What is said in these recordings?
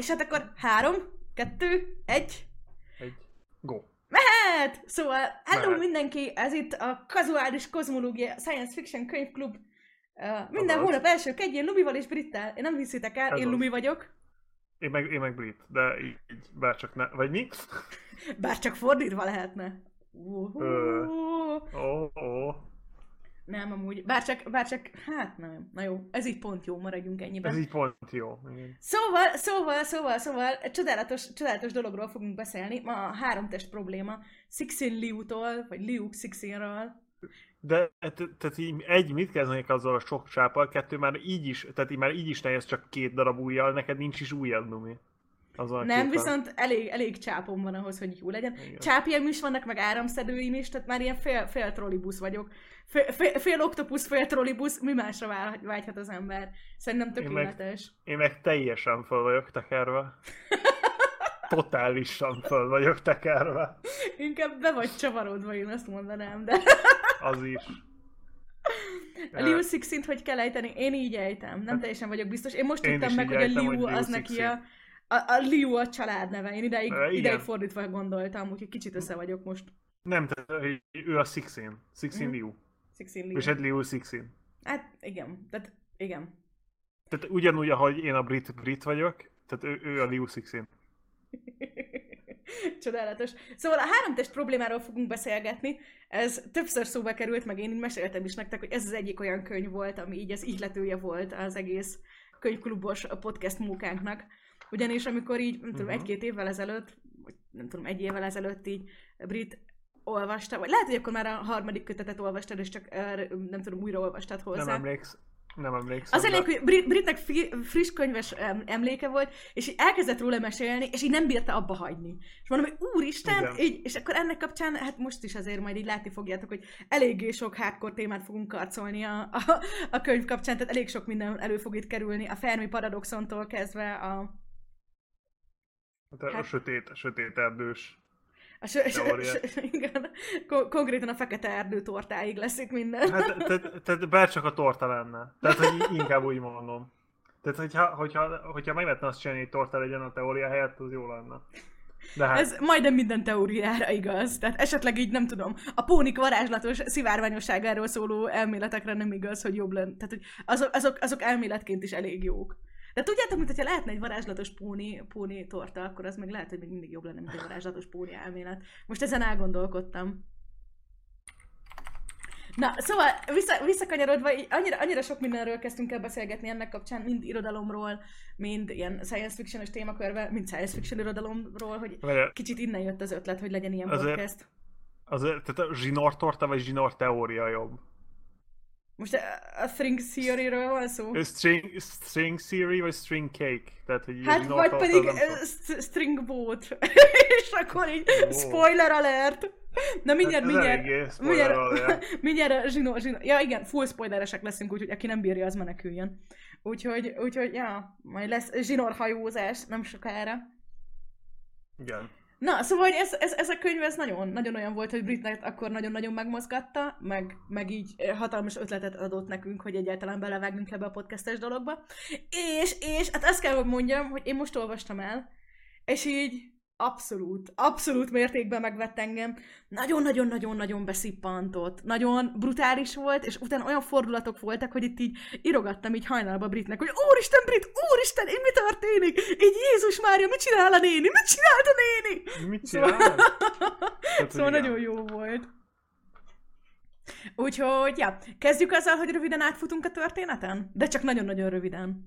és hát akkor három, kettő, egy. Egy. Go. Mehet! Szóval, hello Mehet. mindenki, ez itt a Kazuális Kozmológia Science Fiction Könyvklub. Uh, minden Azaz. hónap első kedjén Lumival és Brittel. Én nem hiszitek el, Ez én az. Lumi vagyok. Én meg, én meg brit, de így, így bárcsak ne... Vagy mi? Bár csak fordítva lehetne. Uhú. Ö. Ó, ó. Nem, amúgy. Bár csak, bár csak, hát nem. Na jó, ez így pont jó, maradjunk ennyiben. Ez így pont jó. Igen. Szóval, szóval, szóval, szóval, csodálatos, csodálatos dologról fogunk beszélni. Ma a három test probléma. Sixin Liu-tól, vagy Liu Sixinról. De te- tehát így egy, mit kezdenék azzal a sok csáppal, kettő már így is, tehát így már így is nehéz csak két darab ujjal, neked nincs is ujjad, Numi. Azon a Nem, képen. viszont elég, elég csápom van ahhoz, hogy jó legyen. Igen. Csápjaim is vannak, meg áramszedőim is, tehát már ilyen fél, fél trollibusz vagyok. Fél, fél, fél oktopusz, fél trollibusz, mi másra vágyhat az ember? Szerintem Én meg- tökéletes. Én meg teljesen föl vagyok tekerve. Totálisan föl vagyok tekerve. Inkább be vagy csavarodva, én azt mondanám, de... Az is. A Liu Sixint hogy kell ejteni? Én így ejtem, nem teljesen vagyok biztos. Én most Hát- Én tudtam meg, hogy a Liu az neki a, a, a Liu a családneve. Én ideig, igen. ideig fordítva gondoltam, úgyhogy kicsit össze vagyok most. Nem, tehát ő a Sixin. Sixin Mhm. Liu. Sixin Liu. És egy Liu Sixin. Hát igen, tehát igen. Tehát ugyanúgy, ahogy én a brit brit vagyok, tehát ő, ő a Liu Sixin. Csodálatos. Szóval a háromtest problémáról fogunk beszélgetni. Ez többször szóba került, meg én meséltem is nektek, hogy ez az egyik olyan könyv volt, ami így az ihletője volt az egész könyvklubos podcast munkánknak. Ugyanis amikor így, nem tudom, Mhm. egy-két évvel ezelőtt, vagy nem tudom, egy évvel ezelőtt így Brit olvasta, vagy lehet, hogy akkor már a harmadik kötetet olvastad, és csak nem tudom, újra olvastad hozzá. Nem emléksz. Nem emlékszem. Az elég, hogy Brit, Britnek fi, friss könyves em, emléke volt, és így elkezdett róla mesélni, és így nem bírta abba hagyni. És mondom, hogy úristen, Igen. így, és akkor ennek kapcsán, hát most is azért majd így látni fogjátok, hogy eléggé sok hardcore témát fogunk karcolni a, a, a könyv kapcsán, tehát elég sok minden elő fog itt kerülni, a Fermi paradoxontól kezdve a, Hát a Hát- sötét, sötét erdős. a sö, sö, sö, igen, kon- konkrétan a fekete erdő tortáig lesz itt minden. Hát, tehát, tehát bárcsak a torta lenne. Tehát, hogy inkább úgy mondom. Tehát, hogyha, hogyha, hogyha meg lehetne azt csinálni, hogy torta legyen a teória helyett, az jó lenne. De hát, Ez majdnem minden teóriára igaz. Tehát esetleg így nem tudom, a pónik varázslatos szivárványosságáról szóló elméletekre nem igaz, hogy jobb lenne. Tehát, hogy azok, azok, azok elméletként is elég jók. De tudjátok, mint hogyha lehetne egy varázslatos póni, póni torta, akkor az meg lehet, hogy még mindig jobb lenne, mint egy varázslatos póni elmélet. Most ezen elgondolkodtam. Na, szóval vissza, visszakanyarodva, így annyira, annyira sok mindenről kezdtünk el beszélgetni ennek kapcsán, mind irodalomról, mind ilyen science fiction-ös témakörben, mind science fiction irodalomról, hogy Kicsit innen jött az ötlet, hogy legyen ilyen Azért- podcast. az, tehát a zsinór torta vagy zsinór teória jobb? Most a, a String Theory-ről van szó? Ö, String, string theory vagy string cake? Tehát, hogy Hát vagy pedig st- String Boat. És akkor így Ó. spoiler alert. Na mindjárt, Hát mindjárt. alert. Mindjárt, mindjárt a zsinó, zsinó. Ja igen, full spoileresek leszünk, úgyhogy aki nem bírja, az meneküljön. Úgyhogy, úgyhogy, ja, majd lesz zsinórhajózás nem sokára. Igen. Na, szóval hogy ez, ez, ez a könyv ez nagyon, nagyon olyan volt, hogy Britnet akkor nagyon-nagyon megmozgatta, meg, meg így hatalmas ötletet adott nekünk, hogy egyáltalán belevágnunk ebbe a podcastes dologba. És, és, hát azt kell, hogy mondjam, hogy én most olvastam el, és így abszolút, abszolút mértékben megvett engem. Nagyon-nagyon-nagyon-nagyon beszippantott. Nagyon brutális volt, és utána olyan fordulatok voltak, hogy itt így irogattam így hajnalba Britnek, hogy Úristen, Brit, Úristen, én mi történik? Így Jézus Mária, mit csinál a néni? Mit csinált a néni? Mit Szóval, csinál? szóval igen. nagyon jó volt. Úgyhogy, ja, kezdjük azzal, hogy röviden átfutunk a történeten? De csak nagyon-nagyon röviden.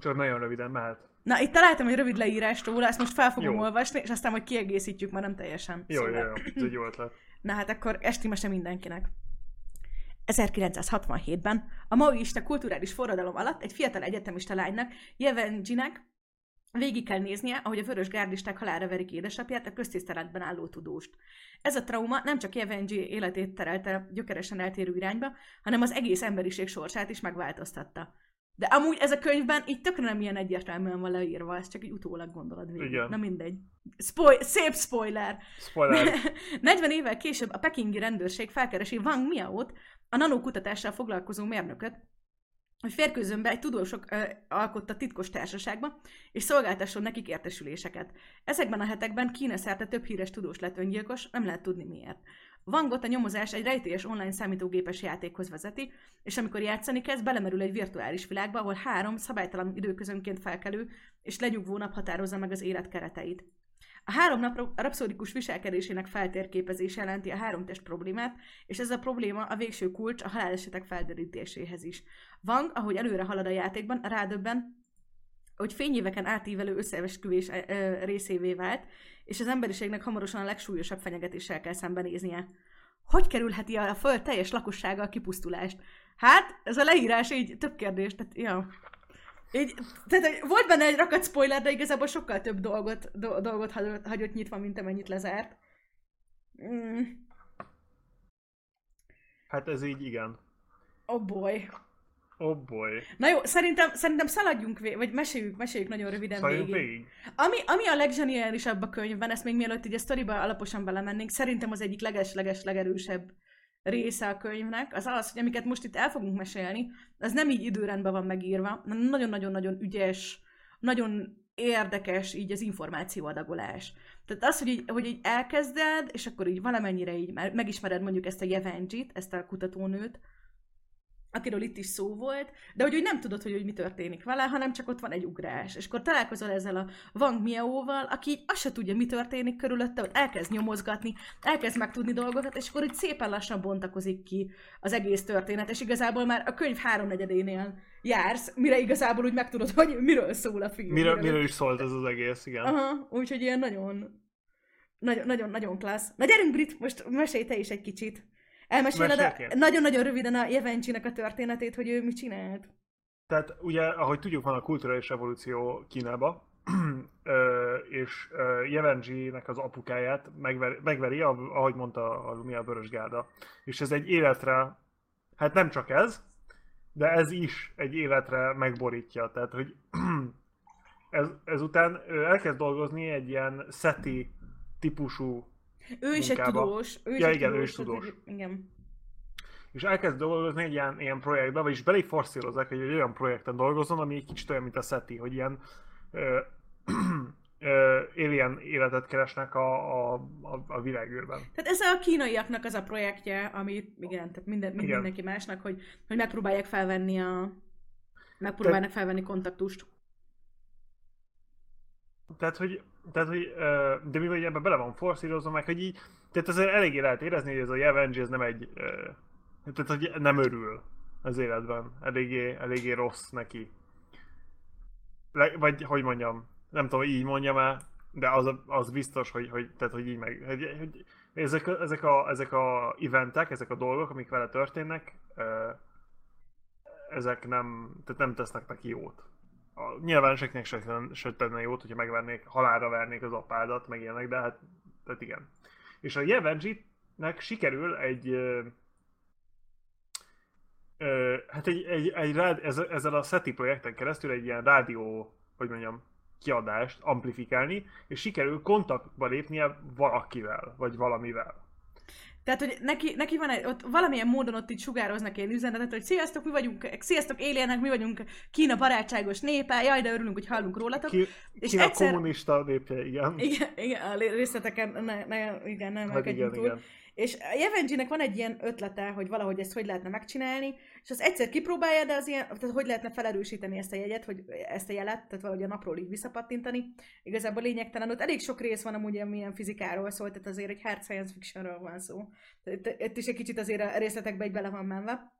Csak nagyon röviden mehet. Na, itt találtam egy rövid leírást róla, ezt most fel fogom Jó. olvasni, és aztán majd kiegészítjük, már nem teljesen. Jó, Szóval- jó, jó. Ez egy jó ötlet. Na hát akkor esti mese mindenkinek. 1967-ben a maoista kulturális forradalom alatt egy fiatal egyetemista lánynak, Jevenjinek, végig kell néznie, ahogy a vörös gárdisták halára verik édesapját, a köztiszteletben álló tudóst. Ez a trauma nem csak Jevenji életét terelte gyökeresen eltérő irányba, hanem az egész emberiség sorsát is megváltoztatta. De amúgy ez a könyvben így tökre nem ilyen egyértelműen van leírva, ezt csak így utólag gondolod végig. Igen. Na mindegy. Spoil- szép spoiler! Spoiler. 40 évvel később a pekingi rendőrség felkeresi Wang Miaot, a nanokutatással foglalkozó mérnököt, hogy férkőzön be egy tudósok ö, alkotta titkos társaságba, és szolgáltasson nekik értesüléseket. Ezekben a hetekben Kína szerte több híres tudós lett öngyilkos, nem lehet tudni miért. Vangot a nyomozás egy rejtélyes online számítógépes játékhoz vezeti, és amikor játszani kezd, belemerül egy virtuális világba, ahol három szabálytalan időközönként felkelő és lenyugvó nap határozza meg az élet kereteit. A három nap rapszódikus viselkedésének feltérképezése jelenti a három test problémát, és ez a probléma a végső kulcs a halálesetek felderítéséhez is. Wang, ahogy előre halad a játékban, rádöbben, hogy fényéveken átívelő összeesküvés részévé vált, és az emberiségnek hamarosan a legsúlyosabb fenyegetéssel kell szembenéznie. Hogy kerülheti a Föld teljes lakossága a kipusztulást? Hát, ez a leírás így több kérdés, tehát, ja. Így, tehát volt benne egy rakat spoiler, de igazából sokkal több dolgot, do, dolgot hagyott, hagyott nyitva, mint amennyit lezárt. Mm. Hát ez így igen. Oh boy. Oh boy. Na jó, szerintem, szerintem szaladjunk végig, vagy meséljük, meséljük nagyon röviden Szaladjunk végig. végig. Ami, ami a legzseniálisabb a könyvben, ezt még mielőtt így a sztoriba alaposan belemennénk, szerintem az egyik leges-leges legerősebb része a könyvnek, az az, hogy amiket most itt el fogunk mesélni, az nem így időrendben van megírva, nagyon-nagyon-nagyon ügyes, nagyon érdekes így az információadagolás. Tehát az, hogy így, hogy így elkezded, és akkor így valamennyire így már megismered mondjuk ezt a Jevenjit, ezt a kutatónőt, akiről itt is szó volt, de hogy úgy nem tudod, hogy, hogy mi történik vele, hanem csak ott van egy ugrás. És akkor találkozol ezzel a Wang Miaóval, aki így azt se tudja, mi történik körülötte, hogy elkezd nyomozgatni, elkezd megtudni dolgokat, és akkor így szépen lassan bontakozik ki az egész történet, és igazából már a könyv háromnegyedénél jársz, mire igazából úgy megtudod, hogy miről szól a film. Miről, miről is szólt ez az egész, igen. Aha, úgyhogy ilyen nagyon, nagyon, nagyon, nagyon klassz. Na gyerünk, Brit, most mesélj te is egy kicsit. Elmeséled a, nagyon-nagyon röviden a Jevencsinek a történetét, hogy ő mit csinált. Tehát ugye, ahogy tudjuk, van a kulturális revolúció Kínába, és ö, Jevenji-nek az apukáját megveri, megveri ahogy mondta a Lumia Vörös Gárda. És ez egy életre, hát nem csak ez, de ez is egy életre megborítja. Tehát, hogy ez, ezután ő elkezd dolgozni egy ilyen SETI típusú Ő is egy tudós. Ő is Ja, egy igen, ő tudós, is tehát, tudós. hogy- Igen. és elkezd dolgozni egy ilyen, ilyen projektbe, vagyis belé forszírozzák, hogy egy olyan projekten dolgozzon, ami egy kicsit olyan, mint a SETI, hogy ilyen ö, ö, alien életet keresnek a, a, a, a világűrben. Tehát ez a kínaiaknak az a projektje, amit, igen, tehát minden, mind, Igen. mindenki másnak, hogy, hogy megpróbálják felvenni a megpróbálnak felvenni kontaktust. Tehát, hogy, tehát, hogy de mivel hogy ebben bele van forszírozva, meg hogy így, tehát azért eléggé lehet érezni, hogy ez a Jevenji, ez nem egy, tehát, hogy nem örül az életben. Eléggé, eléggé rossz neki. Le, vagy, hogy mondjam, nem tudom, így mondjam el, de az, az biztos, hogy, hogy, tehát, hogy így meg, hogy, hogy ezek, ezek, a, ezek a eventek, ezek a dolgok, amik vele történnek, ezek nem, tehát nem tesznek neki jót. A, nyilván senkinek se, se tenne jót, hogyha megvernék, halálra vernék az apádat, meg ilyenek, de hát, tehát igen. És a Jevenji-nek sikerül egy, ö, ö, hát egy, egy, egy rád, ez, ezzel a SETI projekten keresztül egy ilyen rádió, hogy mondjam, kiadást amplifikálni, és sikerül kontaktba lépnie valakivel, vagy valamivel. Tehát, hogy neki, neki van egy, ott valamilyen módon ott így sugároznak ilyen üzenetet, hogy sziasztok, mi vagyunk, sziasztok éljenek, mi vagyunk Kína barátságos népe, jaj, de örülünk, hogy hallunk rólatok. Ki, És Kína egyszer- kommunista népje, igen. Igen, igen, a részleteken, ne, ne, igen, nem Hát igen, túl. igen. És a Jevenjinek van egy ilyen ötlete, hogy valahogy ezt hogy lehetne megcsinálni, és az egyszer kipróbálja, de az ilyen, tehát hogy lehetne felerősíteni ezt a jegyet, hogy ezt a jelet, tehát valahogy a napról így visszapattintani. Igazából lényegtelen, ott elég sok rész van amúgy, ami ilyen fizikáról szól, tehát azért egy hard science fictionről van szó. Itt- itt is egy kicsit azért a részletekbe egy bele van menve.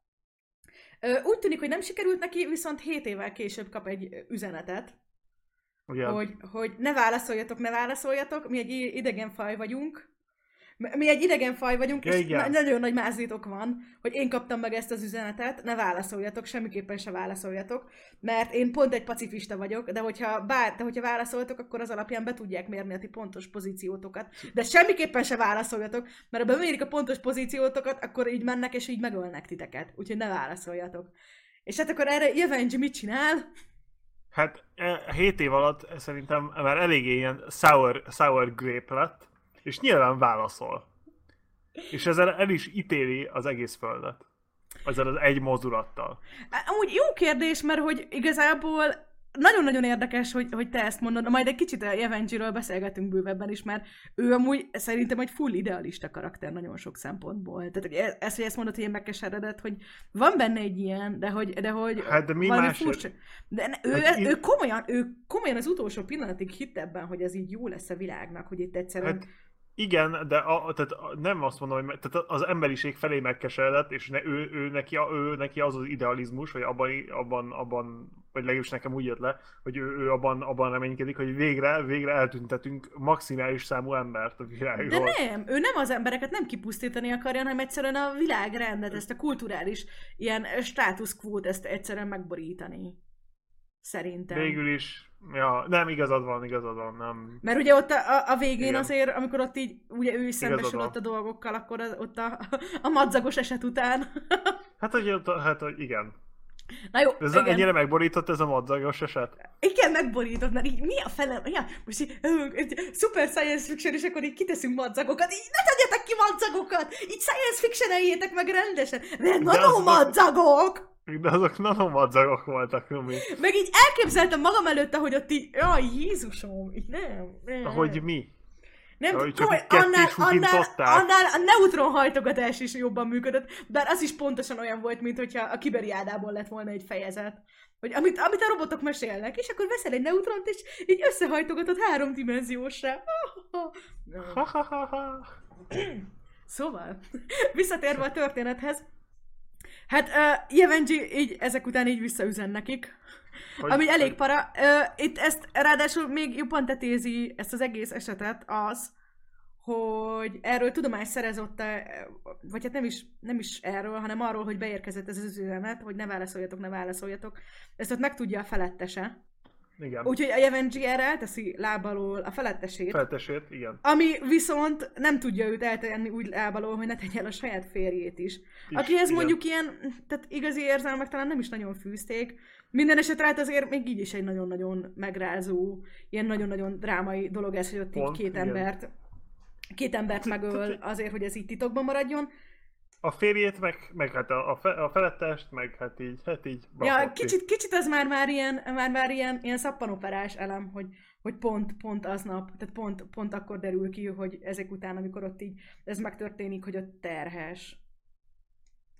Úgy tűnik, hogy nem sikerült neki, viszont 7 évvel később kap egy üzenetet, Ugye, hogy, hogy ne válaszoljatok, ne válaszoljatok, mi egy idegen faj vagyunk, mi egy idegen faj vagyunk, Ja, és igen. na- nagyon nagy mázlitok van, hogy én kaptam meg ezt az üzenetet, ne válaszoljatok, semmiképpen se válaszoljatok, mert én pont egy pacifista vagyok, de hogyha, bár, de hogyha válaszoltok, akkor az alapján be tudják mérni a ti pontos pozíciótokat. De semmiképpen se válaszoljatok, mert ha bemérik a pontos pozíciótokat, akkor így mennek, és így megölnek titeket. Úgyhogy ne válaszoljatok. És hát akkor erre Jevenji mit csinál? Hát 7 év alatt szerintem már eléggé ilyen sour, sour grape lett, és nyilván válaszol. És ezzel el is ítéli az egész földet. Ezzel az egy mozulattal. Amúgy jó kérdés, mert hogy igazából nagyon-nagyon érdekes, hogy, hogy te ezt mondod, majd egy kicsit a Evangyről beszélgetünk bővebben is, mert ő amúgy szerintem egy full idealista karakter nagyon sok szempontból. Tehát hogy e- ezt, hogy ezt mondod, hogy én megkeseredett, hogy van benne egy ilyen, de hogy, de hogy Hát de mi más? furcsa. De ne- ő, Hát ő, én- komolyan, ő komolyan az utolsó pillanatig hitt ebben, hogy ez így jó lesz a világnak, hogy itt egyszerűen... Hát igen, de a, tehát nem azt mondom, hogy tehát az emberiség felé megkeseredett, és ne, ő, ő, neki, ő, neki az az idealizmus, hogy abban, abban, abban vagy legalábbis nekem úgy jött le, hogy ő, ő abban, abban reménykedik, hogy végre, végre eltüntetünk maximális számú embert a De világról. nem, ő nem az embereket nem kipusztítani akarja, hanem egyszerűen a világrendet, ezt a kulturális ilyen status quo-t ezt egyszerűen megborítani. Szerintem. Végül is, ja, nem, igazad van, igazad van, nem. Mert ugye ott a, a, végén Igen. azért, amikor ott így, ugye ő is szembesül ott a dolgokkal, akkor az, ott a, a madzagos eset után. Hát, hogy, hát, hogy igen. Na jó, Ez igen. ennyire megborított ez a madzagos eset? Igen, megborított, mert így mi a fele, ja, most így, szuper science fiction, és akkor így kiteszünk madzagokat, így ne tegyetek ki madzagokat, így science fiction meg rendesen, mert nano madzagok! De azok nanomadzagok voltak, Rumi. Meg így elképzeltem magam előtt, hogy ott így, jaj, Jézusom, így nem, nem. Hogy mi? Nem, Ahogy tudom, csak hogy annál, annál, annál a neutronhajtogatás is jobban működött, bár az is pontosan olyan volt, mint hogyha a kiberiádából lett volna egy fejezet. Hogy amit, amit a robotok mesélnek, és akkor veszel egy neutront, és így összehajtogatod háromdimenziósra. Szóval, visszatérve a történethez, hát uh, Jevenji így ezek után így visszaüzen nekik, Hogy- ami elég para. Uh, itt ezt ráadásul még jobban tetézi ezt az egész esetet az, hogy erről tudomást szerezett, -e, vagy hát nem is, nem is erről, hanem arról, hogy beérkezett ez az üzenet, hogy ne válaszoljatok, ne válaszoljatok. Ezt ott megtudja a felettese. Igen. Úgyhogy a Jevenji erre elteszi lábalól a felettesét. Feltesét, igen. Ami viszont nem tudja őt eltenni úgy lábalól, hogy ne tegye el a saját férjét is. Is, Akihez igen. mondjuk ilyen, tehát igazi érzelmek talán nem is nagyon fűzték. Minden esetre hát azért még így is egy nagyon-nagyon megrázó, ilyen nagyon-nagyon drámai dolog ez, hogy ott így Pont, két igen. embert két embert megöl azért, hogy ez így titokban maradjon. A férjét, meg, meg hát a, a, fe, a felettest, meg hát így, hát így. Ja, bakott kicsit, kicsit az már már ilyen, már már ilyen, ilyen szappanoperás elem, hogy, hogy pont, pont aznap, tehát pont, pont akkor derül ki, hogy ezek után, amikor ott így ez megtörténik, hogy ott terhes.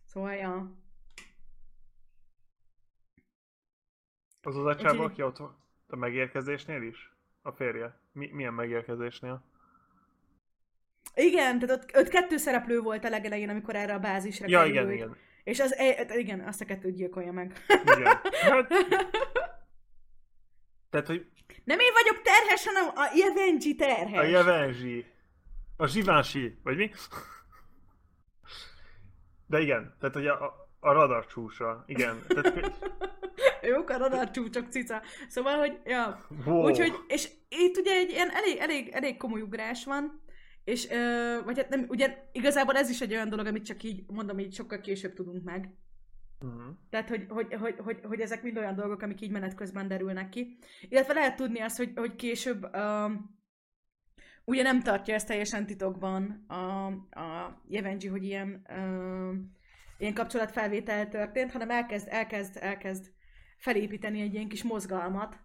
Szóval, ja. Az az a csába, aki ott a megérkezésnél is? A férje? Mi, milyen megérkezésnél? Igen, tehát ott, ott kettő szereplő volt a legelején, amikor erre a bázisra Ja, került. igen, igen. És az, e- igen, azt a kettőt gyilkolja meg. igen. Hát, tehát, hogy Nem én vagyok terhes, hanem a Jevenji terhes. a Jevenzi, a Zsivánsi, vagy mi? De igen, tehát hogy a, a, a radar csúcsa, igen. Tehát, Jók a radar csúcsok, cica. Szóval, hogy, ja. wow. Úgyhogy, és itt ugye egy ilyen elég, elég, elég komoly ugrás van, és, ö, vagy hát nem, ugye igazából ez is egy olyan dolog, amit csak így, mondom, így sokkal később tudunk meg. Mhm. Tehát, hogy, hogy, hogy, hogy, hogy ezek mind olyan dolgok, amik így menet közben derülnek ki. Illetve lehet tudni azt, hogy, hogy később um, ugye nem tartja ezt teljesen titokban a, a Jevenji, hogy ilyen, um, ilyen kapcsolatfelvétel történt, hanem elkezd, elkezd, elkezd felépíteni egy ilyen kis mozgalmat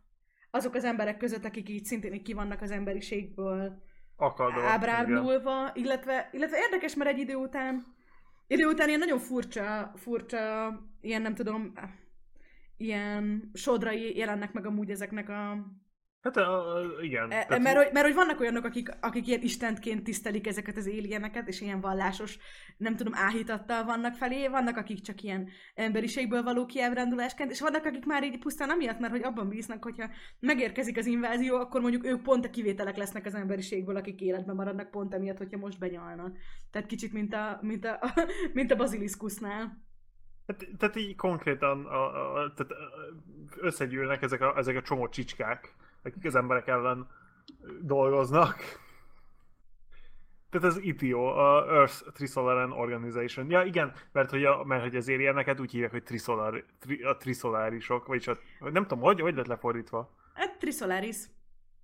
azok az emberek között, akik így szintén így ki vannak az emberiségből Akadva. igen. ábrándulva, illetve, illetve érdekes, mert egy idő után idő után ilyen nagyon furcsa, furcsa, ilyen nem tudom, ilyen sodrai jelennek meg amúgy ezeknek a... Hát a, a, igen. E, tehát- mert, hogy, mert hogy vannak olyanok, akik, akik ilyen istentként tisztelik ezeket az alieneket, és ilyen vallásos, nem tudom, áhítattal vannak felé, vannak, akik csak ilyen emberiségből való kiábrándulásként, és vannak, akik már így pusztán amiatt, mert hogy abban bíznak, hogyha megérkezik az invázió, akkor mondjuk ők pont a kivételek lesznek az emberiségből, akik életben maradnak pont emiatt, hogyha most benyalnak. Tehát kicsit, mint a, mint a, mint a baziliszkusznál. Hát, tehát így konkrétan a, a, tehát összegyűlnek ezek a, ezek a csomó csicskák, akik az emberek ellen dolgoznak. Tehát az ITO, a Earth Trisolar Organization. Ja igen, mert hogy, a, mert hogy az alieneket úgy hívják, hogy trisolar, tri, a trisolarisok, vagyis a, nem tudom, hogy, hogy lett lefordítva. Hát Trisolaris.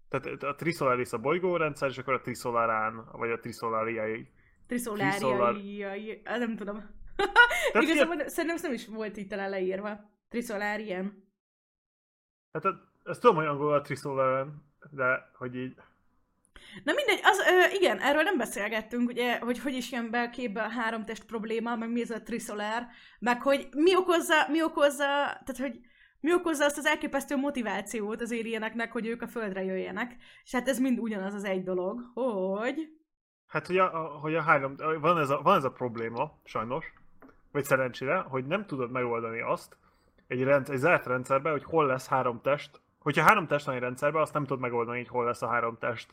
Tehát a Trisolaris a bolygórendszer, és akkor a Trisolarán, vagy a Trisolariai. Trisoláriai, nem tudom. Igazából szerintem ez nem is volt itt talán leírva. Trisolár ilyen. Hát ezt tudom, hogy angolul a Trisolar, de hogy így... Na mindegy, az, ö, igen, erről nem beszélgettünk, ugye, hogy hogy is jön be a képbe a három test probléma, meg mi ez a trisolár, meg hogy mi okozza, mi okozza, tehát hogy mi okozza azt az elképesztő motivációt az érieneknek, hogy ők a földre jöjjenek. És hát ez mind ugyanaz az egy dolog, hogy... Hát, hogy a, a, hogy a három, van ez a, van ez a probléma, sajnos, vagy szerencsére, hogy nem tudod megoldani azt egy, rend, egy zárt rendszerben, hogy hol lesz három test. Hogyha három test van egy rendszerben, azt nem tudod megoldani, hogy hol lesz a három test.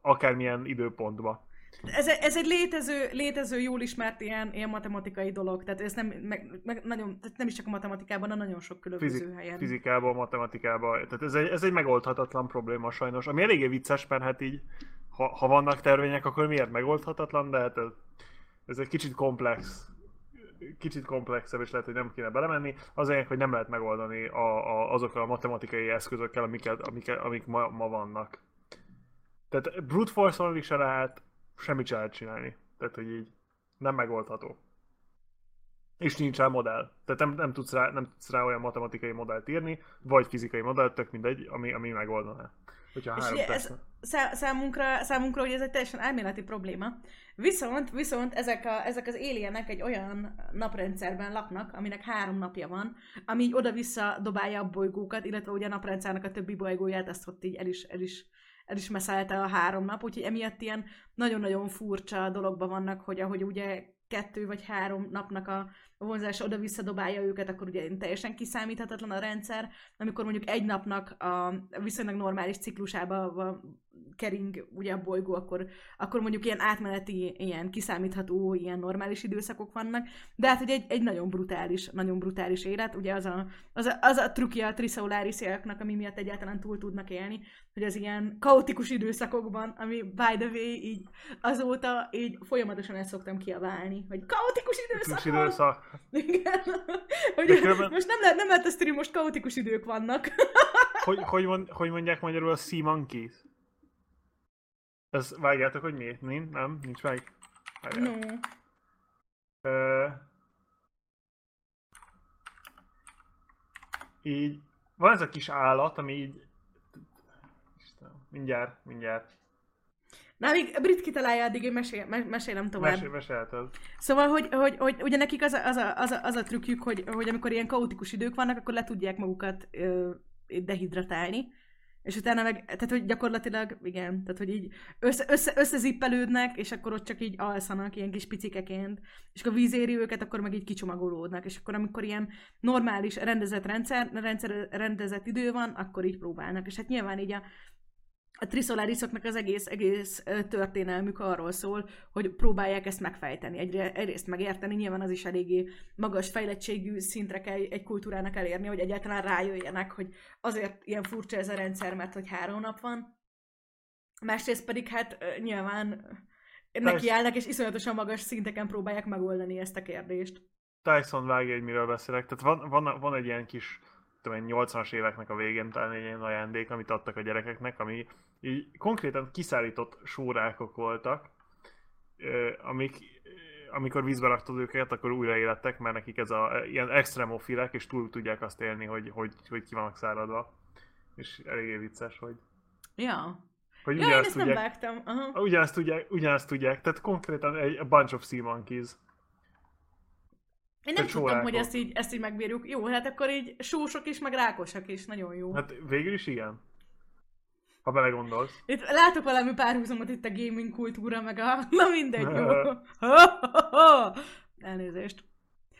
Akármilyen időpontban. Ez, ez egy létező, létező, jól ismert ilyen, ilyen matematikai dolog, tehát ez nem, meg, meg nagyon, tehát nem is csak a matematikában, hanem nagyon sok különböző Fizik, helyen. Fizikában, matematikában, tehát ez egy, ez egy megoldhatatlan probléma sajnos, ami eléggé vicces, mert hát így, ha, ha vannak tervények, akkor miért megoldhatatlan, de hát ez, ez egy kicsit komplex, kicsit komplexebb, és lehet, hogy nem kéne belemenni. Az lényeg, hogy nem lehet megoldani a, a, azokkal a matematikai eszközökkel, amiket, amiket, amik ma, ma vannak. Tehát brute force-on is se lehet semmit se lehet csinálni. Tehát, hogy így nem megoldható. És nincs rá modell. Tehát nem, nem, tudsz rá, nem tudsz rá olyan matematikai modellt írni, vagy fizikai modellt, tök mindegy, ami, ami megoldaná. Hogyha és ugye ez számunkra, számunkra ugye ez egy teljesen elméleti probléma. Viszont, viszont ezek, a, ezek az alienek egy olyan naprendszerben laknak, aminek három napja van, ami így oda-vissza dobálja a bolygókat, illetve ugye a naprendszernek a többi bolygóját, ezt ott így el is, el is el is meszelte a három nap, úgyhogy emiatt ilyen nagyon-nagyon furcsa dologban vannak, hogy ahogy ugye kettő vagy három napnak a vonzás oda-vissza dobálja őket, akkor ugye teljesen kiszámíthatatlan a rendszer. Amikor mondjuk egy napnak a viszonylag normális ciklusába kering ugye a bolygó, akkor, akkor mondjuk ilyen átmeneti, ilyen kiszámítható, ilyen normális időszakok vannak, de hát ugye egy, egy nagyon brutális, nagyon brutális élet, ugye az a, az a, az a trükkje a triszauláris ami miatt egyáltalán túl tudnak élni, hogy az ilyen kaotikus időszakokban, ami by the way, így azóta így folyamatosan ezt szoktam kiabálni, hogy kaotikus időszak! időszak. Igen. hogy különben... most nem lehet, nem lehet ezt most kaotikus idők vannak. hogy, hogy, mond, hogy mondják magyarul a Sea Monkeys? Ez vágjátok, hogy mi? Nincs? Nem? Nincs meg? No. Ö... Így, van ez a kis állat, ami így... Istenem, mindjárt, mindjárt. Na, még Brit kitalálja, addig én mesél, mesélem tovább. Mesél, mesélted. Szóval, hogy, hogy, hogy ugye nekik az a, az a, az a, az a trükkjük, hogy, hogy amikor ilyen kaotikus idők vannak, akkor le tudják magukat ö, dehidratálni. És utána meg, tehát hogy gyakorlatilag, igen, tehát hogy így össze, össze, összezippelődnek, és akkor ott csak így alszanak ilyen kis picikeként, és akkor víz éri őket, akkor meg így kicsomagolódnak, és akkor amikor ilyen normális, rendezett rendszer, rendszer rendezett idő van, akkor így próbálnak. És hát nyilván így a a Trisolarisoknak az egész, egész történelmük arról szól, hogy próbálják ezt megfejteni, egyre, egyrészt megérteni, nyilván az is eléggé magas fejlettségű szintre kell egy kultúrának elérni, hogy egyáltalán rájöjjenek, hogy azért ilyen furcsa ez a rendszer, mert hogy három nap van. Másrészt pedig hát nyilván nekiállnak, és iszonyatosan magas szinteken próbálják megoldani ezt a kérdést. Tyson vágja, hogy miről beszélek. Tehát van, van, van egy ilyen kis tudom 80-as éveknek a végén talán egy ilyen ajándék, amit adtak a gyerekeknek, ami így konkrétan kiszállított sórákok voltak, amik amikor vízbe raktad őket, akkor újra élettek, mert nekik ez a ilyen extremofilek, és túl tudják azt élni, hogy, hogy, hogy ki vannak száradva. És eléggé vicces, hogy... Ja. Hogy ja, ugyanazt tudják, nem vágtam. Aha. Ugyanazt tudják, ugyanazt tudják, tehát konkrétan egy a bunch of sea monkeys. Én nem tudtam, hogy ezt így, ezt így megbírjuk. Jó, hát akkor így sósok is, meg rákosak is, nagyon jó. Hát végül is igen. Ha belegondolsz. Itt látok valami párhuzamot itt a gaming kultúra, meg a... Na mindegy, jó. Elnézést.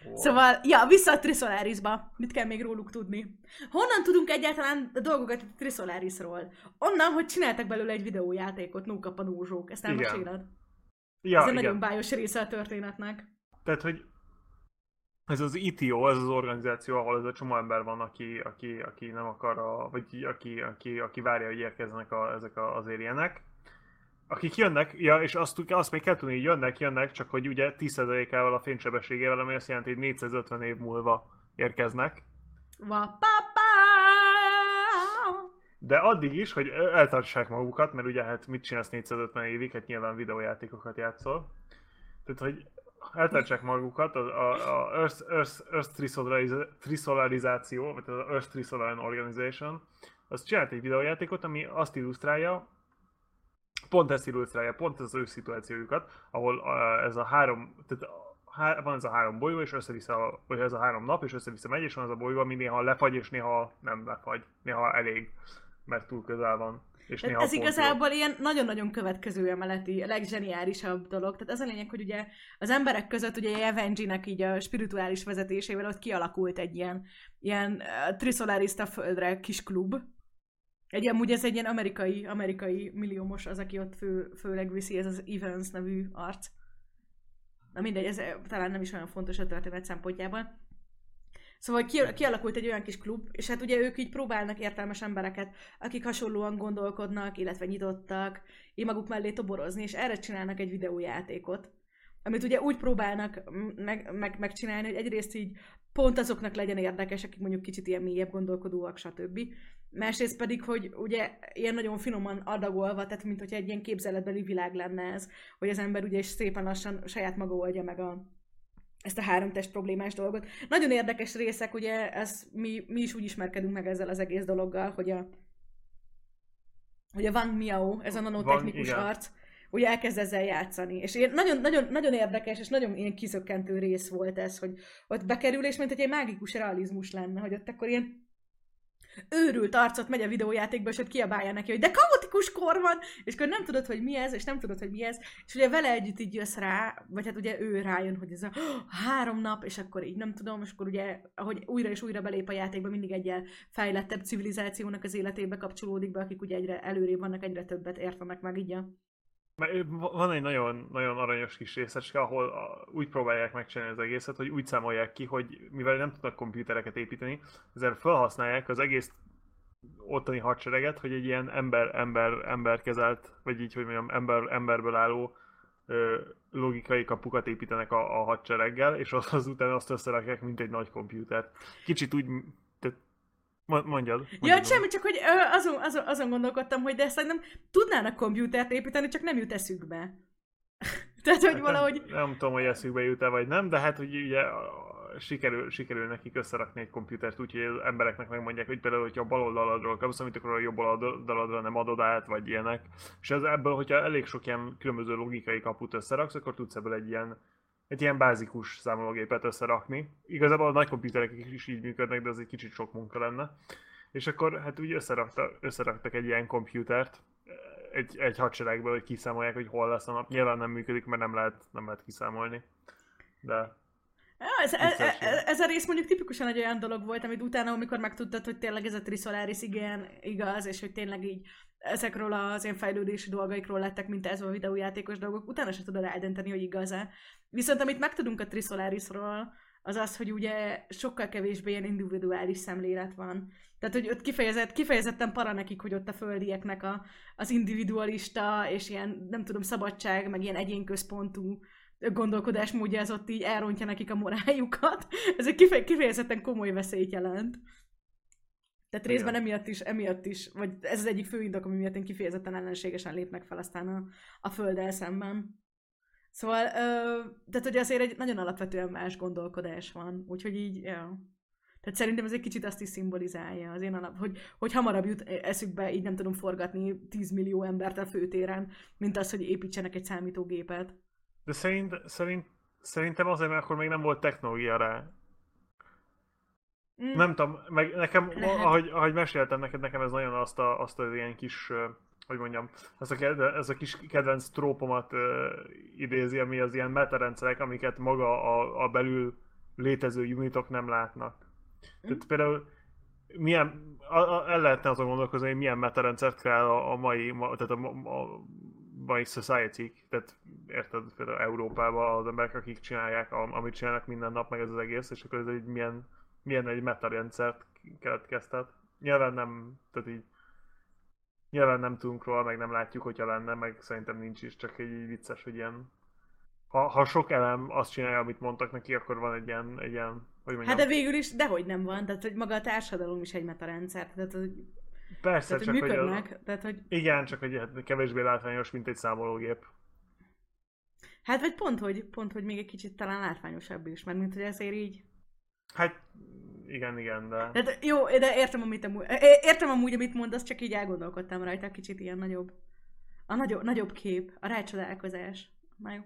Oh. Szóval, ja, vissza a Trisolarisba. Mit kell még róluk tudni? Honnan tudunk egyáltalán dolgokat a Trisolarisról? Onnan, hogy csináltak belőle egy videójátékot, Nókap a Nózsók. Ezt elmeséled? Ja, Ez egy nagyon bájos része a történetnek. Tehát, hogy ez az ITO, ez az organizáció, ahol ez a csomó ember van, aki, aki, aki nem akar, a, vagy aki, aki, aki várja, hogy érkeznek a, ezek az érjenek. Akik jönnek, ja, és azt, azt még kell tudni, hogy jönnek, jönnek, csak hogy ugye 10%-ával a fénysebességével, ami azt jelenti, hogy 450 év múlva érkeznek. De addig is, hogy eltartsák magukat, mert ugye hát mit csinálsz 450 évig, hát nyilván videójátékokat játszol. Tehát, hogy eltartsák magukat, a, a, a Earth, Earth, Earth Trisolarizáció, vagy az Earth Trisolar Organization, az csinált egy videójátékot, ami azt illusztrálja, pont ezt illusztrálja, pont ez az ő szituációjukat, ahol ez a három, tehát há, van ez a három bolygó, és össze-vissza, vagy ez a három nap, és össze-vissza megy, és van az a bolygó, ami néha lefagy, és néha nem lefagy, néha elég, mert túl közel van. És néha ez igazából jó. ilyen nagyon-nagyon következő emeleti, a legzseniálisabb dolog. Tehát az a lényeg, hogy ugye az emberek között ugye Evangy-nek így a spirituális vezetésével ott kialakult egy ilyen, ilyen uh, trisolarista földre kis klub, egy amúgy ez egy ilyen amerikai, amerikai milliómos az, aki ott fő, főleg viszi, ez az Evans nevű arc. Na mindegy, ez talán nem is olyan fontos a történet szempontjában. Szóval kialakult egy olyan kis klub, és hát ugye ők így próbálnak értelmes embereket, akik hasonlóan gondolkodnak, illetve nyitottak, így maguk mellé toborozni, és erre csinálnak egy videójátékot. Amit ugye úgy próbálnak meg, meg, megcsinálni, hogy egyrészt így pont azoknak legyen érdekes, akik mondjuk kicsit ilyen mélyebb gondolkodóak, stb. Másrészt pedig, hogy ugye ilyen nagyon finoman adagolva, tehát mint hogyha egy ilyen képzeletbeli világ lenne ez, hogy az ember ugye is szépen lassan saját maga oldja meg a, ezt a három test problémás dolgot. Nagyon érdekes részek, ugye ez, mi, mi is úgy ismerkedünk meg ezzel az egész dologgal, hogy a hogy a Wang Miao, ez a nanotechnikus Van, arc, ugye elkezd ezzel játszani. És ilyen nagyon, nagyon, nagyon érdekes, és nagyon ilyen kizökkentő rész volt ez, hogy ott bekerül, és mint hogy egy mágikus realizmus lenne, hogy ott akkor ilyen őrült arcot megy a videójátékba, és ott kiabálja neki, hogy de kaotikus kor van, és akkor nem tudod, hogy mi ez, és nem tudod, hogy mi ez, és ugye vele együtt így jössz rá, vagy hát ugye ő rájön, hogy ez a három nap, és akkor így nem tudom, és akkor ugye, ahogy újra és újra belép a játékba, mindig egy fejlettebb civilizációnak az életébe kapcsolódik be, akik ugye egyre előrébb vannak, egyre többet értenek meg így a mert van egy nagyon, nagyon aranyos kis részecske, ahol úgy próbálják megcsinálni az egészet, hogy úgy számolják ki, hogy mivel nem tudnak komputereket építeni, ezért felhasználják az egész ottani hadsereget, hogy egy ilyen ember, ember, ember kezelt, vagy így, hogy mondjam, ember, emberből álló ö, logikai kapukat építenek a, a hadsereggel, és az, azután azt összerakják, mint egy nagy komputert. Kicsit úgy, Mondjad. mondjad ja, semmi, csak hogy azon, azon, azon gondolkodtam, hogy de szerintem tudnának komputert építeni, csak nem jut eszükbe. Tehát, hogy hát valahogy... Nem, nem tudom, hogy eszükbe jut-e vagy nem, de hát, hogy ugye sikerül, sikerül nekik összerakni egy komputert úgy, hogy az embereknek megmondják, hogy például, hogyha a bal oldaladról kapsz, amit akkor a jobb oldaladra nem adod át, vagy ilyenek. És ez ebből, hogyha elég sok ilyen különböző logikai kaput összeraksz, akkor tudsz ebből egy ilyen egy ilyen bázikus számológépet összerakni. Igazából a nagy komputerek is így működnek, de az egy kicsit sok munka lenne. És akkor hát úgy összerakta, összeraktak egy ilyen komputert egy, egy hadseregből, hogy kiszámolják, hogy hol lesz a nap. Nyilván nem működik, mert nem lehet, nem lehet kiszámolni. De ez, ez, ez, ez a rész mondjuk tipikusan egy olyan dolog volt, amit utána, amikor megtudtad, hogy tényleg ez a Trisolaris igen igaz, és hogy tényleg így ezekről az én fejlődési dolgaikról lettek, mint ez a videójátékos dolgok, utána se tudod eldönteni, hogy igaz-e. Viszont amit megtudunk a Trisolarisról, az az, hogy ugye sokkal kevésbé ilyen individuális szemlélet van. Tehát, hogy ott kifejezett, kifejezetten para nekik, hogy ott a földieknek a, az individualista, és ilyen, nem tudom, szabadság, meg ilyen egyénközpontú gondolkodásmódja az ott így elrontja nekik a moráljukat. Ez egy kifejezetten komoly veszélyt jelent. Tehát részben Igen. emiatt is, emiatt is, vagy ez az egyik fő indok, ami miatt én kifejezetten ellenségesen lépnek fel aztán a, a földdel szemben. Szóval, ö, tehát hogy azért egy nagyon alapvetően más gondolkodás van, úgyhogy így, ja. Tehát szerintem ez egy kicsit azt is szimbolizálja az én alap, hogy, hogy hamarabb jut eszükbe, így nem tudom forgatni 10 millió embert a főtéren, mint az, hogy építsenek egy számítógépet. De szerint, szerint, szerintem azért, mert akkor még nem volt technológia rá. Mm. Nem tudom, meg nekem, Lehet. ahogy, ahogy meséltem neked, nekem ez nagyon azt, a, azt az ilyen kis, hogy mondjam, ez a, ez a kis kedvenc trópomat uh, idézi, ami az ilyen metarendszerek, amiket maga a, a belül létező unitok nem látnak. Mm. Tehát például milyen, a, a, el lehetne azon gondolkozni, hogy milyen metarendszert kell a, a mai, ma, tehát a, a mai society tehát érted, például Európában az emberek, akik csinálják, amit csinálnak minden nap, meg ez az egész, és akkor ez egy milyen milyen egy metarendszert keletkeztet. Nyilván nem, tehát így nyilván nem tudunk róla, meg nem látjuk, hogyha lenne, meg szerintem nincs is, csak egy vicces, hogy ilyen ha, ha sok elem azt csinálja, amit mondtak neki, akkor van egy ilyen, egy ilyen hogy mondjam. Hát de végül is, dehogy nem van, tehát hogy maga a társadalom is egy metarendszer, tehát hogy Persze, tehát, csak hogy, hogy az, tehát, hogy... Igen, csak hogy kevésbé látványos, mint egy számológép. Hát vagy pont, hogy, pont, hogy még egy kicsit talán látványosabb is, mert mint hogy ezért így... Hát igen, igen, de... de jó, de értem, amit amúgy, értem amúgy, amit mondasz, csak így elgondolkodtam rajta, kicsit ilyen nagyobb. A nagyobb, nagyobb kép, a rácsodálkozás. Na jó.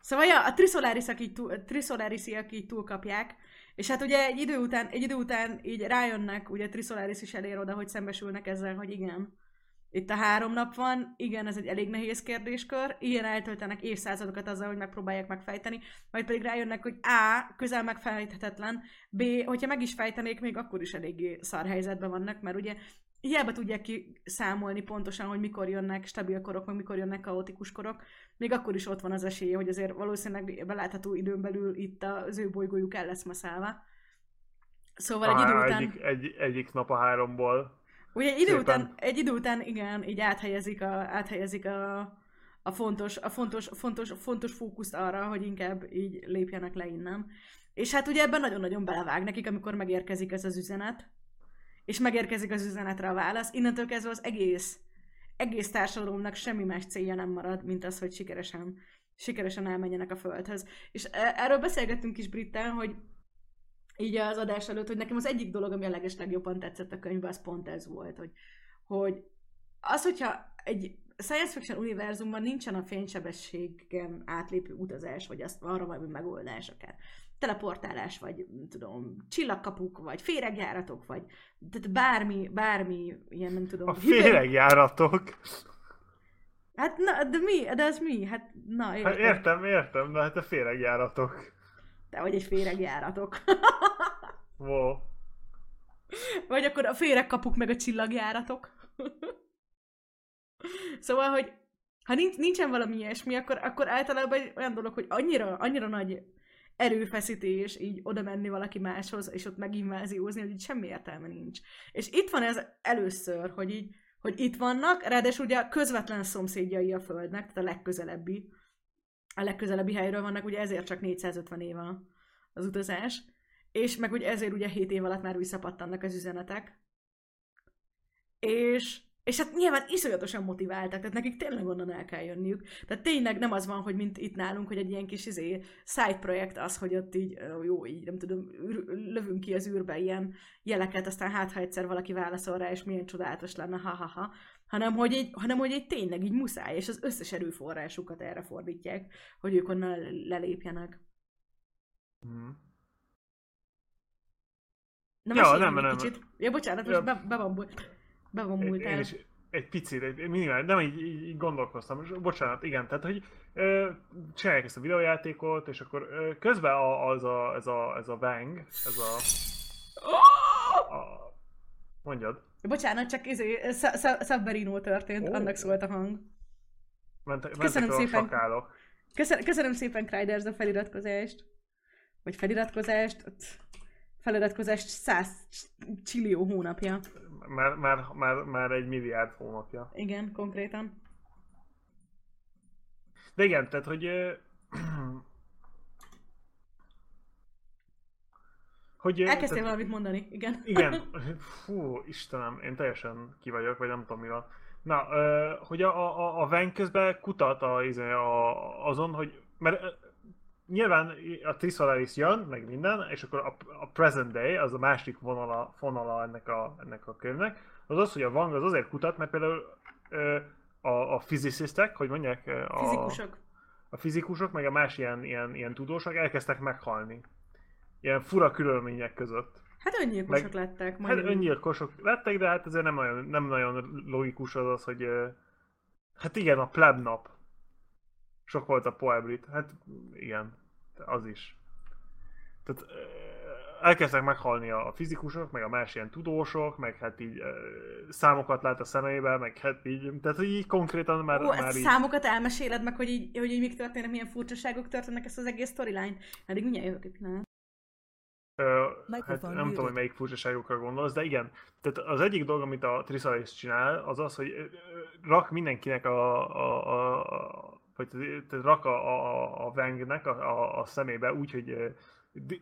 Szóval ja, a Trisolaris-ak így, túl, Trisolaris-iak így túlkapják, és hát ugye egy idő után, egy idő után így rájönnek, ugye Trisolaris is elér oda, hogy szembesülnek ezzel, hogy igen, itt a három nap van, igen, ez egy elég nehéz kérdéskör, ilyen eltöltenek évszázadokat azzal, hogy megpróbálják megfejteni, majd pedig rájönnek, hogy A. közel megfejthetetlen, B. hogyha meg is fejtenék, még akkor is eléggé szar helyzetben vannak, mert ugye hiába tudják kiszámolni pontosan, hogy mikor jönnek stabil korok, meg mikor jönnek kaotikus korok, még akkor is ott van az esélye, hogy azért valószínűleg belátható időn belül itt az ő bolygójuk el lesz maszálva. Szóval egy idő után... Egyik, egy, egyik nap a háromból Ugye egy idő, után, egy idő után, igen, így áthelyezik a, áthelyezik a, a fontos, a fontos, fontos, fontos fókuszt arra, hogy inkább így lépjenek le innen. És hát ugye ebben nagyon-nagyon belevág nekik, amikor megérkezik ez az üzenet, és megérkezik az üzenetre a válasz, innentől kezdve az egész, egész társadalomnak semmi más célja nem marad, mint az, hogy sikeresen, sikeresen elmenjenek a földhöz. És e, erről beszélgettünk is Britten, hogy így az adás előtt, hogy nekem az egyik dolog, ami a leges legjobban tetszett a könyvben, az pont ez volt, hogy, hogy az, hogyha egy science fiction univerzumban nincsen a fénysebességen átlépő utazás, vagy azt arra valami megoldás akár. Teleportálás, vagy nem tudom, csillagkapuk, vagy féregjáratok, vagy tehát bármi, bármi ilyen, nem tudom. A féregjáratok? Hát na, de mi? De az mi? Hát na, értem. Hát értem, értem, de hát a féregjáratok. Te vagy egy féregjáratok. wow. Vagy akkor a féregkapuk meg a csillagjáratok. szóval, hogy ha nincs, nincsen valami ilyesmi, akkor, akkor általában egy olyan dolog, hogy annyira, annyira nagy erőfeszítés így oda menni valaki máshoz, és ott meginváziózni, hogy így semmi értelme nincs. És itt van ez először, hogy így, hogy itt vannak, ráadásul ugye a közvetlen szomszédjai a Földnek, tehát a legközelebbi, a legközelebbi helyről vannak, ugye ezért csak 450 éve az utazás, és meg ugye ezért ugye 7 év alatt már visszapattannak az üzenetek. És, és hát nyilván iszonyatosan motiváltak, tehát nekik tényleg onnan el kell jönniük. Tehát tényleg nem az van, hogy mint itt nálunk, hogy egy ilyen kis izé, side projekt az, hogy ott így, jó, így nem tudom, lövünk ki az űrbe ilyen jeleket, aztán hát ha egyszer valaki válaszol rá, és milyen csodálatos lenne, ha-ha-ha hanem hogy, egy, hanem hogy egy tényleg így muszáj, és az összes erőforrásukat erre fordítják, hogy ők onnan lelépjenek. Mm. Na, ja, nem, nem, kicsit. Ja, bocsánat, most ja. be, be van, be van múlt Én is egy picit, egy minimál, nem így, így gondolkoztam, bocsánat, igen, tehát, hogy ö, csinálják ezt a videójátékot, és akkor ö, közben a, az a, ez a, ez a Wang, ez a, a mondjad. Bocsánat, csak izé, Szabberino történt, oh. annak szólt a hang. Mentek, köszönöm szépen. Köszönöm, köszönöm szépen, Kriders, a feliratkozást. Vagy feliratkozást, feliratkozást 100 csillió hónapja. Már, már, már, már egy milliárd hónapja. Igen, konkrétan. De igen, tehát, hogy Hogy, Elkezdtél tehát, valamit mondani, igen. Igen, fú, Istenem, én teljesen ki vagyok, vagy nem tudom mi van. Na, hogy a, a, a Ven közben kutat a, izé, a, azon, hogy, mert nyilván a Trisolaris jön, meg minden, és akkor a, a present day, az a másik vonala, vonala ennek a, ennek a könyvnek, az az, hogy a Wang az azért kutat, mert például a, a fizicisztek, hogy mondják? A, fizikusok. A fizikusok, meg a más ilyen, ilyen, ilyen tudósok elkezdtek meghalni. Ilyen fura körülmények között. Hát öngyilkosok meg, lettek. Hát öngyilkosok lettek, de hát ezért nem nagyon, nem nagyon logikus az az, hogy hát igen, a pleb nap sok volt a Poebrit. Hát igen, az is. Tehát elkezdtek meghalni a fizikusok, meg a más ilyen tudósok, meg hát így számokat lát a szemeibe, meg hát így, tehát így konkrétan már, Ó, már így... számokat elmeséled meg, hogy így, hogy így mik történnek, milyen furcsaságok történnek ezt az egész storyline. Eddig mindjárt jövök egy pillanat. Hát nem tudom, hogy melyik furcsaságokra gondolsz, de igen. Tehát az egyik dolog, amit a Trisalis csinál, az az, hogy rak mindenkinek a, a, a, a vagy tehát rak a, a, a Wangnek a, a, a szemébe úgy, hogy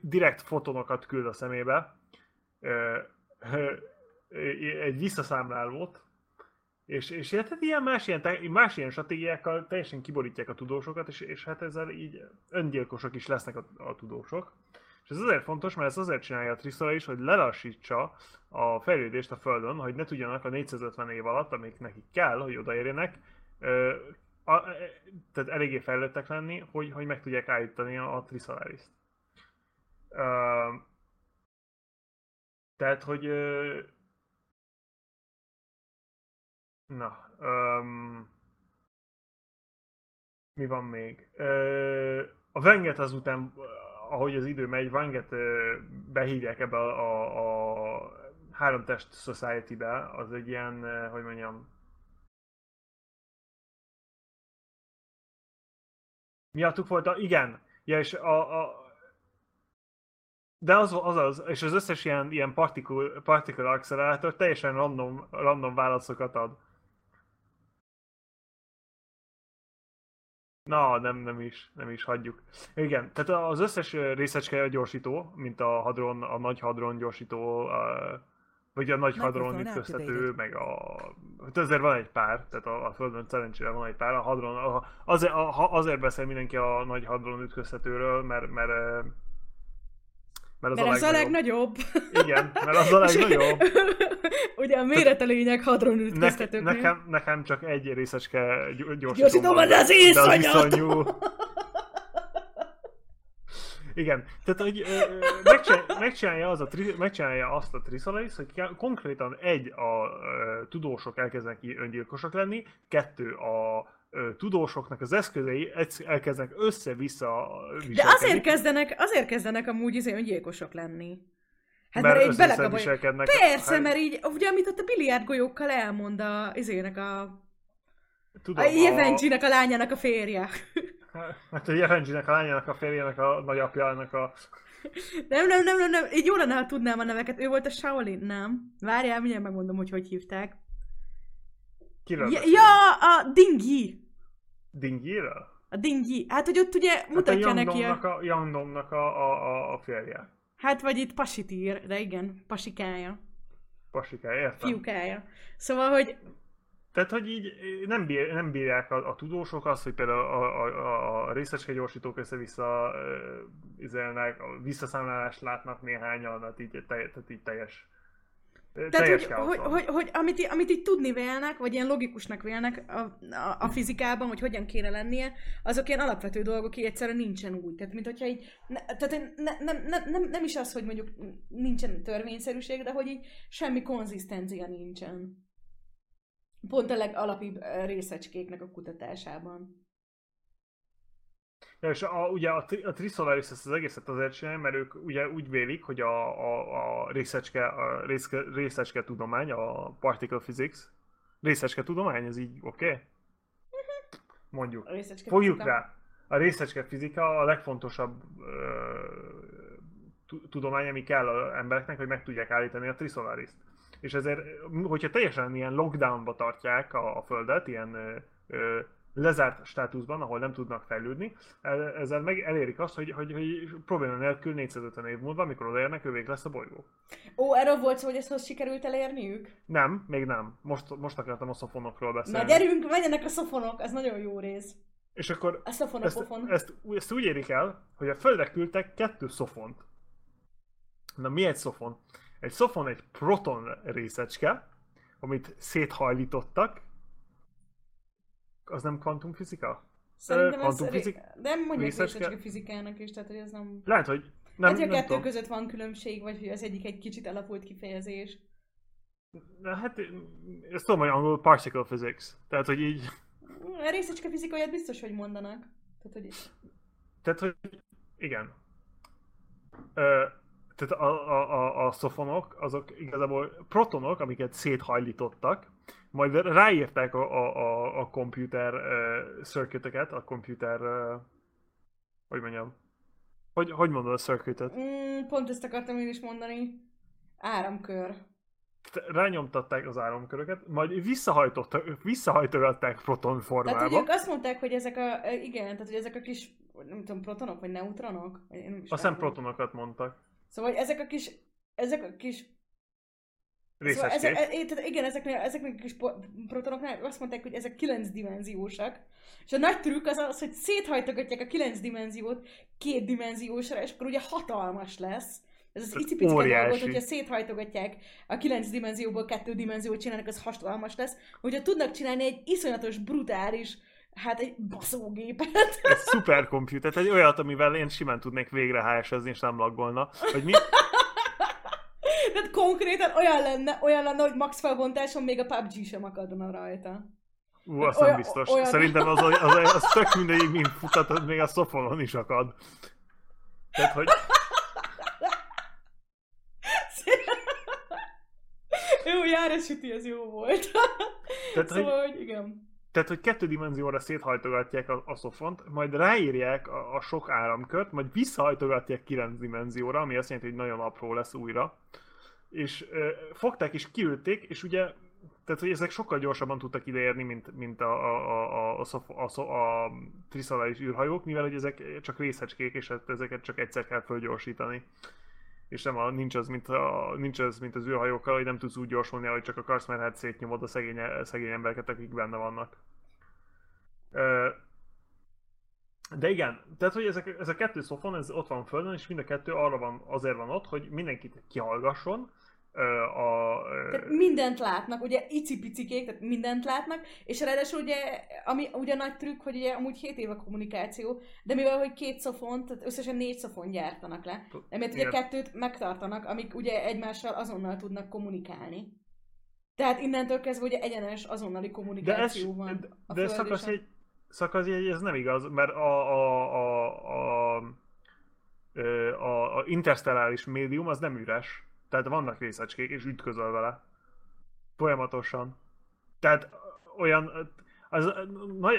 direkt fotonokat küld a szemébe, egy visszaszámlálót, És, és hát ilyen más ilyen, más ilyen stratégiákkal teljesen kiborítják a tudósokat, és, és hát ezzel így öngyilkosok is lesznek a, a tudósok. És ez azért fontos, mert ez azért csinálja a Trisztola is, hogy lelassítsa a fejlődést a Földön, hogy ne tudjanak a 450 év alatt, amik nekik kell, hogy odaérjenek, ö, a, e- tehát eléggé fejlődtek lenni, hogy, hogy meg tudják állítani a, a Trisolaris-t. Tehát, hogy ö, Na, um, mi van még? Ö, a Venget azután, ahogy az idő megy, Venget ö, behívják ebbe a, a, a Három Test Society-be, az egy ilyen, hogy mondjam, miattuk volt a, igen, ja, és a, a de az, az az, és az összes ilyen, ilyen particle, particle accelerátor teljesen random, random válaszokat ad. Na, nem, nem is, nem is, hagyjuk. Igen, tehát az összes részecske a gyorsító, mint a hadron, a nagy hadron gyorsító, a, vagy a nagy hadron ütköztető, meg a... Hát azért van egy pár, tehát a, a Földön szerencsére van egy pár, a hadron, a, azért, a, azért beszél mindenki a nagy hadron ütköztetőről, mert, mert, mert az Mert a legnagyobb. Igen, mert az a legnagyobb. Ugye a méret a lényeg hadron Ne, nekem, nekem csak egy részecske gy- gyorsító Gyorsító van, de az iszonyat! Igen, tehát hogy ö, megcsinálja, megcsinálja, az a tri, megcsinálja azt a Trisolaris, hogy konkrétan egy, a ö, tudósok elkezdenek ki öngyilkosok lenni, kettő, a tudósoknak az eszközei elkezdenek össze-vissza De azért kezdenek, azért kezdenek amúgy izé öngyilkosok lenni. Hát Mert mert, viselkednek. Persze, Hát, mert így, ugye, amit ott a biliárd golyókkal elmond a, izének a... tudom, A Jevencsinek a lányának a férje. Hát a Jevencsinek a lányának, a férjének, a nagyapjának a... Nem, nem, nem, nem, nem, így jó lenne, ha tudnám a neveket. Ő volt a Shaolin, nem? Várjál, mindjárt megmondom, hogy hogy hívták. Kiről Ja, ja a Dingi. Dingyéről? A Dingi. Hát, hogy ott ugye Hát a mutatja neki a... a, Yangdongnak a, a, a, férje. Hát, vagy itt Pasit ír, de igen, Pasikája. Pasikája, értem. Fiúkája. Szóval, hogy Tehát, hogy így nem, bír, nem bírják a, a tudósok azt, hogy például a, a, a, a részecske gyorsítók össze-vissza a visszaszámlálást látnak néhányan, hát így, telj, tehát így teljes, Tehát, hogy, hogy, hogy, hogy amit, amit így tudni vélnek, vagy ilyen logikusnak vélnek a, a, a fizikában, hogy hogyan kéne lennie, azok ilyen alapvető dolgok, így egyszerűen nincsen úgy. Tehát, mint hogyha így, ne, tehát ne, nem, nem, nem, nem is az, hogy mondjuk nincsen törvényszerűség, de hogy így semmi konzisztencia nincsen. Pont a legalapibb részecskéknek a kutatásában. És a, ugye a, a Trisolaris ezt az egészet azért csinálja, mert ők ugye úgy vélik, hogy a, a, a részecske, a részke, részecske tudomány, a particle physics, részecske tudomány, ez így oké? Okay? Mondjuk. A részecske Fogjuk fizika. rá. A részecske fizika a legfontosabb ö, tu- tudomány, ami kell az embereknek, hogy meg tudják állítani a Trisolaris-t. És ezért, hogyha teljesen ilyen lockdownba tartják a, a Földet, ilyen ö, ö, lezárt státuszban, ahol nem tudnak fejlődni, e- ezzel meg elérik azt, hogy, hogy, hogy probléma nélkül 450 év múlva, amikor odaérnek, ővék lesz a bolygó. Ó, erről volt szó, hogy ezt hogy sikerült elérniük? Nem, még nem. Most, most akartam a szofonokról Na beszélni. gyerünk, menjenek a szofonok, az nagyon jó rész. És akkor A ezt, szofonopofon. ezt, ezt úgy érik el, hogy a Földre küldtek kettő szofont. Na mi egy szofon? Egy szofon egy proton részecske, amit széthajlítottak. Az nem kvantumfizika? Szerintem ez kvantumfizik- ré... nem mondják részecske- fizikának is, tehát hogy ez nem... Lehet, hogy Nem, hát, hogy a kettő tudom. között van különbség, vagy hogy az egyik egy kicsit alapult kifejezés. Na, Hát, ezt tudom, hogy angol particle physics. Tehát, hogy így, A részecske fizikáját biztos, hogy mondanak. Tehát, hogy tehát, hogy igen. Ö, tehát a, a, a, a szofonok, azok igazából protonok, amiket széthajlítottak, majd ráírták a, a, a, a computer uh, circuiteket, a computer, uh, hogy mondjam, hogy, hogy mondod a circuitet? mm, pont ezt akartam én is mondani. Áramkör. Tehát Rányomtatták az áramköröket, majd visszahajtottak, visszahajtogatták proton Tehát formába. ők azt mondták, hogy ezek a, igen, tehát hogy ezek a kis, nem tudom, protonok vagy neutronok? Én nem is Aztán tudom. protonokat mondtak. Szóval hogy ezek a kis, ezek a kis Szóval ezek, e- tehát igen, ezeknél, ezeknek a kis protonoknál azt mondták, hogy ezek 9 dimenziósak. És a nagy trükk az az, hogy széthajtogatják a 9 dimenziót két dimenziósra, és akkor ugye hatalmas lesz. Ez az icipicike dolgot, hogyha széthajtogatják a 9 dimenzióból kettő dimenziót csinálnak, az hatalmas lesz. Hogyha tudnak csinálni egy iszonyatos, brutális, hát egy baszógépet. Egy szuperkomputer, egy olyat, amivel én simán tudnék végre hs és nem laggolna. Vagy mi? Tehát konkrétan olyan lenne, olyan lenne, hogy max felbontáson még a PUBG sem akadna rajta. Ú, azt nem biztos. olyan- Szerintem az, az, az, az tök mindegy, mint futatod, még a szofonon is akad. Tehát, hogy jó, Jára süti, ez jó volt. Tehát, hogy- szóval, hogy igen. Tehát, hogy kettő dimenzióra széthajtogatják a, a szofont, majd ráírják a, a sok áramkört, majd visszahajtogatják kilenc dimenzióra, ami azt jelenti, hogy nagyon apró lesz újra. És ö, fogták és kiülték, és ugye, tehát, hogy ezek sokkal gyorsabban tudtak ideérni, mint, mint a, a, a, a, a, a, a triszalális űrhajók, mivel hogy ezek csak részecskék, és hát ezeket csak egyszer kell fölgyorsítani. És nem a, nincs, az, mint a, nincs az, mint az űrhajókkal, hogy nem tudsz úgy gyorsulni, hogy csak akarsz, mert hát szétnyomod a szegény, szegény embereket, akik benne vannak. De igen, tehát hogy ezek, ez a kettő szofon, ez ott van földön, és mind a kettő arra van, azért van ott, hogy mindenkit kihallgasson, a, Tehát mindent látnak, ugye icipicikék, tehát mindent látnak, és ráadásul ugye, ami ugye nagy trükk, hogy ugye amúgy 7 éve kommunikáció, de mivel, hogy két szofont, tehát összesen négy szofon gyártanak le, emiatt ugye kettőt megtartanak, amik ugye egymással azonnal tudnak kommunikálni. Tehát innentől kezdve ugye egyenes azonnali de ez, kommunikáció van. de, a de ez és a- szakaszjegy, szakaszjegy, ez nem igaz, mert a, a, a, a, a, a interstelláris médium az nem üres. Tehát vannak részecskék, és ütközöl vele. Folyamatosan. Tehát olyan, az,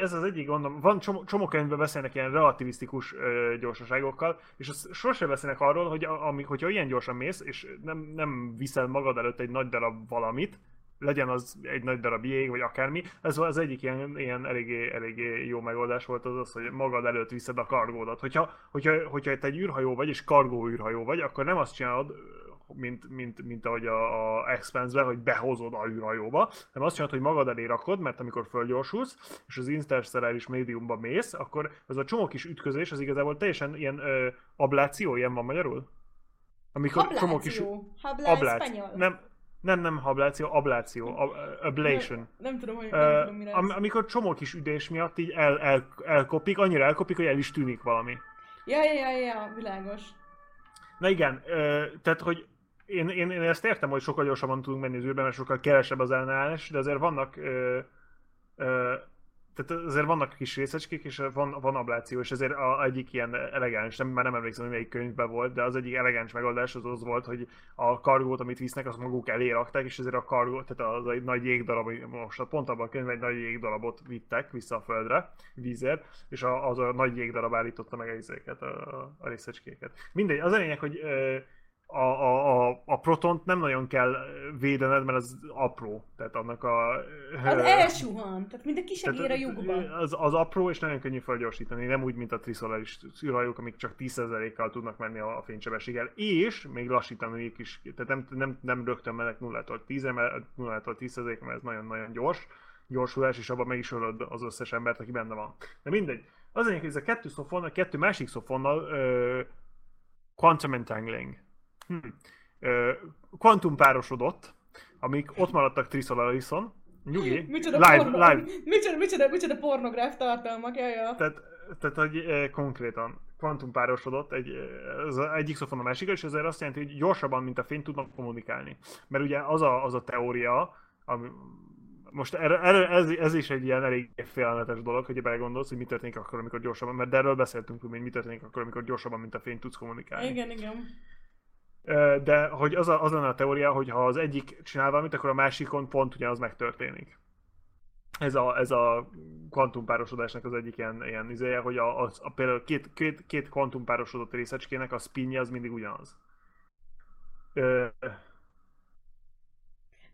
ez az egyik gondom, van csomó, csomó könyvben beszélnek ilyen relativisztikus ö, gyorsaságokkal, és az sosem beszélnek arról, hogy a- ami, hogyha ilyen gyorsan mész, és nem, nem viszel magad előtt egy nagy darab valamit, legyen az egy nagy darab jég, vagy akármi, ez az egyik ilyen, ilyen eléggé, eléggé jó megoldás volt az az, hogy magad előtt viszed a kargódat. Hogyha, hogyha, hogyha te egy űrhajó vagy, és kargó űrhajó vagy, akkor nem azt csinálod, mint, mint, mint ahogy a, a Expanse-ben, hogy behozod a űrhajóba, hanem azt csinálod, hogy magad elé rakod, mert amikor fölgyorsulsz, és az interstelláris médiumba mész, akkor az a csomó kis ütközés, az igazából teljesen ilyen ö, abláció, ilyen van magyarul? Amikor csomó kis... Habláció. Hablá spanyol. Nem, nem, nem habláció, abláció, ab, ablation. Nem, nem tudom, hogy nem tudom, mire am, amikor csomó kis üdés miatt így el, el, elkopik, annyira elkopik, hogy el is tűnik valami. Ja, ja, ja, ja, világos. Na igen, ö, tehát hogy én, én, én ezt értem, hogy sokkal gyorsabban tudunk menni az űrbe, mert sokkal kevesebb az ellenállás, de azért vannak ö, ö, tehát azért vannak kis részecskék, és van, van abláció, és ezért a, egyik ilyen elegáns, nem, már nem emlékszem, hogy melyik könyvben volt, de az egyik elegáns megoldás az az volt, hogy a kargót, amit visznek, azt maguk elé rakták, és ezért a kargó, tehát az egy nagy jégdarab, most pont abban a könyvben egy nagy jégdarabot vittek vissza a földre, vízért, és a, az a nagy jégdarab állította meg a, a, a részecskéket. Mindegy, az a lényeg, hogy ö, a, a, a, a protont nem nagyon kell védened, mert az apró. Tehát annak a... Az ö, elsuhan, tehát mind a kisegér a lyukba. az, az apró, és nagyon könnyű felgyorsítani, nem úgy, mint a triszolaris űrhajók, amik csak 10%-kal tudnak menni a, a fénysebességgel, és még lassítani is, tehát nem, nem, nem rögtön mennek 0-tól 10 mert 0-tól 10 mert ez nagyon-nagyon gyors, gyorsulás, és abban meg is ölöd az összes embert, aki benne van. De mindegy. Az hogy ez a kettő szofon, a kettő másik szofonnal ö, quantum entangling. Hm. Ö, kvantum párosodott, amik ott maradtak Trisolarison, Nyugi, Micsoda, live, porno... live, micsoda, micsoda, micsoda pornográf tartalmak, jaj, jaj. tehát, tehát hogy e, konkrétan kvantum párosodott egy, eh, az egyik szofon a másik, és ezért azt jelenti, hogy gyorsabban, mint a fény tudnak kommunikálni. Mert ugye az a, az a teória, ami, most erre, erre, ez, ez, is egy ilyen elég félelmetes dolog, hogy belegondolsz, hogy mi történik akkor, amikor gyorsabban, mert erről beszéltünk, hogy mi történik akkor, amikor gyorsabban, mint a fény tudsz kommunikálni. Igen, igen. De hogy az, a, az lenne a teória, hogy ha az egyik csinál valamit, akkor a másikon pont ugyanaz megtörténik. Ez a, ez a kvantumpárosodásnak az egyik ilyen, ilyen izéje, hogy a, a, a például két, két, két kvantumpárosodott részecskének a spinje az mindig ugyanaz. Ö,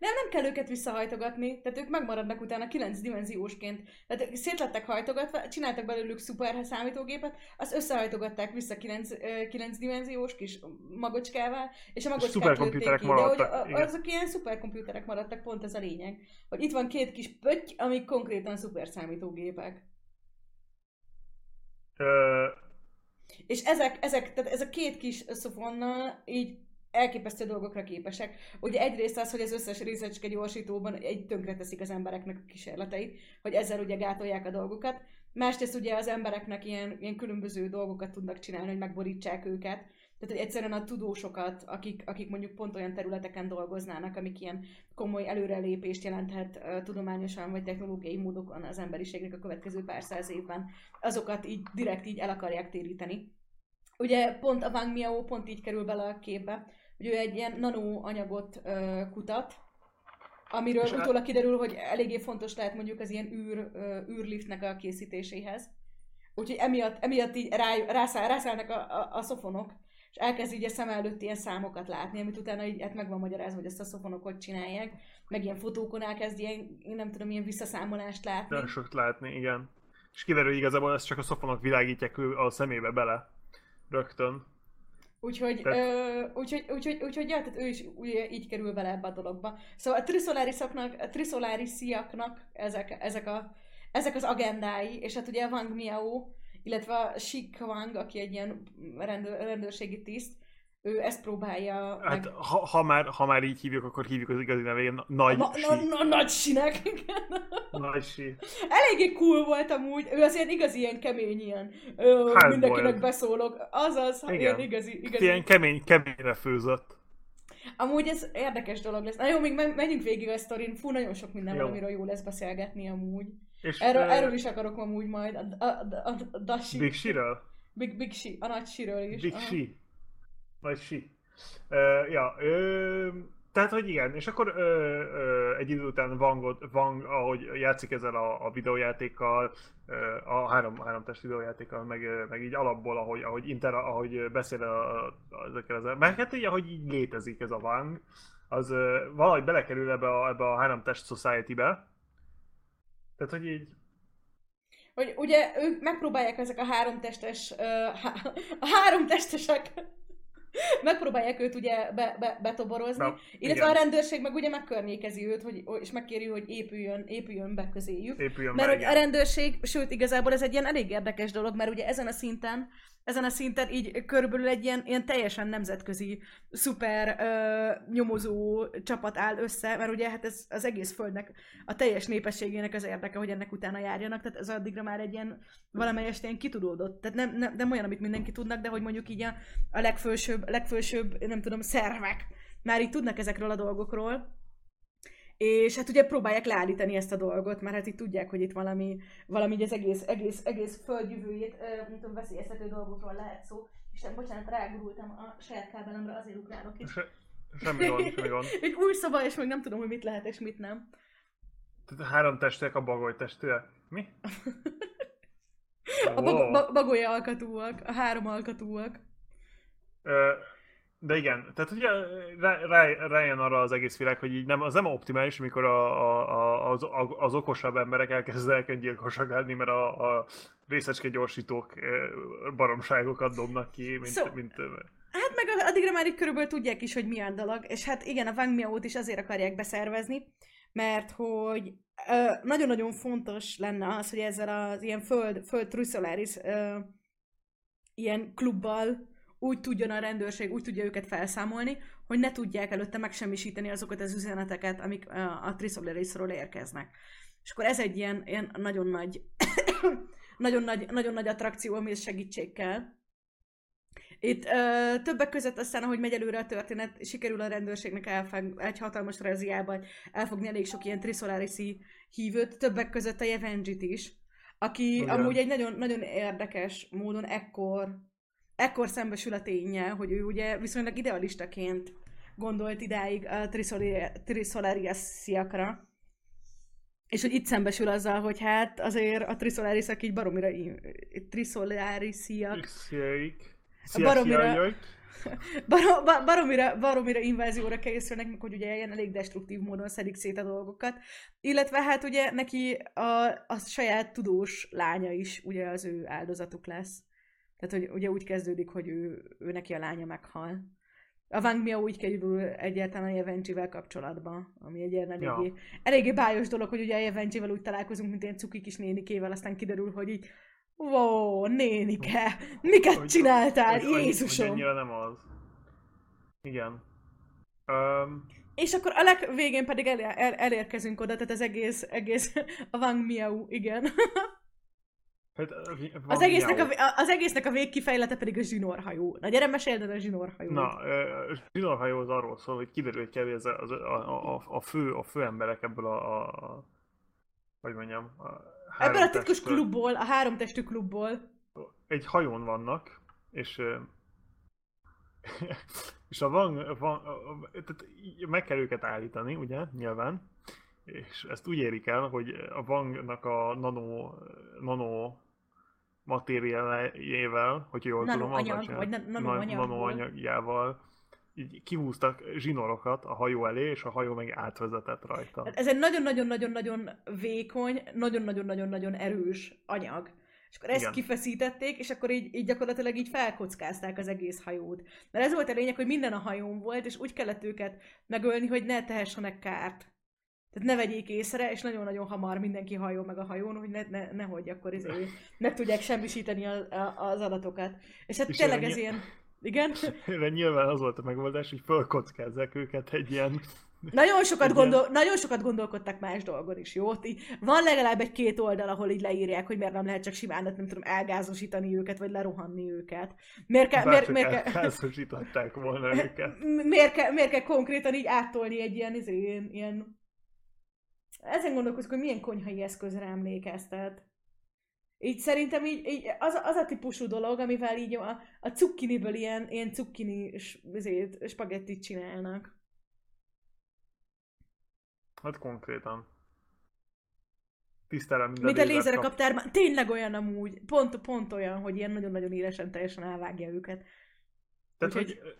Nem, nem kell őket visszahajtogatni, tehát ők megmaradnak utána 9 dimenziósként. Tehát ők szét lettek hajtogatva, csináltak belőlük szuper számítógépet, azt összehajtogatták vissza 9, 9 dimenziós kis magocskával, és a magocskát lőtték ki. De hogy azok ilyen szuperkomputerek maradtak, pont ez a lényeg. Hogy itt van két kis pötty, amik konkrétan szuper számítógépek. Ö... És ezek, ezek, tehát ez a két kis szofonnal így elképesztő dolgokra képesek. Ugye egyrészt az, hogy az összes részecske gyorsítóban egy tönkre teszik az embereknek a kísérleteit, hogy ezzel ugye gátolják a dolgokat. Másrészt ugye az embereknek ilyen, ilyen különböző dolgokat tudnak csinálni, hogy megborítsák őket. Tehát, hogy egyszerűen a tudósokat, akik, akik mondjuk pont olyan területeken dolgoznának, amik ilyen komoly előrelépést jelenthet uh, tudományosan vagy technológiai módokon az emberiségnek a következő pár száz évben, azokat így direkt így el akarják téríteni. Ugye pont a Wang Miao pont így kerül bele a képbe, hogy ő egy ilyen nano anyagot uh, kutat, amiről és utólag kiderül, hogy eléggé fontos lehet mondjuk az ilyen űr, uh, űrliftnek a készítéséhez. Úgyhogy emiatt, emiatt így rá, rászáll, rászállnak a, a, a szofonok, és elkezd így a szem előtt ilyen számokat látni, amit utána így hát meg van magyarázva, hogy ezt a szofonok hogy csinálják, meg ilyen fotókon elkezd ilyen, én nem tudom, ilyen visszaszámolást látni. Nem sok látni, igen. És kiderül, hogy igazából ezt csak a szofonok világítják a szemébe bele. Rögtön. Úgyhogy, tehát... ö, úgyhogy, úgyhogy, úgyhogy ja, tehát ő is ugye, így kerül bele ebbe a dologba. Szóval a Trisolarisoknak, a Trisolarisiaknak ezek, ezek, a, ezek az agendái, és hát ugye a Wang Miao, illetve a Shi Wang, aki egy ilyen rendőr, rendőrségi tiszt, ő ezt próbálja Hát meg... ha, ha, már, ha már így hívjuk, akkor hívjuk az igazi nevén Nagy na, na, na, Nagy Sinek. Nagy Si. Eléggé cool volt amúgy, ő az ilyen igazi, ilyen kemény, ilyen ö, hát mindenkinek bold. beszólok. Azaz, Igen. ilyen igazi, igazi. Ilyen kemény, keményre főzött. Amúgy ez érdekes dolog lesz. Na jó, még menjünk végig a sztorin. Fú, nagyon sok minden van, amiről jó lesz beszélgetni amúgy. És erről, uh, erről is akarok amúgy majd. A, a, a, a, a Dashi. Big Shiről? Big, Big Shi, a nagy Shiről is. Big Shi. Nagy si. Uh, ja, ö, tehát, hogy igen, és akkor ö, ö, egy idő után Vangot, Vang, ahogy játszik ezzel a, a videójátékkal, ö, a három, három test videójátékkal, meg, meg így alapból, ahogy, ahogy, inter, ahogy beszél a, a, ezekkel az meg hát így, ahogy így létezik ez a Vang, az ö, valahogy belekerül ebbe a, ebbe a három test society-be. Tehát, hogy így hogy ugye ők megpróbálják ezek a három testes, uh, a három testesek megpróbálják őt ugye be, be, betoborozni, Na, illetve igen. a rendőrség meg ugye megkörnyékezi őt, hogy, és megkéri, hogy épüljön, épüljön be közéjük. Épüljön mert be, hogy a rendőrség, sőt igazából ez egy ilyen elég érdekes dolog, mert ugye ezen a szinten ezen a szinten így körülbelül egy ilyen, ilyen teljesen nemzetközi szuper ö, nyomozó csapat áll össze, mert ugye hát ez az egész földnek, a teljes népességének az érdeke, hogy ennek utána járjanak, tehát ez addigra már egy ilyen valamelyest ilyen kitudódott. Tehát nem, nem, nem olyan, amit mindenki tudnak, de hogy mondjuk így a, a legfősőbb, legfősőbb, nem tudom, szervek már így tudnak ezekről a dolgokról, és hát ugye próbálják leállítani ezt a dolgot, mert hát itt tudják, hogy itt valami, valami az egész, egész, egész földjövőjét, nem tudom, veszélyeztető dolgokról lehet szó. Isten, bocsánat, rágurultam a saját kábelemre, azért ugrálok is. Se, semmi gond, semmi gond. Egy új szoba, és még nem tudom, hogy mit lehet és mit nem. Három testek a bagoly testűek. Mi? a bag- bagoly alkatúak, a három alkatúak. Ö, de igen, tehát ugye rá, rájön arra az egész világ, hogy így nem, az nem optimális, amikor a, a, az, az okosabb emberek elkezdenek öngyilkosakálni, mert a, a részecske gyorsítók baromságokat dobnak ki, mint, so, mint Hát meg addigra már itt körülbelül tudják is, hogy milyen dolog, és hát igen, a Wang Miao-t is azért akarják beszervezni, mert hogy ö, nagyon-nagyon fontos lenne az, hogy ezzel az ilyen föld, föld Trusolaris ö, ilyen klubbal úgy tudjon a rendőrség, úgy tudja őket felszámolni, hogy ne tudják előtte megsemmisíteni azokat az üzeneteket, amik a Trisolarisról érkeznek. És akkor ez egy ilyen, ilyen nagyon nagy, nagyon nagy, nagyon nagy attrakció, ami segítség kell. Itt ö, többek között aztán, ahogy megy előre a történet, sikerül a rendőrségnek elfog, egy hatalmas reziában elfogni elég sok ilyen Trisolarisi hívőt, többek között a Jevengit is, aki Igen. amúgy egy nagyon, nagyon érdekes módon ekkor ekkor szembesül a ténye, hogy ő ugye viszonylag idealistaként gondolt idáig a Trisolariasiakra, és hogy itt szembesül azzal, hogy hát azért a Trisolarisiak így baromira Trisolarisiak baromira- szia, jöjj. Bar- ba- baromira, baromira invázióra készülnek, meg hogy ugye ilyen elég destruktív módon szedik szét a dolgokat. Illetve hát ugye neki a, a saját tudós lánya is ugye az ő áldozatuk lesz. Tehát, hogy ugye úgy kezdődik, hogy ő, ő neki a lánya meghal. A Wang Mia úgy kerül egyáltalán a Evenjivel kapcsolatba, ami egy ilyen eléggé, Ja. eléggé bájos dolog, hogy ugye a Evenjivel úgy találkozunk, mint ilyen cuki kis nénikével, aztán kiderül, hogy így Wow, nénike, miket Hogy- csináltál, hogy- hogy- Jézusom! Hogy ennyire nem az. Igen. Um, És akkor a legvégén pedig el, el, elérkezünk oda, tehát az egész, egész a Wang Miao, igen. hát, Az egésznek, a, az egésznek a végkifejlete pedig a zsinórhajó. Na gyere, meséld el a zsinórhajót. Na, ö, zsinórhajó az arról szól, hogy kiderül, hogy. Ez a, a, a, a, fő, a fő emberek ebből a, a, a hogy mondjam, a Ebből a titkos testből klubból, a három testű klubból. egy hajón vannak, és és a van, van tehát meg kell őket állítani, ugye, nyilván, és ezt úgy érik el, hogy a Vangnak a nano, nano matériájával, hogy jól tudom, Nanoanyag, azzal vagy na- nanoanyagból. nanoanyagjával így kihúztak zsinorokat a hajó elé, és a hajó meg átvezetett rajta. Hát Ez egy nagyon-nagyon-nagyon-nagyon vékony, nagyon-nagyon-nagyon-nagyon erős anyag. És akkor ezt Igen. kifeszítették, és akkor így, így gyakorlatilag így felkockázták az egész hajót. Mert ez volt a lényeg, hogy minden a hajón volt, és úgy kellett őket megölni, hogy ne tehessenek kárt. Tehát ne vegyék észre, és nagyon-nagyon hamar mindenki hajol meg a hajón, hogy ne, ne, nehogy akkor izé, meg tudják semmisíteni a, a, az adatokat. És hát És tényleg ez ilyen... Igen? Erre nyilván az volt a megoldás, hogy fölkockázzák őket egy ilyen... Nagyon sokat, gondol, nagyon sokat gondolkodtak más dolgon is, jó? Így van legalább egy két oldal, ahol így leírják, hogy miért nem lehet csak simán, nem tudom, elgázosítani őket, vagy lerohanni őket. Miért kell, miért, miért, kell, elházasították volna őket. miért, kell, miért kell konkrétan így áttolni egy ilyen, izé, ilyen, ilyen... Ezen gondolkozok, hogy milyen konyhai eszközre emlékeztet. Így szerintem így, így az, az a típusú dolog, amivel így a, a cukkiniből ilyen, ilyen cukkini spagettit csinálnak. Hát konkrétan. Tisztelem minden Mint a lézert lézerek kap- kaptárban. Tényleg olyan amúgy. Pont, pont olyan, hogy ilyen nagyon-nagyon élesen teljesen elvágja őket. Tehát, Úgyhogy- hogy,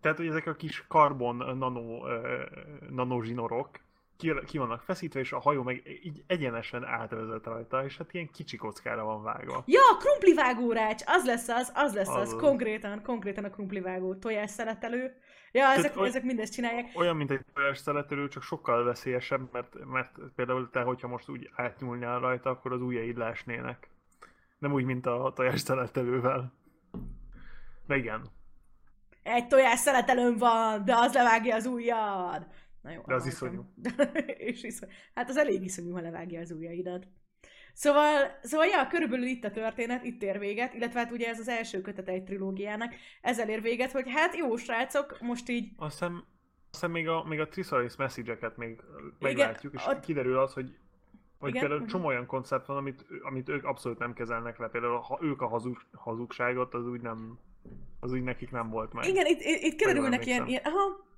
tehát, hogy ezek a kis karbon nano, ö, nano zsinorok ki, ki vannak feszítve, és a hajó meg így egyenesen átvezet rajta, és hát ilyen kicsi kockára van vágva. Ja, krumplivágórács! Az lesz az, az lesz az. Az. Konkrétan, konkrétan a krumplivágó tojás szeletelő. Ja, ezek, oly- ezek mindezt csinálják. Olyan, mint egy tojás szeletelő, csak sokkal veszélyesebb, mert, mert például te, hogyha most úgy átnyúlnál rajta, akkor az ujjaid lásnének. Nem úgy, mint a tojás szeletelővel. De igen, Egy tojás szeletelőm van, de az levágja az ujjad. Na jó, De az akartam. És iszonyú. Hát az elég iszonyú, ha levágja az ujjaidat. Szóval, szóval ja, körülbelül itt a történet, itt ér véget, illetve hát ugye ez az első kötet egy trilógiának, ezzel ér véget, hogy hát jó srácok, most így Azt hiszem, azt hiszem még a, még a Trisaris message-eket még meglátjuk, és ott- kiderül az, hogy, hogy Igen, például mhm. csomó olyan koncept van, amit, amit ők abszolút nem kezelnek le. Például ha ők a hazug, hazugságot, az úgy nem, az úgy nekik nem volt meg. Igen, itt, itt, itt kiderülnek ilyen, ilyen, aha,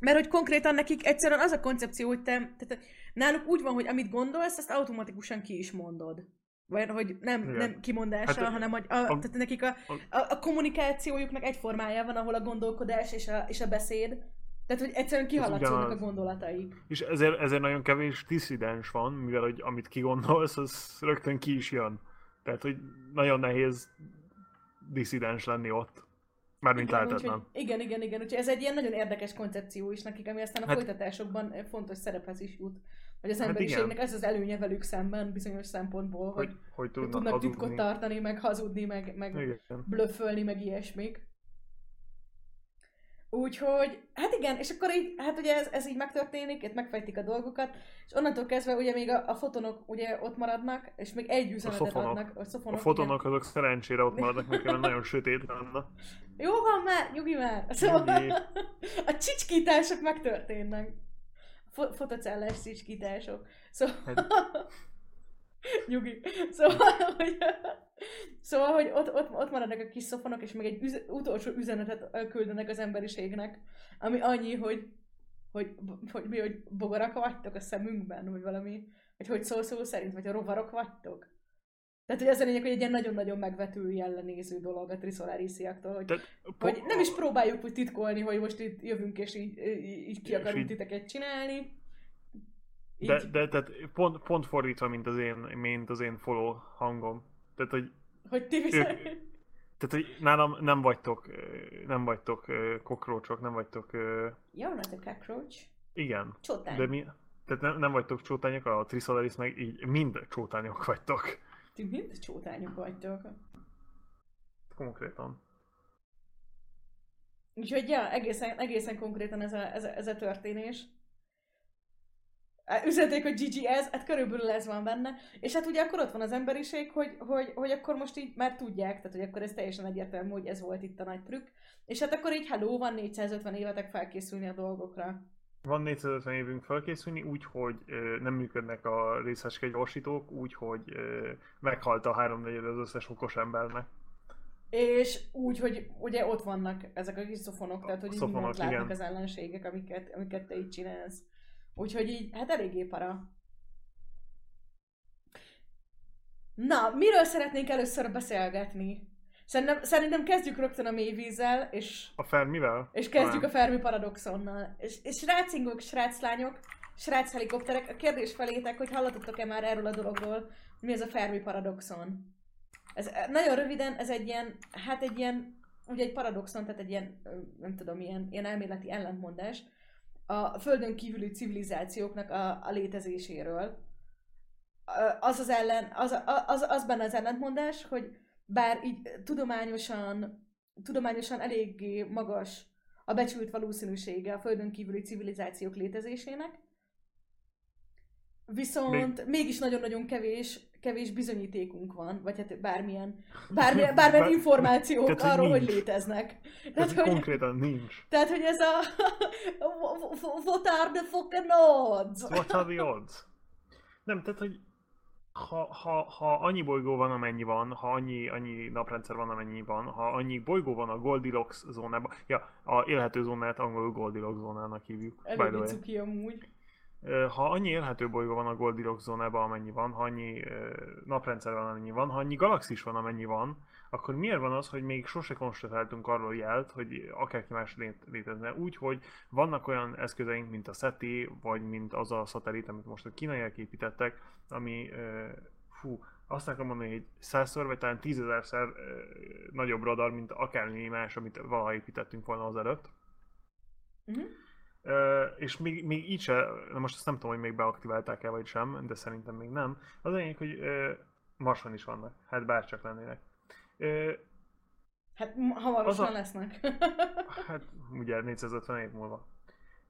mert hogy konkrétan nekik egyszerűen az a koncepció, hogy te, tehát náluk úgy van, hogy amit gondolsz, azt automatikusan ki is mondod. Vagy hogy nem, Igen. nem kimondással, Hát, hanem hogy a, a- tehát nekik a, a- a, kommunikációjuknak egy formája van, ahol a gondolkodás és a, és a beszéd. Tehát, hogy egyszerűen kihaladszódnak a gondolataik. És ezért, ezért nagyon kevés diszidens van, mivel hogy amit kigondolsz, az rögtön ki is jön. Tehát, hogy nagyon nehéz diszidens lenni ott. Mármint Igen, lehetetlen. úgyhogy, igen, igen, igen. Úgyhogy ez egy ilyen nagyon érdekes koncepció is nekik, ami aztán a Hát- folytatásokban fontos szerephez is jut. Hogy az Hát emberiségnek ez az előnye velük szemben bizonyos szempontból, hogy, Hogy, hogy hogy tudnak, tudnak hazudni. titkot tartani, meg hazudni, meg, meg blöffölni, meg ilyesmik. Úgyhogy, hát igen, és akkor így, hát ugye ez, ez így megtörténik, itt megfejtik a dolgokat, és onnantól kezdve ugye még a, a fotonok ugye ott maradnak, és még egy üzenetet szofonok. adnak. A, szofonok, A fotonok azok szerencsére ott maradnak, mert különben nagyon sötét lenne. Igen. Jó van már, nyugi már! Szóval Nyugi. a csicskítások megtörténnek. Fo- fotocellás csicskítások. Szóval... Hát- Nyugi. Szóval, hogy, szóval, hogy ott, ott, ott maradnak a kis szofonok, és még egy üze, utolsó üzenetet küldenek az emberiségnek, ami annyi, hogy, hogy, hogy mi, hogy bogarak vagytok a szemünkben, vagy valami, vagy hogy szó szó szerint, vagy a rovarok vagytok. Tehát, hogy az a lényeg, hogy egy ilyen nagyon-nagyon megvető jellenéző dolog a Trisolarisiaktól, hogy, Tehát, hogy nem is próbáljuk úgy titkolni, hogy most itt jövünk és így, így ki akarunk titeket csinálni. Így, De, de tehát pont, pont fordítva, mint az én, mint az én follow hangom. Tehát, hogy, hogy ti viszont... tehát, hogy nálam nem vagytok, nem vagytok kokrócsok, nem vagytok, You're not a cockroach. igen. Csotány. De mi, tehát nem, nem vagytok csótányok, a Trisolaris meg így mind csótányok vagytok. Ti mind csótányok vagytok. Konkrétan. Úgyhogy ja, egészen, egészen konkrétan ez a, ez a, ez a történés. Á, Üzenték, hogy GG ez, hát körülbelül ez van benne. És hát ugye akkor ott van az emberiség, hogy, hogy, hogy akkor most így már tudják, tehát hogy akkor ez teljesen egyértelmű, hogy ez volt itt a nagy trükk. És hát akkor így hello, van 450 évetek felkészülni a dolgokra. Van 450 évünk felkészülni, úgy, hogy ö, nem működnek a részecske gyorsítók, úgy, hogy ö, meghalt a háromnegyed az összes okos embernek. És úgy, hogy ugye ott vannak ezek a kis szofonok, tehát hogy így Szofonok, mindent látnak igen. az ellenségek, amiket, amiket te így csinálsz. Úgyhogy így, hát eléggé para. Na, miről szeretnénk először beszélgetni? Szerintem, szerintem kezdjük rögtön a mélyvízzel, és, A Fermivel? és kezdjük a Talán. Fermi paradoxonnal. És, és srácingok, sráclányok, srác helikopterek, a kérdés felétek, hogy hallottatok-e már erről a dologról, mi ez a Fermi paradoxon? Ez eh, nagyon röviden, ez egy ilyen, hát egy ilyen, ugye egy paradoxon, tehát egy ilyen, nem tudom, ilyen, ilyen elméleti ellentmondás a földön kívüli civilizációknak a, a létezéséről. Az az ellen, az, az, az benne az ellentmondás, hogy bár így tudományosan, tudományosan eléggé magas a becsült valószínűsége a földön kívüli civilizációk létezésének, viszont Még... mégis nagyon-nagyon kevés, kevés bizonyítékunk van, vagy hát bármilyen, bármilyen, bármilyen Bár- információk tehát, hogy arról, hogy nincs. léteznek. Tehát, hogy konkrétan nincs. Tehát, hogy ez a... What are the fucking odds? What are the odds? Nem, tehát, hogy ha, ha, ha annyi bolygó van, amennyi van, ha annyi, annyi naprendszer van, amennyi van, ha annyi bolygó van a Goldilocks zónában, ja, a élhető zónát angolul Goldilocks zónának hívjuk, way. cuki amúgy. Ha annyi élhető bolygó van a Goldilocks zónában, amennyi van, ha annyi naprendszer van, amennyi van, ha annyi galaxis van, amennyi van, akkor miért van az, hogy még sose konstatáltunk arról jelt, hogy akárki más lét, létezne? Úgy, hogy vannak olyan eszközeink, mint a SETI, vagy mint az a szatellit, amit most a kínaiak építettek, ami, fú, azt akarom mondani, hogy százszor, vagy talán tízezerszer nagyobb radar, mint akármi más, amit valaha építettünk volna azelőtt. Ö, és még, még így se, most azt nem tudom, hogy még beaktiválták-e vagy sem, de szerintem még nem. Az lényeg, hogy Marson is vannak, hát bárcsak lennének. Hát hamarosan a- lesznek. hát ugye 450 év múlva.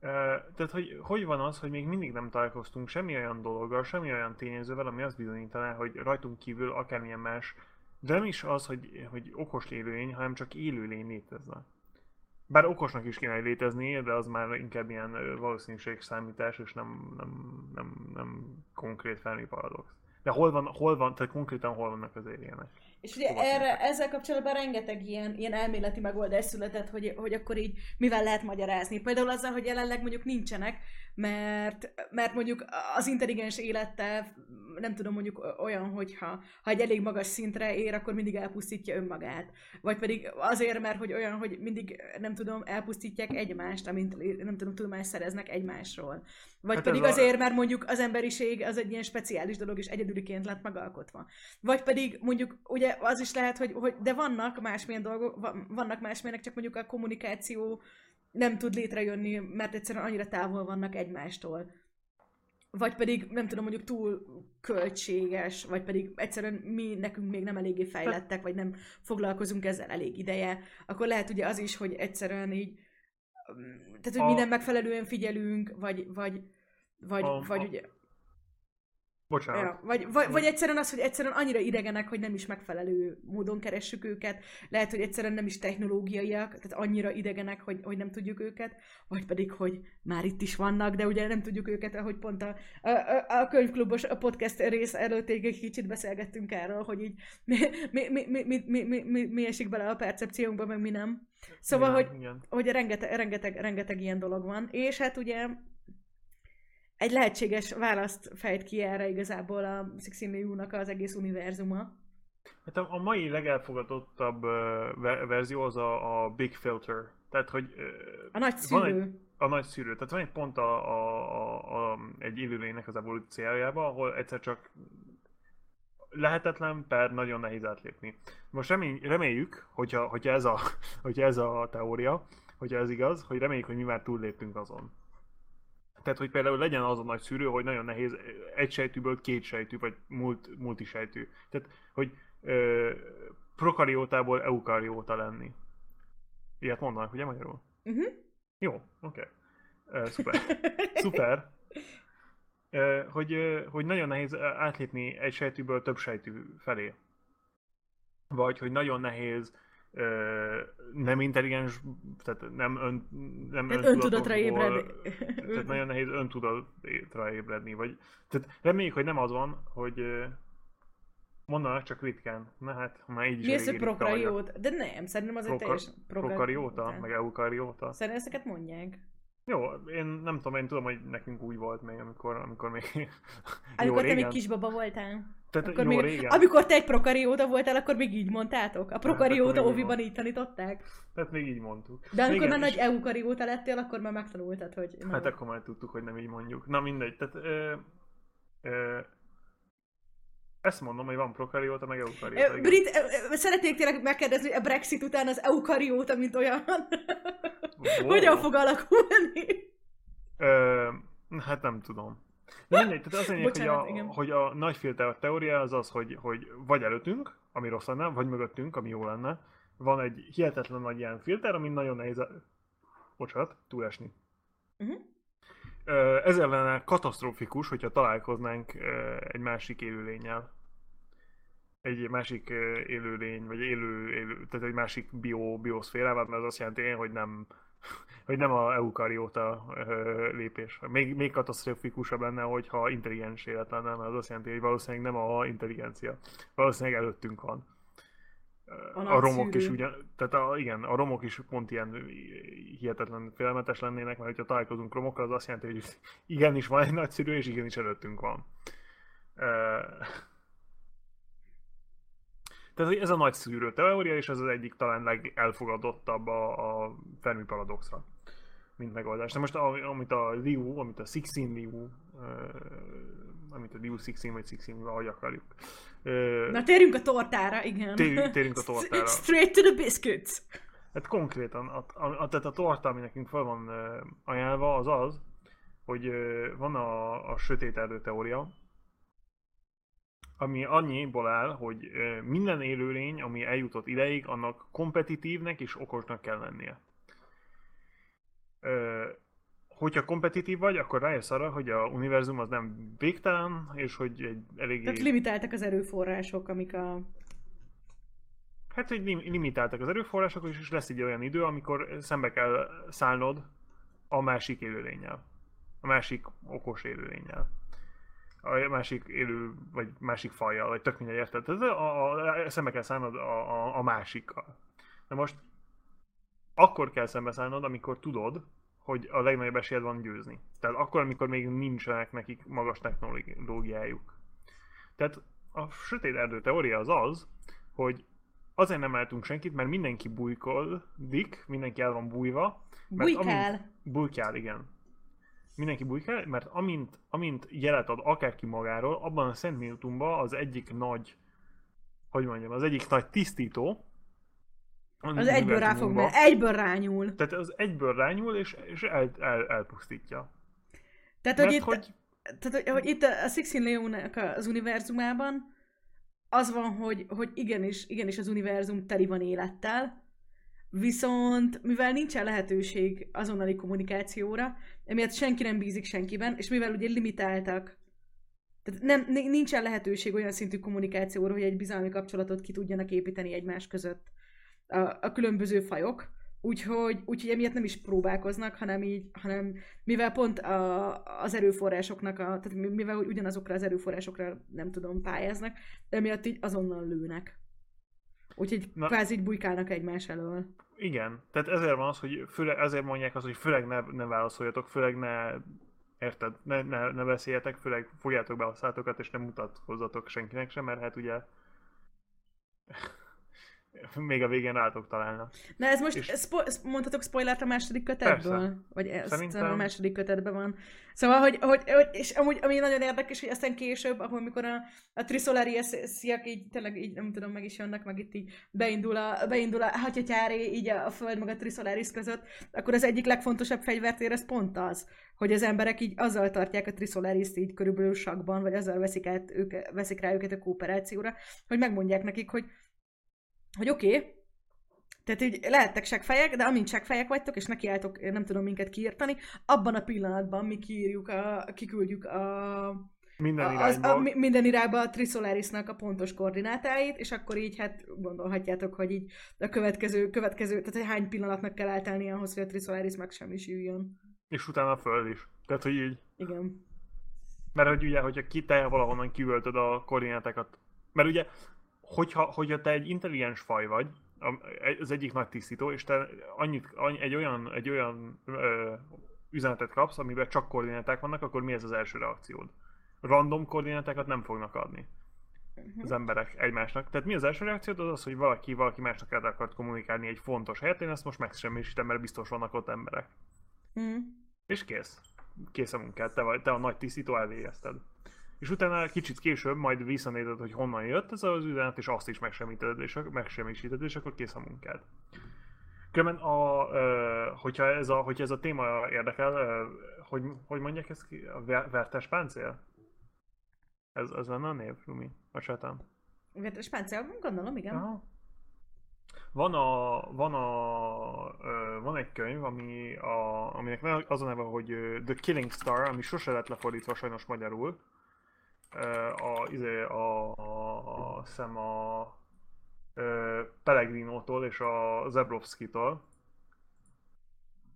Tehát, hogy hogy van az, hogy még mindig nem találkoztunk semmi olyan dologgal, semmi olyan tényezővel, ami azt bizonyítaná, hogy rajtunk kívül akármilyen más, de nem is az, hogy, hogy okos élőlény, hanem csak élőlény létezne. Bár okosnak is kéne létezni, de az már inkább ilyen valószínűségszámítás, és nem, nem, nem, nem konkrét Fermi paradox. De hol van, hol van, tehát konkrétan hol vannak az alienek? És ugye Hova erre, ezzel kapcsolatban rengeteg ilyen, ilyen elméleti megoldás született, hogy, hogy akkor így mivel lehet magyarázni. Például azzal, hogy jelenleg mondjuk nincsenek, mert, mert mondjuk az intelligens élettel nem tudom mondjuk olyan, hogyha ha egy elég magas szintre ér, akkor mindig elpusztítja önmagát. Vagy pedig azért, mert hogy olyan, hogy mindig nem tudom, elpusztítják egymást, amint nem tudom, tudomást szereznek egymásról. Vagy Hát pedig a- azért, mert mondjuk az emberiség az egy ilyen speciális dolog, és egyedüliként lett megalkotva. Vagy pedig mondjuk ugye az is lehet, hogy, hogy de vannak másmilyen dolgok, va- vannak másmilyenek, csak mondjuk a kommunikáció nem tud létrejönni, mert egyszerűen annyira távol vannak egymástól. Vagy pedig, nem tudom, mondjuk túl költséges, vagy pedig egyszerűen mi nekünk még nem eléggé fejlettek, vagy nem foglalkozunk ezzel elég ideje, akkor lehet ugye az is, hogy egyszerűen így, mm, tehát hogy A- mi nem megfelelően figyelünk, vagy, vagy, vagy, A- vagy a- ugye, Bocsánat. Ja, vagy, vagy, vagy egyszerűen az, hogy egyszerűen annyira idegenek, hogy nem is megfelelő módon keressük őket, lehet, hogy egyszerűen nem is technológiaiak, tehát annyira idegenek, hogy, hogy nem tudjuk őket, vagy pedig, hogy már itt is vannak, de ugye nem tudjuk őket, ahogy pont a, a, a- könyvklubos a podcast rész előtt egy kicsit beszélgettünk erről, hogy így mi, mi, mi, mi, mi, mi, mi, mi, mi esik bele a percepciónkba, meg mi nem. Szóval, igen, hogy Igen. hogy rengeteg, rengeteg, rengeteg ilyen dolog van, és hát ugye egy lehetséges választ fejt ki erre igazából a 16 nak az egész univerzuma. Hát a, a mai legelfogadottabb uh, verzió az a, a Big Filter. Tehát, hogy... Uh, a nagy szűrő. Egy, a nagy szűrő. Tehát van egy pont a, a, a, a, egy élőlénynek az evolúciójában, ahol egyszer csak lehetetlen per nagyon nehéz átlépni. Most remény, reméljük, hogyha, hogyha, ez a, hogyha ez a teória, hogyha ez igaz, hogy reméljük, hogy mi már túlléptünk azon. Tehát, hogy például legyen az a nagy szűrő, hogy nagyon nehéz egy sejtűből két sejtű, vagy multi multisejtű. Tehát, hogy ö, prokariótából eukarióta lenni. Ilyet mondanak, ugye magyarul? Uh-huh. Jó, oké. Okay. Uh, szuper. szuper. Uh, hogy, uh, hogy nagyon nehéz átlépni egy sejtűből több sejtű felé. Vagy hogy nagyon nehéz nem intelligens, tehát nem, ön, nem hát öntudatra ébredni. Tehát nagyon nehéz öntudatra ébredni. Vagy, tehát reméljük, hogy nem az van, hogy mondanak csak ritkán. Na hát, már így is Mi az, hogy prokarióta? De nem, szerintem az egy teljesen prokarióta, meg eukarióta. Szerintem ezeket mondják. Jó, én nem tudom, én tudom, hogy nekünk úgy volt még, amikor, amikor még Amikor te még kisbaba voltál. Tehát akkor jó még, régen. Amikor te egy prokarióta voltál, akkor még így mondtátok? A prokarióta óviban így tanították? Tehát még így mondtuk. De amikor már nagy eukarióta lettél, akkor már megtanultad, hogy... Na. Hát akkor már tudtuk, hogy nem így mondjuk. Na mindegy, tehát... Ö, ö, ezt mondom, hogy van prokarióta, meg eukarióta. Brit, szeretnék tényleg megkérdezni, hogy a Brexit után az eukarióta, mint olyan, wow. hogyan fog alakulni? Ö, hát nem tudom. De mindegy, tehát az lényeg, Bocsánat, hogy, a, hogy a nagy filter teória az az, hogy, hogy vagy előttünk, ami rossz lenne, vagy mögöttünk, ami jó lenne. Van egy hihetetlen nagy ilyen filter, ami nagyon nehéz, bocsánat, túlesni. Uh-huh. Ezzel lenne katasztrófikus, hogyha találkoznánk egy másik élőlényel. Egy másik élőlény, vagy élő, élő tehát egy másik bio, bioszférával, mert az azt jelenti, hogy nem, hogy nem a eukarióta lépés. Még, még katasztrofikusabb lenne, hogyha intelligens élet lenne, mert az azt jelenti, hogy valószínűleg nem a intelligencia. Valószínűleg előttünk van. A, a romok is ugyan, tehát a, igen, a romok is pont ilyen hihetetlen félelmetes lennének, mert hogyha találkozunk romokkal, az azt jelenti, hogy igenis van egy nagyszűrő, és igenis előttünk van. Tehát ez a nagy szűrő teória, és ez az egyik talán legelfogadottabb a, a Fermi paradoxra, mint megoldás. De most amit a Liu, amit a Sixin Liu, amit a Liu Sixin vagy Sixin, ahogy akarjuk. Na térjünk a tortára, igen. Térjünk, térjünk a tortára. Straight to the biscuits. Hát konkrétan, a, a, a, tehát a torta, ami nekünk fel van ajánlva, az az, hogy van a, a sötét erdő teória, ami annyiból áll, hogy minden élőlény, ami eljutott ideig, annak kompetitívnek és okosnak kell lennie. Hogyha kompetitív vagy, akkor rájössz arra, hogy a univerzum az nem végtelen, és hogy egy elég... Tehát limitáltak az erőforrások, amik a... Hát, hogy lim- limitáltak az erőforrások, és lesz egy olyan idő, amikor szembe kell szállnod a másik élőlényel. A másik okos élőlényel a másik élő, vagy másik fajjal, vagy tök mindegy, érted? Tehát a, a, szembe kell szállnod a, a, a másikkal. Na most akkor kell szembeszállnod, amikor tudod, hogy a legnagyobb esélyed van győzni. Tehát akkor, amikor még nincsenek nekik magas technológiájuk. Tehát a sötét erdő teória az az, hogy azért nem álltunk senkit, mert mindenki bujkoldik, mindenki el van bújva. Bujkál. bujkál, igen mindenki bujkál, mert amint, amint jelet ad akárki magáról, abban a Szent Minutumban az egyik nagy, hogy mondjam, az egyik nagy tisztító, az egyből rá fog menni, egyből rányúl. Tehát az egyből rányúl, és, és el, el, elpusztítja. Tehát, hogy itt, hogy... Tehát, hogy, hogy itt a Sixin Leónak az univerzumában az van, hogy, hogy igenis, igenis az univerzum teli van élettel, Viszont, mivel nincsen lehetőség azonnali kommunikációra, emiatt senki nem bízik senkiben, és mivel ugye limitáltak, tehát nem, nincsen lehetőség olyan szintű kommunikációra, hogy egy bizalmi kapcsolatot ki tudjanak építeni egymás között a, a különböző fajok, úgyhogy, úgyhogy emiatt nem is próbálkoznak, hanem így, hanem mivel pont a, az erőforrásoknak, a, tehát mivel ugyanazokra az erőforrásokra nem tudom pályáznak, emiatt így azonnal lőnek. Úgyhogy Na, kvázi így bujkálnak egymás elől. Igen, tehát ezért van az, hogy főleg, ezért mondják azt, hogy főleg ne, ne válaszoljatok, főleg ne érted, ne, ne, ne beszéljetek, főleg fogjátok be a szátokat, és nem mutatkozzatok senkinek sem, mert hát ugye még a végén rátok találnak. Na ez most, És- spo- mondhatok spoilert a második kötetből? Persze. Vagy ez Szerintem- a második kötetben van. Szóval, hogy, hogy, hogy és amúgy, ami nagyon érdekes, hogy aztán később, ahol mikor a, a Trisolari sziak így tényleg így, nem tudom, meg is jönnek, meg itt így beindul a, beindul a hatyatyáré így a, a Föld meg a Trisolaris között, akkor az egyik legfontosabb fegyvert érez pont az, hogy az emberek így azzal tartják a Trisolaris-t így körülbelül sakban, vagy azzal veszik, át ők, veszik rá őket a kooperációra, hogy megmondják nekik, hogy hogy oké, okay, tehát így lehettek seggfejek, de amint seggfejek vagytok, és nekiálltok, nem tudom minket kiírtani, abban a pillanatban mi kiírjuk, a, kiküldjük a, Minden a, az, irányba. a, mi- minden irányba a Trisolarisnak a pontos koordinátáit, és akkor így hát gondolhatjátok, hogy így a következő, következő tehát hogy hány pillanatnak kell eltelni ahhoz, hogy a Trisolaris megsemmisüljön. És utána a föld is. Tehát, hogy így, Igen. mert hogy ugye, hogyha ki te valahonnan kivöltöd a koordinátákat, mert ugye, hogyha, hogyha te egy intelligens faj vagy, az egyik nagy tisztító, és te annyit, annyi, egy olyan, egy olyan ö, üzenetet kapsz, amiben csak koordináták vannak, akkor mi ez az első reakciód? Random koordinátákat nem fognak adni az emberek egymásnak. Tehát mi az első reakciód? Az az, hogy valaki valaki másnak el akart kommunikálni egy fontos helyet, én ezt most megsemmisítem, mert biztos vannak ott emberek. Mm. És kész. Kész a munkád, te, vagy, te a nagy tisztító elvégezted. És utána kicsit később majd visszanézed, hogy honnan jött ez az üzenet, és azt is megsemmisíted, és, megsemmisíted, és akkor kész a munkád. Különben, a, hogyha, ez a, hogyha ez a téma érdekel, hogy, hogy mondják ezt ki? A ver- vertes páncél? Ez, ez lenne a név, Rumi? Bocsánat. Vettes páncél, gondolom, igen. Aha. Van a, van a, van egy könyv, ami a, aminek ne- az a neve, hogy The Killing Star, ami sose lett lefordítva sajnos magyarul. Ö, A, izé, a, a, a szem a ö, Pellegrinótól és a Zebrovszkitól.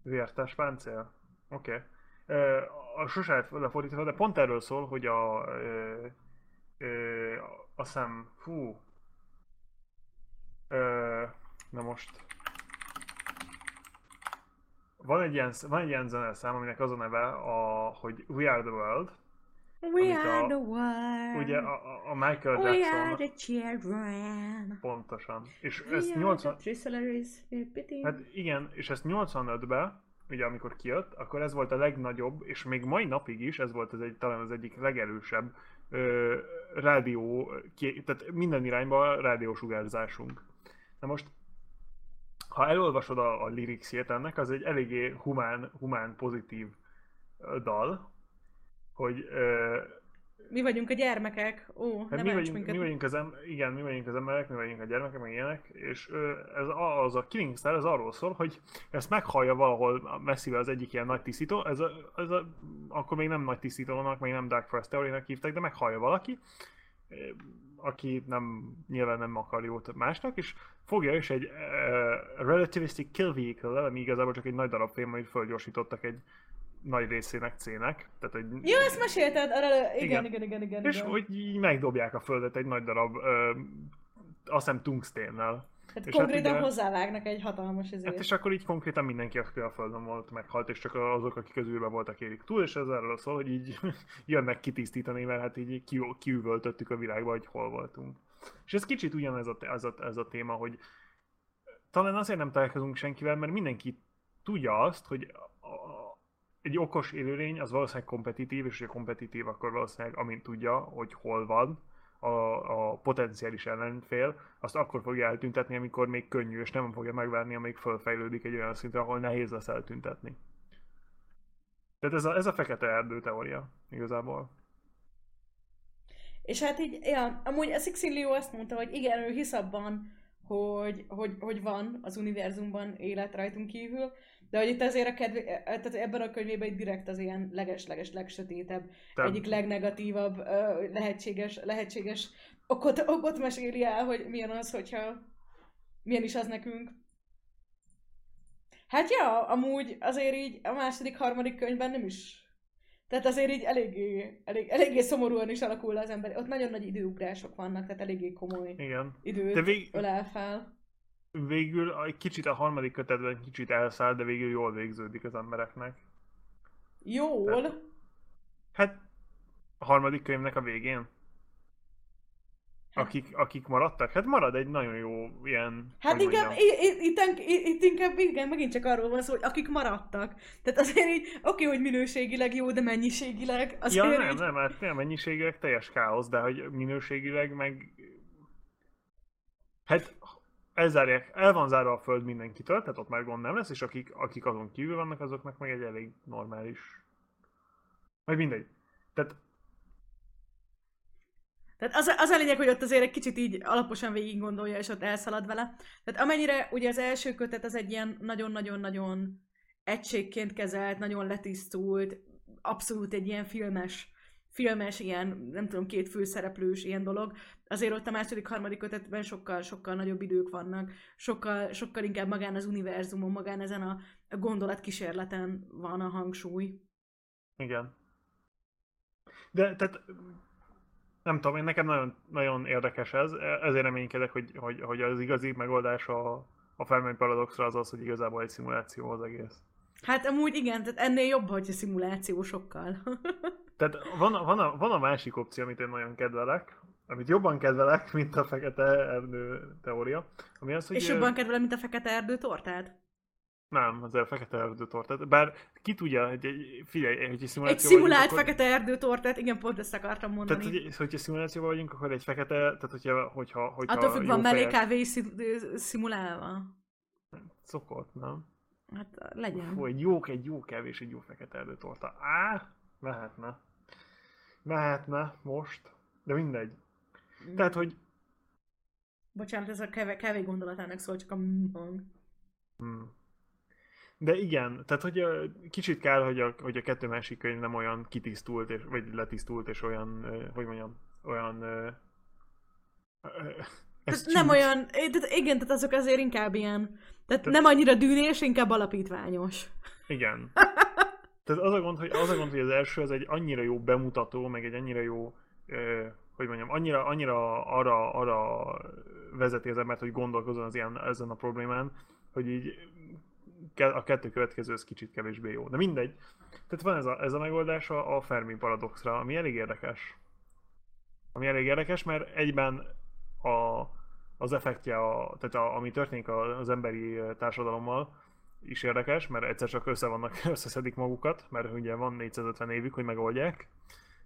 Vértes páncél? Oké. Okay. A sose lefordítva, de pont erről szól, hogy a, ö, ö, a szem, fú, Ö, na most... Van egy ilyen, van egy ilyen zeneszám, aminek az a neve, a, hogy We Are The World. We are a- the world. Ugye a, a- Michael We are Jackson the children. pontosan. És We ezt are 80... the Trisolaris. Piti. Hát igen, és ezt 85-ben, ugye amikor kijött, akkor ez volt a legnagyobb, és még mai napig is ez volt az egy, talán az egyik legerősebb ö, rádió, tehát minden irányba rádiósugárzásunk. Na most, ha elolvasod a, a lyricsét ennek, az egy eléggé humán, humán pozitív dal, hogy ö, Mi vagyunk a gyermekek. Ó, Hát nem mi, vagyunk, minket. mi vagyunk az em- igen, mi vagyunk az emberek, mi vagyunk a gyermekek, meg ilyenek, és ö, ez a- az a Killing Star, ez arról szól, hogy ezt meghallja valahol messzivel az egyik ilyen nagy tisztító, ez a, ez a, akkor még nem nagy tisztítónak, még nem Dark Forest Theory-nek hívták, de meghallja valaki, aki nem, nyilván nem akar jót másnak, és fogja és egy uh, relativistic kill vehicle ami igazából csak egy nagy darab fém, amit fölgyorsítottak egy nagy részének C-nek, tehát egy Jó, ezt mesélted, arra, igen, Igen. igen, igen, igen, és igen. hogy így megdobják a földet egy nagy darab, ö, azt hiszem tungsténnel. Tehát és konkrétan hát ugye- hozzávágnak egy hatalmas ezért. Hát és akkor így konkrétan mindenki, aki a földön volt, meghalt, és csak azok, akik az űrben voltak, érik túl, és ez erről szól, hogy így jönnek kitisztítani, mert hát így ki, kiüvöltöttük a világba, hogy hol voltunk. És ez kicsit ugyanez a, ez a, ez a téma, hogy talán azért nem találkozunk senkivel, mert mindenki tudja azt, hogy egy okos élőlény az valószínűleg kompetitív, és hogy kompetitív, akkor valószínűleg amint tudja, hogy hol van a, a potenciális ellenfél, azt akkor fogja eltüntetni, amikor még könnyű, és nem fogja megvárni, amíg fölfejlődik egy olyan szintre, ahol nehéz lesz eltüntetni. Tehát ez a, ez a fekete erdő teória igazából. És hát így, ja, amúgy a Sixin Liu azt mondta, hogy igen, ő hisz abban, hogy, hogy, hogy van az univerzumban élet rajtunk kívül, de hogy itt azért a kedve, tehát ebben a könyvében itt direkt az ilyen leges-leges, legsötétebb, Te, egyik legnegatívabb lehetséges, lehetséges okot, okot meséli el, hogy milyen az, hogyha milyen is az nekünk. Hát ja, amúgy azért így a második, harmadik könyvben nem is. Tehát azért így eléggé, elég, eléggé szomorúan is alakul az ember. Ott nagyon nagy időugrások vannak, tehát eléggé komoly igen. időt De vég, ölel fel. Végül egy kicsit a harmadik kötetben kicsit elszáll, de végül jól végződik az embereknek. Jól. Hát a harmadik könyvnek a végén. akik, akik maradtak? Hát marad egy nagyon jó ilyen... Hát inkább, itt, itt inkább igen, megint csak arról van szó, hogy akik maradtak. Tehát azért így, oké, hogy minőségileg jó, de mennyiségileg azért Ja, nem, így... nem, hát nem mennyiségileg teljes káosz, de hogy minőségileg meg... Hát elzárják, el van zárva a föld mindenkitől, tehát ott már gond nem lesz, és akik, akik azon kívül vannak, azoknak meg egy elég normális... Vagy mindegy. Tehát Tehát az, az a lényeg, hogy ott azért egy kicsit így alaposan végig gondolja, és ott elszalad vele. Tehát amennyire ugye az első kötet az egy ilyen nagyon-nagyon-nagyon egységként kezelt, nagyon letisztult, abszolút egy ilyen filmes, filmes, ilyen, nem tudom, két főszereplős ilyen dolog. Azért ott a második, harmadik kötetben sokkal, sokkal nagyobb idők vannak, sokkal, sokkal inkább magán az univerzumon, magán ezen a, a gondolatkísérleten van a hangsúly. Igen. De tehát nem tudom, én nekem nagyon, nagyon érdekes ez, ezért reménykedek, hogy, hogy, hogy az igazi megoldás a, a Fermi paradoxra az az, hogy igazából egy szimuláció az egész. Hát amúgy igen, tehát ennél jobb, hogyha szimuláció sokkal. Tehát van, a- van, a, van a másik opció, amit én nagyon kedvelek, amit jobban kedvelek, mint a fekete erdő teória, ami az, hogy... És jobban kedvelem, mint a fekete erdő tortát? Nem, az a fekete erdő tortát. Bár ki tudja, hogy egy, figyelj, hogy egy Egy szimuláció szimulált vagyunk, fekete erdő tortát, igen, pont ezt akartam akkor, mondani. tehát, hogy, hogyha szimulációban vagyunk, akkor egy fekete, tehát hogyha, hogyha, hogyha Attól függ, van mellé kávé szimulálva. Szokott, nem? Hát legyen. Fú, egy jó, egy jó kevés, egy jó fekete erdőtorta. Á, mehetne. Mehetne most, de mindegy. Tehát, hogy Bocsánat, ez a kávé, kávé gondolatának szól, csak a mm hang. Hmm. De igen, tehát hogy ö, kicsit kell, hogy a, hogy a kettő másik könyv nem olyan kitisztult, és, vagy letisztult, és olyan, hogy mondjam, olyan... Ö, ö, ez Tehát nem olyan, eh, tehát igen, tehát azok azért inkább ilyen, tehát Tehát- nem annyira dűnés, inkább alapítványos. Igen. Tehát az a gond, hogy, az a gond, hogy az első az egy annyira jó bemutató, meg egy annyira jó, hogy mondjam, annyira, annyira arra, arra vezeti az embert, hogy gondolkozzon az ilyen, ezen a problémán, hogy így a kettő következő az kicsit kevésbé jó. De mindegy. Tehát van ez a, ez a megoldás a, a Fermi paradoxra, ami elég érdekes. Ami elég érdekes, mert egyben a, az effektje, a, tehát a, ami történik az emberi társadalommal, is érdekes, mert egyszer csak össze vannak, összeszedik magukat, mert ugye van 450 évük, hogy megoldják,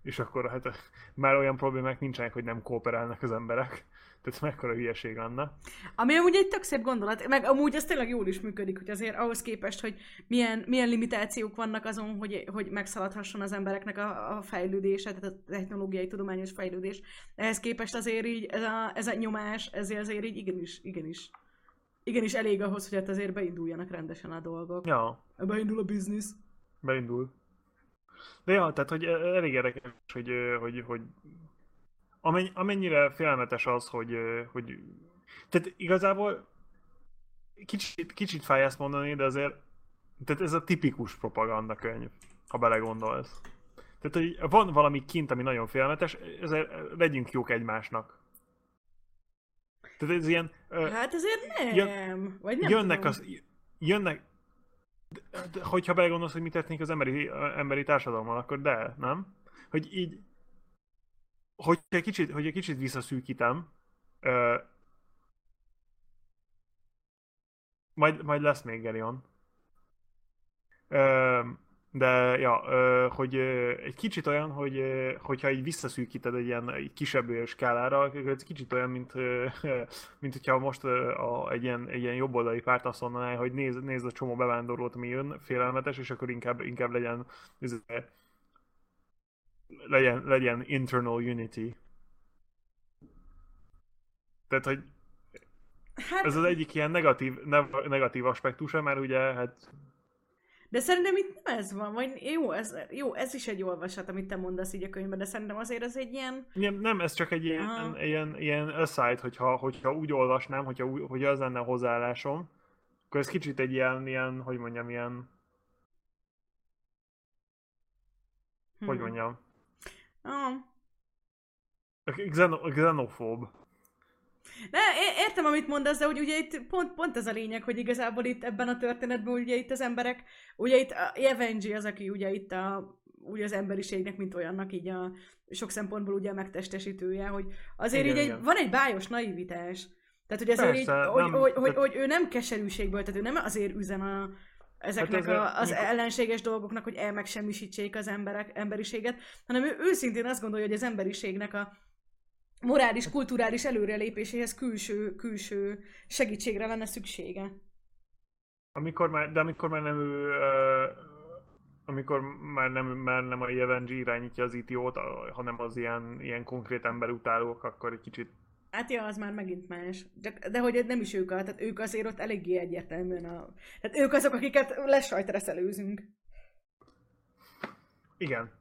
és akkor hát már olyan problémák nincsenek, hogy nem kooperálnak az emberek. Tehát mekkora hülyeség lenne. Ami amúgy egy tök szép gondolat, meg amúgy ez tényleg jól is működik, hogy azért ahhoz képest, hogy milyen, milyen limitációk vannak azon, hogy, hogy megszaladhasson az embereknek a, a fejlődése, tehát a technológiai, tudományos fejlődés. Ehhez képest azért így ez a, ez a nyomás, ezért azért így igenis, igenis, igenis elég ahhoz, hogy hát azért beinduljanak rendesen a dolgok. Ja, Beindul a biznisz. beindul. De ja, tehát hogy elég érdekes, hogy, hogy, hogy amen- amennyire félelmetes az, hogy, hogy tehát igazából kicsit, kicsit fáj ezt mondani, de azért tehát ez a tipikus propaganda könyv, ha belegondolsz. Tehát, hogy van valami kint, ami nagyon félelmetes, ezért legyünk jók egymásnak. Tehát ez ilyen... Hát azért nem. Jön- Vagy nem jönnek tudom. az... Jönnek... De, de, hogyha belegondolsz, hogy mi történik az emberi, emberi társadalommal, akkor de, nem? Hogy így... Hogy egy kicsit, hogy egy kicsit visszaszűkítem, ö, majd, majd lesz még Gerion. Ö, de, ja, hogy egy kicsit olyan, hogy hogyha így visszaszűkíted egy ilyen egy kisebb skálára, ez kicsit olyan, mint, mint hogyha most a, egy, ilyen, egy ilyen jobboldali párt azt mondaná, hogy nézd, nézd a csomó bevándorlót, ami jön, félelmetes, és akkor inkább, inkább legyen, legyen, legyen internal unity. Tehát, hogy Hát, ez az egyik ilyen negatív, ne- negatív aspektusa, mert ugye, hát De szerintem itt nem ez van, vagy jó ez, jó, ez is egy olvasat, amit te mondasz így a könyvben, de szerintem azért ez egy ilyen, Nem, nem, ez csak egy ilyen, Aha. ilyen, ilyen aside, hogyha, hogyha úgy olvasnám, hogyha, hogy az lenne a hozzáállásom, akkor ez kicsit egy ilyen, ilyen hogy mondjam, ilyen, hm. hogy mondjam, Ah. xeno, xenofób. Ne, értem, amit mondasz, de hogy ugye itt pont, pont ez a lényeg, hogy igazából itt ebben a történetben ugye itt az emberek, ugye itt a Evangy az, aki ugye itt a úgy az emberiségnek, mint olyannak, így a sok szempontból ugye a megtestesítője, hogy azért igen, így egy, van egy bájos naivitás. Tehát, hogy azért Persze, így, hogy, nem, hogy, hogy, hogy, ő nem keserűségből, tehát ő nem azért üzen a, ezeknek hát a, az mikor... ellenséges dolgoknak, hogy el megsemmisítsék az emberek, emberiséget, hanem ő őszintén azt gondolja, hogy az emberiségnek a morális, kulturális előrelépéséhez külső, külső segítségre lenne szüksége. Amikor már, de amikor már nem ő, uh, amikor már nem, már nem a Jevenji irányítja az IT-ot, hanem az ilyen, ilyen konkrét emberutálók, akkor egy kicsit Hát ja, az már megint más. De, de hogy nem is ők, tehát ők azért ott eléggé egyértelműen a... Tehát ők azok, akiket lesajtreszelőzünk. Igen.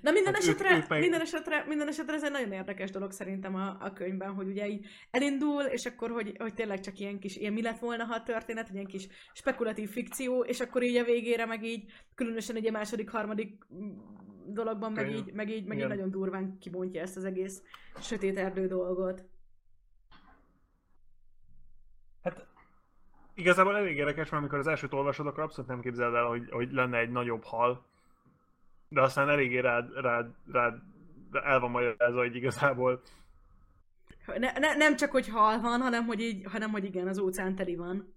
Na minden, hát esetre, ők, ők meg... minden, esetre, minden esetre ez egy nagyon érdekes dolog szerintem a, a könyvben, hogy ugye így elindul, és akkor, hogy, hogy tényleg csak ilyen kis, ilyen mi lett volna, ha a történet, egy ilyen kis spekulatív fikció, és akkor így a végére meg így, különösen egy második, harmadik dologban meg így, meg így, meg így nagyon durván kibontja ezt az egész sötét erdő dolgot. Hát igazából elég érdekes, mert amikor az elsőt olvasod, akkor abszolút nem képzeled el, hogy, hogy lenne egy nagyobb hal. De aztán eléggé rád, rád, rád el van magyarázva, hogy igazából ne, ne, nem csak, hogy hal van, hanem hogy, így, hanem hogy igen, az óceán teli van.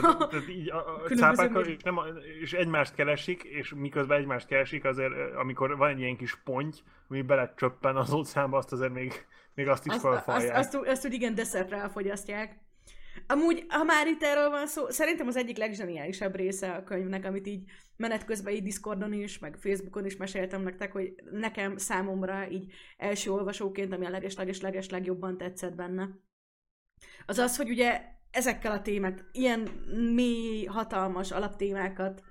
Tehát, tehát így a, a cápákkal, és, nem, és egymást keresik, és miközben egymást keresik, azért amikor van egy ilyen kis ponty, ami belecsöppen az óceánba, azt azért még, még azt is azt, felfalják. Azt, azt, azt, úgy igen, desszertre elfogyasztják. Amúgy, ha már itt erről van szó, szerintem az egyik legzseniálisabb része a könyvnek, amit így menet közben így Discordon is, meg Facebookon is meséltem nektek, hogy nekem számomra így első olvasóként, ami a leges-leges-leges legjobban tetszett benne. Az az, hogy ugye ezekkel a témák, ilyen mély, hatalmas alaptémákat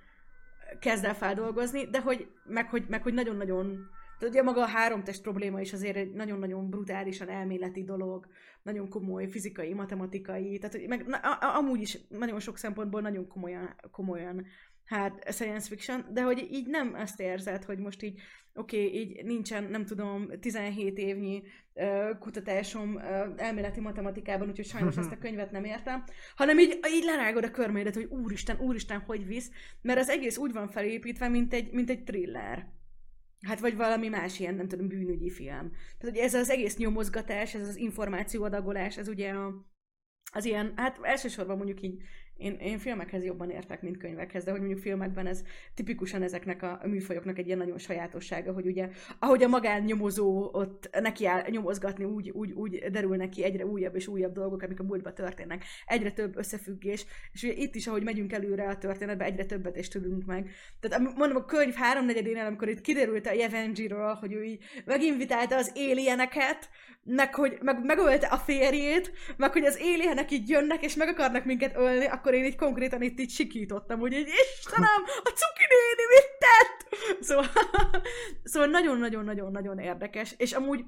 kezd el feldolgozni, de hogy, meg hogy, meg hogy nagyon-nagyon de ugye maga a háromtest probléma is azért egy nagyon-nagyon brutálisan elméleti dolog, nagyon komoly fizikai, matematikai, tehát meg na, a, amúgy is nagyon sok szempontból nagyon komolyan, komolyan hát science fiction, de hogy így nem ezt érzed, hogy most így oké, okay, így nincsen, nem tudom, 17 évnyi uh, kutatásom uh, elméleti matematikában, úgyhogy sajnos ezt a könyvet nem értem, hanem így, így lerágod a körmédet, hogy úristen, úristen, hogy visz, mert az egész úgy van felépítve, mint egy, mint egy thriller. Hát vagy valami más ilyen, nem tudom, bűnügyi film. Tehát hogy ez az egész nyomozgatás, ez az információadagolás, ez ugye a, az ilyen, hát elsősorban mondjuk így én, én filmekhez jobban értek, mint könyvekhez, de hogy mondjuk filmekben ez tipikusan ezeknek a műfajoknak egy ilyen nagyon sajátossága, hogy ugye, ahogy a magánnyomozó ott neki áll nyomozgatni, úgy, úgy, úgy derül neki egyre újabb és újabb dolgok, amik a múltban történnek. Egyre több összefüggés, és ugye itt is, ahogy megyünk előre a történetbe, egyre többet is tudunk meg. Tehát mondom, a könyv háromnegyedénél, amikor itt kiderült a Jevenjiről, hogy ő így meginvitálta az alieneket, meg hogy meg, megölte a férjét, meg hogy az alienek így jönnek, és meg akarnak minket ölni, akkor én így konkrétan itt így sikítottam, hogy így, Istenem, a cuki néni mit tett? Szóval, szóval nagyon-nagyon-nagyon-nagyon érdekes, és amúgy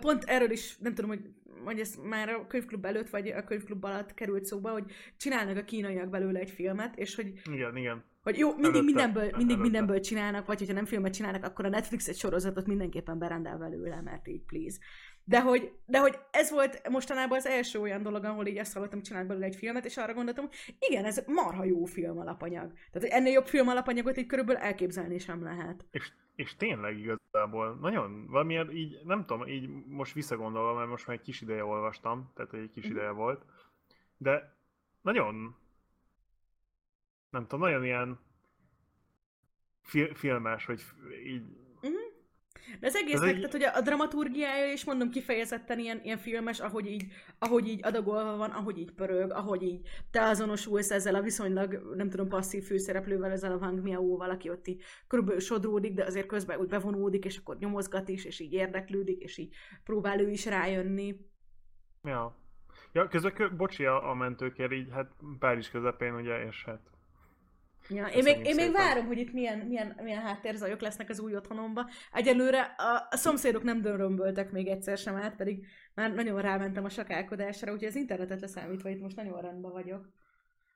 pont erről is, nem tudom, hogy, hogy ez már a könyvklub előtt, vagy a könyvklub alatt került szóba, hogy csinálnak a kínaiak belőle egy filmet, és hogy... Igen, igen. Hogy jó, mindig előtte, mindenből, mindig előtte. mindenből csinálnak, vagy hogyha nem filmet csinálnak, akkor a Netflix egy sorozatot mindenképpen berendel belőle, mert így please. De hogy, de hogy ez volt mostanában az első olyan dolog, ahol így ezt hallottam, csinálnak belőle egy filmet, és arra gondoltam, hogy igen, ez marha jó film alapanyag. Tehát, hogy ennél jobb film alapanyagot így körülbelül elképzelni sem lehet. És, és tényleg igazából nagyon, valamilyen így, nem tudom, így most visszagondolva, mert most már egy kis ideje olvastam, tehát egy kis mm. ideje volt, de nagyon, nem tudom, nagyon ilyen fi- filmes, vagy így de az egésznek, egy... tehát hogy a, a dramaturgiája is mondom kifejezetten ilyen, ilyen filmes, ahogy így, ahogy így adagolva van, ahogy így pörög, ahogy így te azonosulsz ezzel a viszonylag, nem tudom, passzív főszereplővel, ezzel a Wang Miao, valaki ott így körülbelül sodródik, de azért közben úgy bevonódik, és akkor nyomozgat is, és így érdeklődik, és így próbál ő is rájönni. Ja. Ja, közben, bocsi a, a mentőkér, így hát Párizs közepén ugye, és hát Ja, én még, én még várom, hogy itt milyen, milyen, milyen háttérzajok lesznek az új otthonomba. Egyelőre a, a szomszédok nem dörömböltek még egyszer sem át, pedig már nagyon rámentem a sakálkodásra, úgyhogy az internetet leszámítva itt most nagyon rendben vagyok.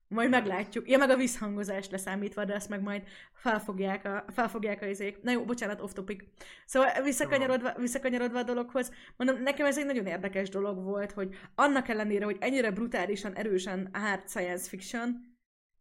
Majd meglátjuk. Ja, meg a visszhangozást leszámítva, de ezt meg majd felfogják a, felfogják a izék. Na jó, bocsánat, off topic. Szóval visszakanyarodva, visszakanyarodva a dologhoz, mondom, nekem ez egy nagyon érdekes dolog volt, hogy annak ellenére, hogy ennyire brutálisan, erősen hard science fiction,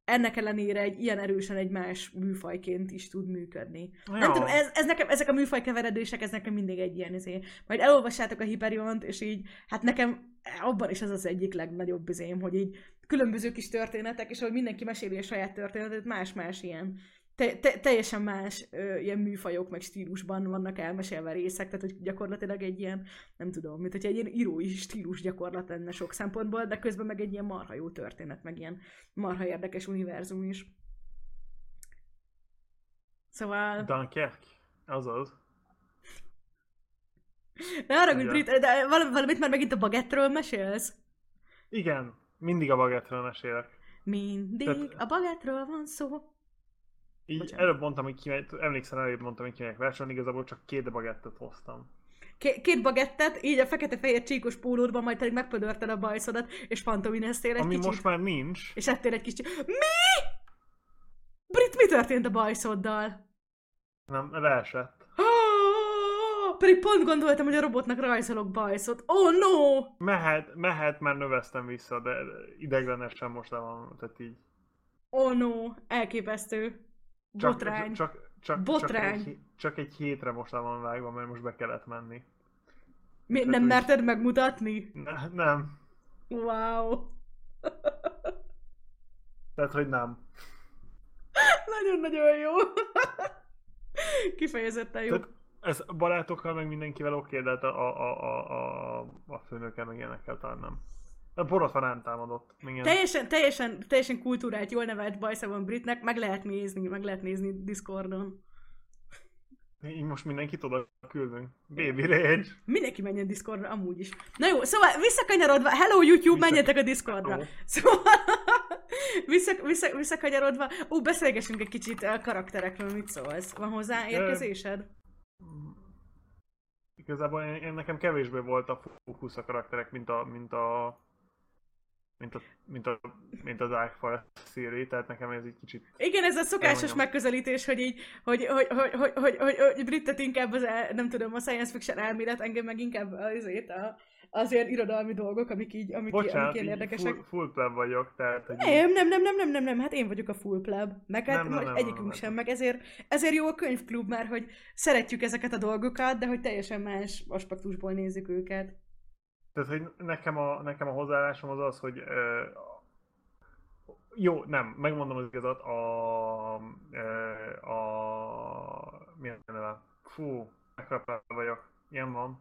ennek ellenére egy ilyen erősen egy más műfajként is tud működni. Ja. Nem tudom, ez, ez nekem, ezek a műfaj keveredések, ez nekem mindig egy ilyen izé. Majd elolvassátok a Hyperiont, és így, hát nekem abban is az az egyik legnagyobb izém, hogy így különböző kis történetek, és ahogy mindenki meséli a saját történetet, más-más ilyen te, te, teljesen más ö, ilyen műfajok, meg stílusban vannak elmesélve részek, tehát hogy gyakorlatilag egy ilyen, nem tudom, mint hogy egy ilyen írói stílus gyakorlat lenne sok szempontból, de közben meg egy ilyen marha jó történet, meg ilyen marha érdekes univerzum is. Szóval... Dunkerque. Azaz. Ne arra, hogy. Brit, de valami, valamit már megint a bagettről mesélsz? Igen, mindig a bagettről mesélek. Mindig Tehát- a bagettről van szó. Így Bocsánat. előbb mondtam, hogy kimegy, emlékszem, előbb mondtam, hogy kimegyek vásárolni, igazából csak két bagettet hoztam. Ké- két bagettet, így a fekete-fehér csíkos pólódban, majd pedig megpödörted a bajszodat, és pantomineztél egy Ami kicsit. most már nincs. És ettél egy kicsit. Mi? Brit, mi történt a bajszoddal? Nem, leesett. Ah, Pedig pont gondoltam, hogy a robotnak rajzolok bajszot. Oh no! Mehet, mehet, már növeztem vissza, de ideglenesen most le van, tehát így. Oh no! Elképesztő. Csak, Botrány. Csak, csak, Botrány. Csak, egy, csak egy hétre most le van vágva, mert most be kellett menni. Mi, nem úgy- merted megmutatni? Ne, nem. Wow. Tehát, hogy nem. Nagyon-nagyon jó. Kifejezetten jó. Tehát ez barátokkal, meg mindenkivel oké, de hát a, a, a, a, a, a főnökkel, meg ilyenekkel talán nem. A borotva rám támadott. Igen. Teljesen, teljesen, teljesen kultúrált, jól nevelt bajszavon britnek, meg lehet nézni, meg lehet nézni Discordon. Így most mindenkit oda küldünk. Baby Rage. Mindenki menjen Discordra, amúgy is. Na jó, szóval visszakanyarodva, hello YouTube, Vissza- menjetek a Discordra. Hello. Szóval vissza, vissza, visszakanyarodva, ó, beszélgessünk egy kicsit a karakterekről, mit szólsz? Van hozzá érkezésed? Igazából én, én nekem kevésbé volt a fókusz a karakterek, mint a, mint a mint a, mint a, mint az Darkfire szíri, tehát nekem ez egy kicsit Igen, ez a szokásos Elmondjam. megközelítés, hogy így, hogy, hogy, hogy, hogy, hogy, hogy, hogy Brittet inkább az, el, nem tudom, a science fiction elmélet, engem meg inkább azért a, az ilyen irodalmi dolgok, amik így, amik, amik Bocsánat, ilyen így érdekesek. full, full pleb vagyok, tehát hogy Nem, nem, nem, nem, nem, nem, nem, hát én vagyok a full pleb. Meg hát Nem, nem, nem, egyikünk nem, sem, meg ezért, ezért jó a könyvklub, mert hogy szeretjük ezeket a dolgokat, de hogy teljesen más aspektusból nézzük őket. Tehát, hogy nekem a, nekem a hozzáállásom az az, hogy ö, jó, nem, megmondom az igazat, a, ö, a mi a neve? Fú, megkapál vagyok, ilyen van.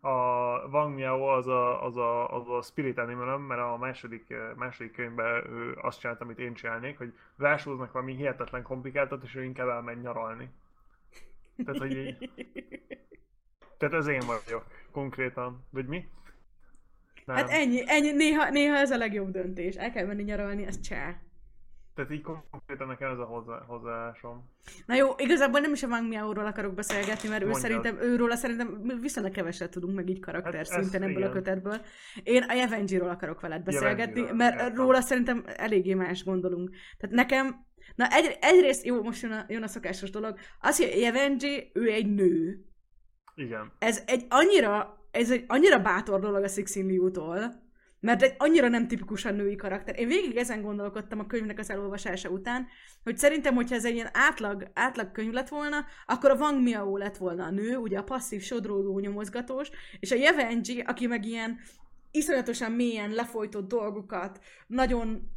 A Wang Miao az a, az a, az a Spirit animal mert a második, második könyvben ő azt csinált, amit én csinálnék, hogy rásóznak valami hihetetlen komplikáltat, és ő inkább elmegy nyaralni. Tehát, hogy így, tehát ez én vagyok, konkrétan. Vagy mi? Nem. Hát ennyi, ennyi néha, néha ez a legjobb döntés. El kell menni nyaralni, ez csá. Tehát így konkrétan nekem ez a hozzá, hozzáállásom. Na jó, igazából nem is a Wang Miao-ról akarok beszélgetni, mert ő Mondjad. szerintem, őről szerintem viszonylag keveset tudunk meg így karakter Hát hát szinten ebből a igen. kötetből. Én a Evangy-ról akarok veled beszélgetni, Evangy-ról, mert értem. róla szerintem eléggé más gondolunk. Tehát nekem, na egy, egyrészt, jó, most jön a, jön a szokásos dolog, az, hogy Evangy, ő egy nő. Igen. Ez egy annyira, ez egy annyira bátor dolog a Sixin Liu-tól, mert egy annyira nem tipikusan női karakter. Én végig ezen gondolkodtam a könyvnek az elolvasása után, hogy szerintem, hogyha ez egy ilyen átlag, átlag könyv lett volna, akkor a Wang Miao lett volna a nő, ugye a passzív sodródó nyomozgatós, és a Yevenji, aki meg ilyen iszonyatosan mélyen lefolytott dolgokat, nagyon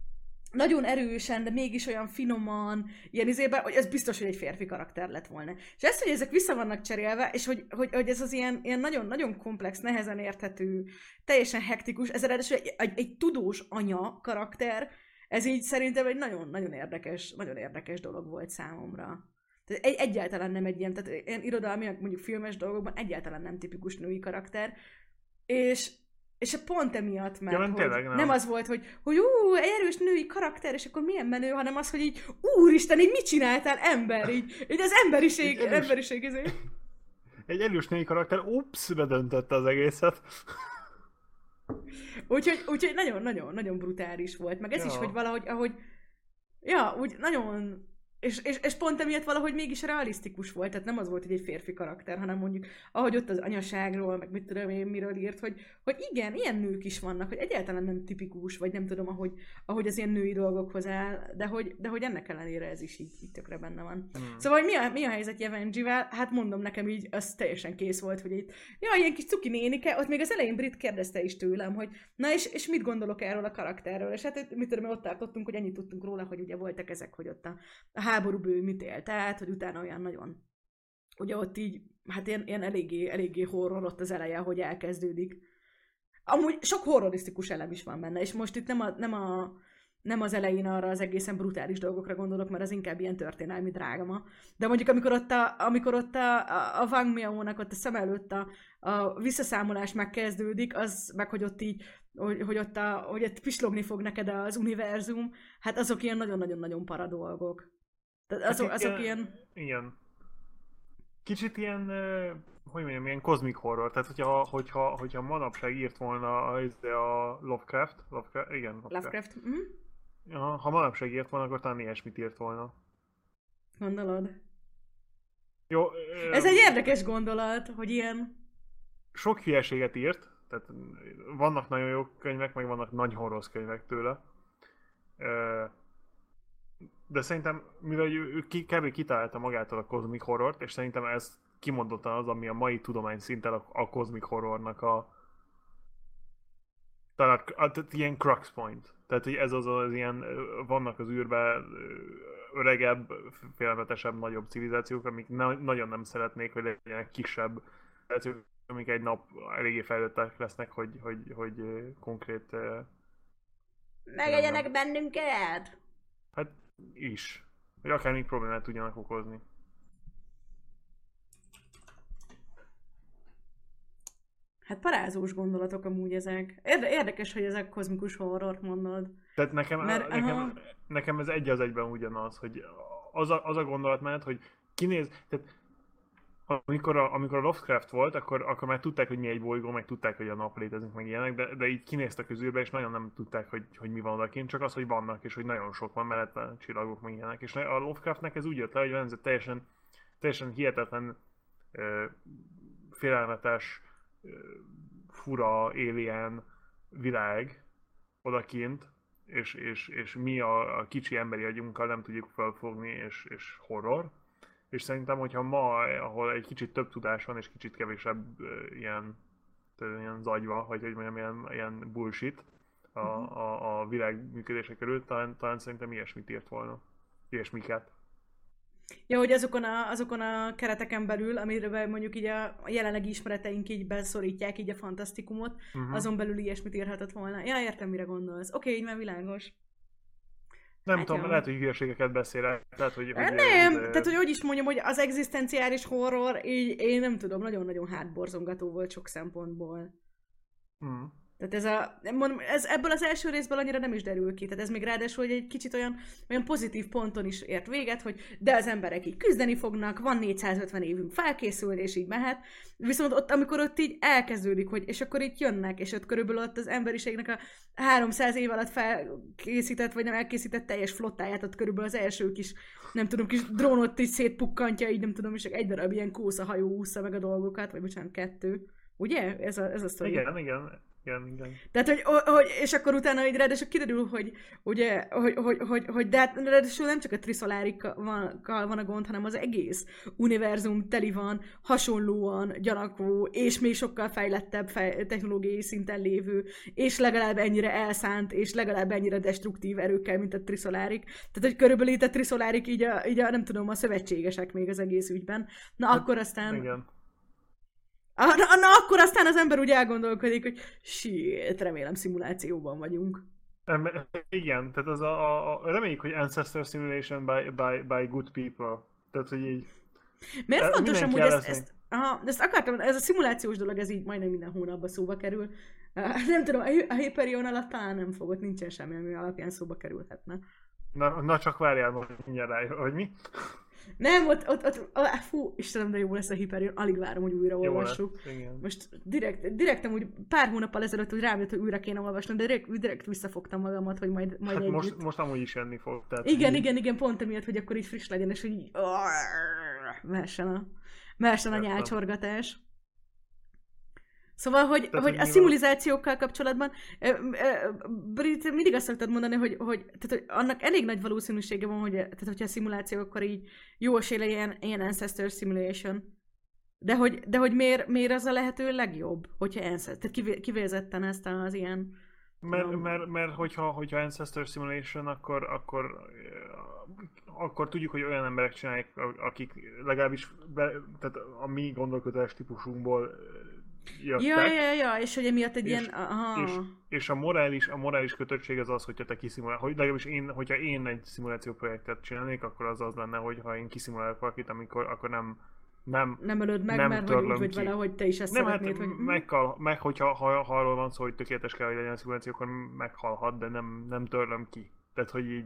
nagyon erősen, de mégis olyan finoman, ilyen izében, hogy ez biztos, hogy egy férfi karakter lett volna. És ezt, hogy ezek vissza vannak cserélve, és hogy, hogy, hogy ez az ilyen, ilyen nagyon, nagyon komplex, nehezen érthető, teljesen hektikus, ez ráadásul egy, egy, egy tudós anya karakter, ez így szerintem egy nagyon-nagyon érdekes, nagyon érdekes dolog volt számomra. Tehát egy, egyáltalán nem egy ilyen, tehát ilyen irodalmi, mondjuk filmes dolgokban egyáltalán nem tipikus női karakter, és és pont emiatt, mert Ja, tényleg nem. nem az volt, hogy, hogy ú, egy erős női karakter, és akkor milyen menő, hanem az, hogy így, úristen, így mit csináltál, ember, így, így az emberiség, Egy erős- emberiség, izé. Egy erős női karakter, ups, bedöntötte az egészet. Úgyhogy, úgyhogy nagyon, nagyon, nagyon brutális volt, meg ez Ja. is, hogy valahogy, ahogy, ja, úgy nagyon, és, és, és pont emiatt valahogy mégis realisztikus volt, tehát nem az volt, hogy egy férfi karakter, hanem mondjuk, ahogy ott az anyaságról, meg mit tudom én, miről írt, hogy, hogy igen, ilyen nők is vannak, hogy egyáltalán nem tipikus, vagy nem tudom, ahogy, ahogy az ilyen női dolgokhoz áll, de hogy, de hogy ennek ellenére ez is így, így tökre benne van. Hmm. Szóval, hogy mi a, mi a helyzet Jevenjivel? Hát mondom nekem így, az teljesen kész volt, hogy itt, ja, ilyen kis cuki nénike, ott még az elején Brit kérdezte is tőlem, hogy na és, és mit gondolok erről a karakterről, és hát mit tudom, ott tartottunk, hogy ennyit tudtunk róla, hogy ugye voltak ezek, hogy ott a, a háború bő mit élt át, hogy utána olyan nagyon, ugye ott így, hát ilyen, ilyen eléggé, eléggé horror ott az eleje, hogy elkezdődik. Amúgy sok horrorisztikus elem is van benne, és most itt nem a, nem a nem az elején arra az egészen brutális dolgokra gondolok, mert az inkább ilyen történelmi drágama. De mondjuk amikor ott a, amikor ott a, a, a Wang Miao-nak ott a szem előtt a, a visszaszámolás megkezdődik, az meg, hogy ott így, hogy, hogy ott, a, hogy ott pislogni fog neked az univerzum, hát azok ilyen nagyon-nagyon-nagyon para dolgok. Tehát hát azok, azok ilyen... Igen. Kicsit ilyen, hogy mondjam, ilyen kozmik horror. Tehát, hogyha, hogyha, hogyha manapság írt volna a, a Lovecraft, Lovecraft igen, Lovecraft. Lovecraft. Mm-hmm. Ja, ha manapság írt volna, akkor talán ilyesmit írt volna. Gondolod? Jó. Ez egy érdekes gondolat, hogy ilyen... Sok hülyeséget írt, tehát vannak nagyon jó könyvek, meg vannak nagyon rossz könyvek tőle de szerintem, mivel ő, ő ki, kb. kitalálta magától a kozmik horrort, és szerintem ez kimondottan az, ami a mai tudomány szinten a, a kozmik horrornak a talán a, a, ilyen crux point. Tehát, hogy ez az az ilyen, vannak az űrben öregebb, félelmetesebb, nagyobb civilizációk, amik ne, nagyon nem szeretnék, hogy legyenek kisebb civilizációk, amik egy nap eléggé fejlettek lesznek, hogy, hogy, hogy konkrét... Megegyenek bennünket! Hát is. Hogy akár még problémát tudjanak okozni. Hát parázós gondolatok amúgy ezek. Érde- érdekes, hogy ezek kozmikus horror mondod. Tehát nekem, Mert, nekem, nekem ez egy az egyben ugyanaz, hogy az a, az a gondolatmenet, hogy kinéz, tehát amikor a, amikor a Lovecraft volt, akkor, akkor már tudták, hogy mi egy bolygó, meg tudták, hogy a nap létezik, meg ilyenek, de, de így kinéztek az űrbe, és nagyon nem tudták, hogy, hogy mi van odakint, csak az, hogy vannak, és hogy nagyon sok van mellette csillagok, meg ilyenek. És a Lovecraftnek ez úgy jött le, hogy ez egy teljesen, teljesen hihetetlen, ö, félelmetes, ö, fura, alien világ odakint, és, és, és mi a, a kicsi emberi agyunkkal nem tudjuk felfogni, és, és horror és szerintem, hogyha ma, ahol egy kicsit több tudás van, és kicsit kevésebb uh, ilyen, ilyen zagyva, vagy hogy mondjam, ilyen, ilyen bullshit a, uh-huh. a, a világ működése körül, talán, talán szerintem ilyesmit írt volna. Ilyesmiket. Ja, hogy azokon a, azokon a kereteken belül, amire mondjuk így a, a jelenlegi ismereteink így beszorítják így a fantasztikumot, uh-huh. azon belül ilyesmit írhatott volna. Ja, értem, mire gondolsz. Oké, okay, így már világos. Nem hát tudom, jó. lehet, hogy hülyeségeket beszélek. Tehát, hogy, hogy nem, de... tehát, hogy hogy is mondjam, hogy az egzisztenciális horror, így én nem tudom, nagyon-nagyon hátborzongató volt sok szempontból. Mm. Tehát ez, a, mondom, ez ebből az első részből annyira nem is derül ki. Tehát ez még ráadásul hogy egy kicsit olyan, olyan pozitív ponton is ért véget, hogy de az emberek így küzdeni fognak, van 450 évünk felkészül, és így mehet. Viszont ott, amikor ott így elkezdődik, hogy és akkor itt jönnek, és ott körülbelül ott az emberiségnek a 300 év alatt felkészített, vagy nem elkészített teljes flottáját, ott körülbelül az első kis, nem tudom, kis drónot is szétpukkantja, így nem tudom, és egy darab ilyen kósza hajó úszza meg a dolgokat, vagy bocsánat, kettő. Ugye? Ez a, ez a sztori. Igen, igen. Igen, igen. Tehát, hogy, hogy, és akkor utána így ráadásul kiderül, hogy, ugye, hogy, hogy, hogy, hogy de hát ráadásul nem csak a triszolárikkal van, van a gond, hanem az egész univerzum teli van hasonlóan gyanakvó, és még sokkal fejlettebb fej, technológiai szinten lévő, és legalább ennyire elszánt, és legalább ennyire destruktív erőkkel, mint a triszolárik. Tehát, hogy körülbelül itt a triszolárik így a, így a, nem tudom, a szövetségesek még az egész ügyben. Na, hát, akkor aztán... Igen Na, na, akkor aztán az ember úgy elgondolkodik, hogy shit, remélem szimulációban vagyunk. Igen, tehát az a, a, a reméljük, hogy Ancestor Simulation by, by, by good people. Tehát, hogy így... Miért e, fontos hogy ezt, ezt, aha, ezt akartam, ez a szimulációs dolog, ez így majdnem minden hónapban szóba kerül. Uh, nem tudom, a Hyperion alatt talán nem fogott, nincsen semmi, ami alapján szóba kerülhetne. Na, na csak várjál, hogy mindjárt rájön, hogy mi? Nem, ott, ott, ott, ott fú, Istenem, de jó lesz a Hyperion, alig várom, hogy újra olvassuk. Most direkt, direkt amúgy pár hónappal ezelőtt, hogy rám jött, hogy újra kéne olvasnom, de direkt, direkt visszafogtam magamat, hogy majd, majd Hát együtt. most, most amúgy is jönni fog. Tehát Igen, így- igen, igen, pont emiatt, hogy akkor így friss legyen, és hogy így... Mehessen a, mehessen a nyálcsorgatás. Szóval, hogy, Tehát, hogy a szimulizációkkal kapcsolatban, ö, ö, Brit, mindig azt szoktad mondani, hogy, hogy, tehát, hogy annak elég nagy valószínűsége van, hogy tehát, hogyha a szimuláció, akkor így jó esélye ilyen, ilyen Ancestor Simulation. De hogy, de hogy miért, miért az a lehető legjobb, hogyha Ancestor, tehát kivé, kivézetten ezt az ilyen... Mert, mert, mert hogyha, hogyha Ancestor Simulation, akkor, akkor, akkor tudjuk, hogy olyan emberek csinálják, akik legalábbis be, tehát a mi gondolkodás típusunkból jöttek. Ja, ja, ja, és hogy emiatt egy És- ilyen... Aha. és, és a morális, a morális kötöttség az az, hogyha te kiszimulál, hogy legalábbis én, hogyha én egy szimuláció projektet csinálnék, akkor az az lenne, hogy ha én kiszimulálok valakit, amikor, akkor nem, nem, nem ölöd meg, Nem mert hogy úgy vagy vele, hogy te is ezt nem szeretnéd, hát hogy... meghal, meg, hogyha ha, ha arról van szó, hogy tökéletes kell, hogy legyen a szimuláció, akkor meghalhat, de nem, nem törlöm ki. Tehát, hogy így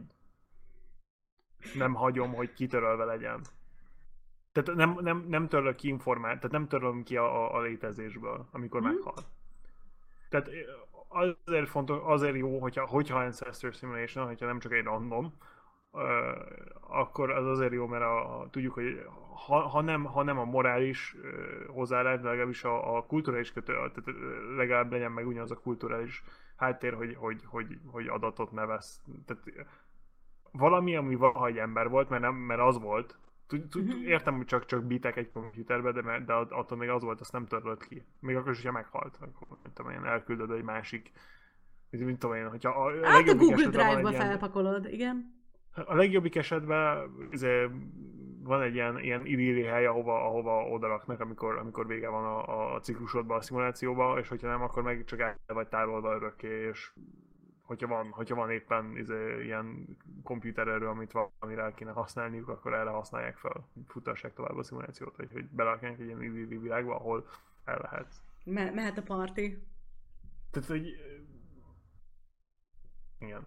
nem hagyom, hogy kitörölve legyen. Tehát nem, nem, nem törlök ki informát, tehát nem törlöm ki a, a, a létezésből, amikor Mhm. meghal. Tehát azért fontos, azért jó, hogyha, hogyha Ancestor Simulation, hogyha nem csak egy random, ö, akkor az azért jó, mert a, a, tudjuk, hogy ha, ha, nem, ha nem a morális ö, hozzáállás, de legalábbis a, a kulturális kötő, tehát legalább legyen meg ugyanaz a kulturális háttér, hogy, hogy, hogy, hogy adatot ne vesz. Tehát valami, ami valaha egy ember volt, mert, nem, mert az volt. Mhm. Értem, hogy csak, csak bitek egy komputerbe, de, de attól még az volt, azt nem törlöd ki. Még akkor is, hogyha meghalt, akkor nem tudom én, elküldöd egy másik mint tudom én, hogyha a, a Hát a Google Drive-ba ilyen- felpakolod, igen. a legjobbik esetben izé, van egy ilyen, ilyen idilli hely, ahova, ahova odaraknak, amikor, amikor vége van a, a ciklusodban, a szimulációban, és hogyha nem, akkor meg csak el vagy tárolva örökké, és hogyha van, hogyha van éppen izé, ilyen komputererő, amit valamire el kéne használniuk, akkor erre használják fel, futassák tovább a szimulációt, vagy hogy belakják egy ilyen idilli világba, ahol el lehet. Me- mehet a party. Tehát, hogy... Igen.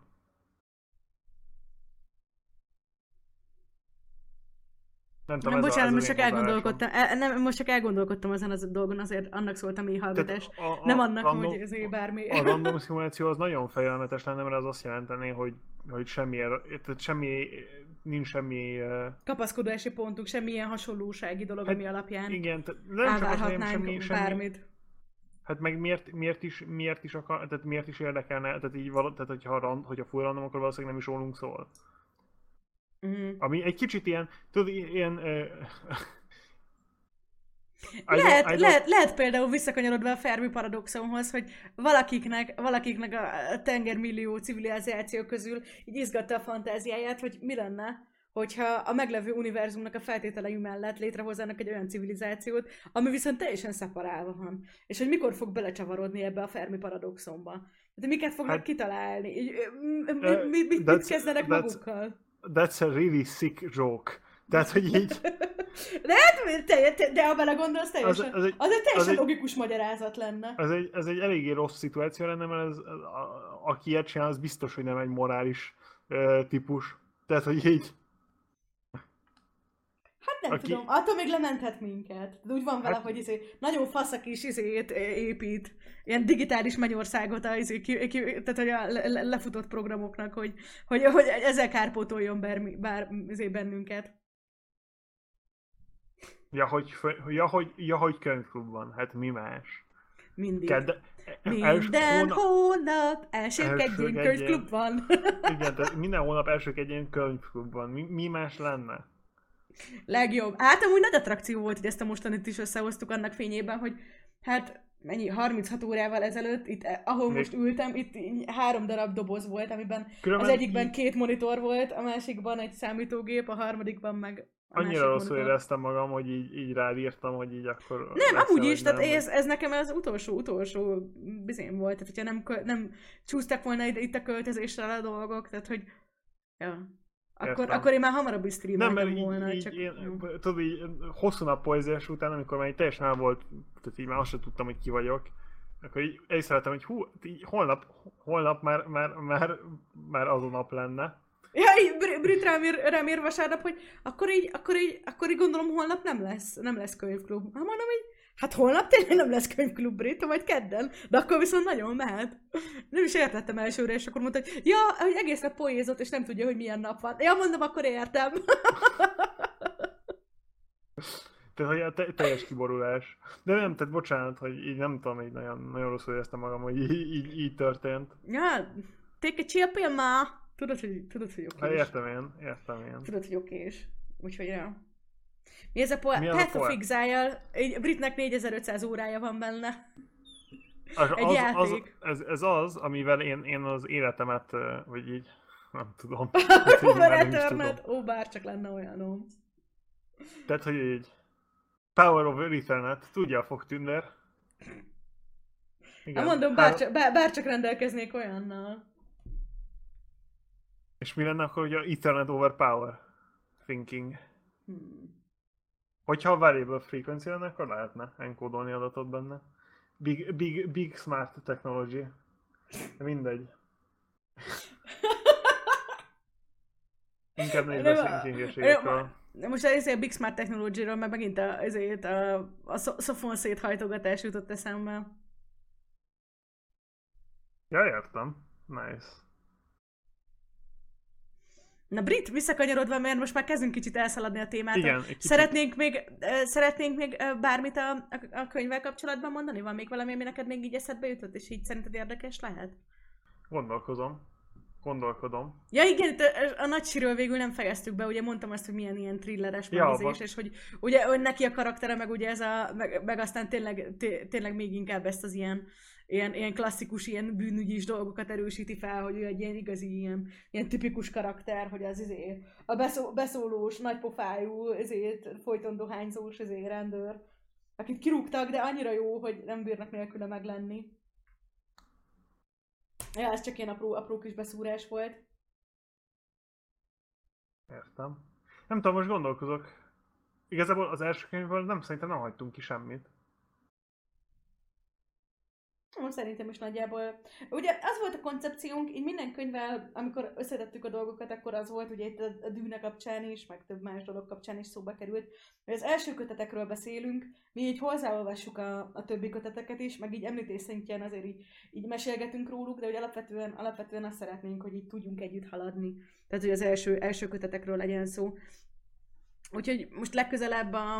Nem tudom, Nem, ez a- bocsánat, ez most az csak elgondolkodtam, e, nem, most csak elgondolkodtam ezen a dolgon, azért annak szólt a mély hallgatás. A- a- Nem annak, random- hogy ezért bármi. A random szimuláció az nagyon félelmetes lenne, mert az azt jelentené, hogy, hogy semmi, tehát semmi, nincs semmi, eh, Kapaszkodási pontunk, semmilyen hasonlósági dolog, Hát ami alapján igen, tehát nem csak az, elvárhatnánk semmi, semmi, bármit. Hát meg miért, miért, is, miért is akar, tehát miért is érdekelne, tehát így vala, tehát hogyha, rand, hogyha full random, akkor valószínűleg nem is rólunk szól. Mhm. Ami egy kicsit ilyen, tudod, ilyen... Uh, Lehet, lehet, lehet például visszakanyarodva a Fermi paradoxonhoz, hogy valakiknek, valakiknek a tengermillió civilizáció közül így izgatta a fantáziáját, hogy mi lenne, hogyha a meglevő univerzumnak a feltételei mellett létrehozzának egy olyan civilizációt, ami viszont teljesen szeparálva van. És hogy mikor fog belecsavarodni ebbe a Fermi paradoxonba. De miket fognak Hát- kitalálni? Így, mi, mi, mi, mit, kezdenek that's- magukkal? That's a really sick joke. Tehát, hogy így... De, hát, te, te, de ha belegondolsz, teljesen, az, az egy- az egy teljesen az egy- logikus magyarázat lenne. Ez egy, ez egy eléggé rossz szituáció lenne, mert ez, a, aki ilyet csinál, az biztos, hogy nem egy morális uh, típus. Tehát, hogy így... Hát nem Aki- tudom, attól még lementhet minket. De úgy van vele, Hát- hogy izé, nagyon fasz a kis izét épít, ilyen digitális mennyországot a, izé, ki, ki, tehát hogy a le, le- lefutott programoknak, hogy, hogy, hogy ezzel kárpótoljon bár, bár izé bennünket. Ja, hogy, ja, hogy, ja, hogy könyvklub van. Hát mi más? Mindig. Kedd, Minden hónap Elsők ilyen egy könyvklub van. Igen, tehát minden hónap elsők egy ilyen könyvklub van. Mi, mi más lenne? Legjobb. Hát amúgy nagy attrakció volt, hogy ezt a mostanit is összehoztuk annak fényében, hogy hát mennyi, 36 órával ezelőtt, itt, eh, ahol Még- most ültem, itt három darab doboz volt, amiben Különben az egyikben két monitor volt, a másikban egy számítógép, a harmadikban meg a Annyira rosszul monitor. éreztem magam, hogy így, így ráírtam, hogy így akkor... Nem, amúgy is, tehát nem. ez, ez nekem az utolsó, utolsó bizém volt, tehát hogyha nem, nem csúsztak volna ide, itt a költözéssel a dolgok, tehát hogy ja. Akkor, Értem. akkor én már hamarabb is Nem, streameltem mert így, volna, így, csak... én, tudod, így hosszú nap poéziás után, amikor már így teljesen el volt, tehát így már azt sem tudtam, hogy ki vagyok, akkor így észrevettem, hogy hú, így holnap, holnap már, már, már, már az a nap lenne. Ja, így Br- Brit rám ír, rám ír vasárnap, hogy akkor így, akkor így, akkor így gondolom holnap nem lesz, nem lesz könyvklub. Hát mondom így, hát holnap tényleg nem lesz könyvklub Brit, vagy kedden, de akkor viszont nagyon mehet. Nem is értettem elsőre, és akkor mondta, hogy ja, hogy egész nap poézott, és nem tudja, hogy milyen nap van. Ja, mondom, akkor értem. Tehát, hogy a te- teljes kiborulás. De nem, tehát bocsánat, hogy így nem tudom, így nagyon, nagyon rosszul éreztem magam, hogy így, így, így történt. ja, take a chill ma. Tudod, hogy, tudod, hogy oké. értem én, értem én. Tudod, hogy okés. Úgyhogy ja. Mi ez a po- Mi az Path of? Exile? Britnek 4500 órája van benne. Az, Egy az, az, játék. ez, ez az, amivel én, én az életemet, vagy így, nem tudom. Tehát, így Over már nem is Ethernet. tudom. Ó, bárcsak lenne olyanom. Tehát, hogy így, Power of Ethernet, tudja a fogtünder. Hát mondom, bárcsak, bár, bárcsak rendelkeznék olyannal. És mi lenne akkor, hogy a Ethernet over Power thinking? Hmm. Hogyha a variable frequency lenne, akkor lehetne enkódolni adatot benne. Big, big, big smart technology. De mindegy. Inkább hülyeségekről. De Most ez a Big Smart Technology-ról, meg megint a, ezért a, a szo- szofon széthajtogatás jutott eszembe. Ja, értem. Nice. Na Brit, visszakanyarodva, mert most már kezdünk kicsit elszaladni a témától. Igen, kicsit. Szeretnénk még, szeretnénk még bármit a, a, a könyvvel kapcsolatban mondani? Van még valami, ami neked még így eszedbe jutott, és így szerinted érdekes lehet? Gondolkozom. Gondolkodom. Ja igen, a, nagy síről végül nem fejeztük be, ugye mondtam azt, hogy milyen ilyen thrilleres Ja, és hogy ugye neki a karaktere, meg ugye ez a, meg, meg aztán tényleg, té, tényleg még inkább ezt az ilyen, ilyen, ilyen klasszikus, ilyen bűnügyis dolgokat erősíti fel, hogy ő egy ilyen igazi, ilyen, ilyen tipikus karakter, hogy az izé, a beszó, beszólós, nagypofájú, ezért folyton dohányzós, ezért rendőr, akit kirúgtak, de annyira jó, hogy nem bírnak nélküle meglenni. Ja, ez csak ilyen apró, apró kis beszúrás volt. Értem. Nem tudom, most gondolkozok. Igazából az első könyvből nem szerintem nem hagytunk ki semmit. Szerintem is nagyjából. Ugye az volt a koncepciónk, így minden könyvvel, amikor összetettük a dolgokat, akkor az volt, ugye itt a, dűne kapcsán is, meg több más dolog kapcsán is szóba került, hogy az első kötetekről beszélünk, mi így hozzáolvassuk a, a többi köteteket is, meg így említés szintjén azért így, így mesélgetünk róluk, de hogy alapvetően, alapvetően azt szeretnénk, hogy így tudjunk együtt haladni. Tehát, hogy az első, első kötetekről legyen szó. Úgyhogy most legközelebb a,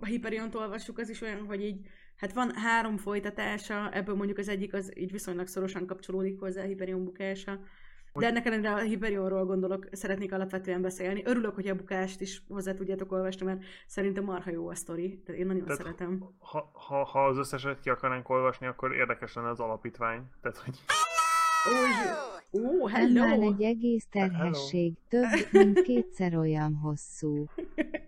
a Hyperiont olvassuk, az is olyan, hogy így, hát van három folytatása, ebből mondjuk az egyik az így viszonylag szorosan kapcsolódik hozzá a Hyperion bukása. De ennek ellenére a Hyperionról gondolok, szeretnék alapvetően beszélni. Örülök, hogy a bukást is hozzá tudjátok olvasni, mert szerintem marha jó a sztori. Tehát én nagyon Tehát szeretem. Ha, ha, ha az összeset ki akarnánk olvasni, akkor érdekes lenne az alapítvány. Tehát, hogy Ó, már hello! egy egész terhesség, több, mint kétszer olyan hosszú.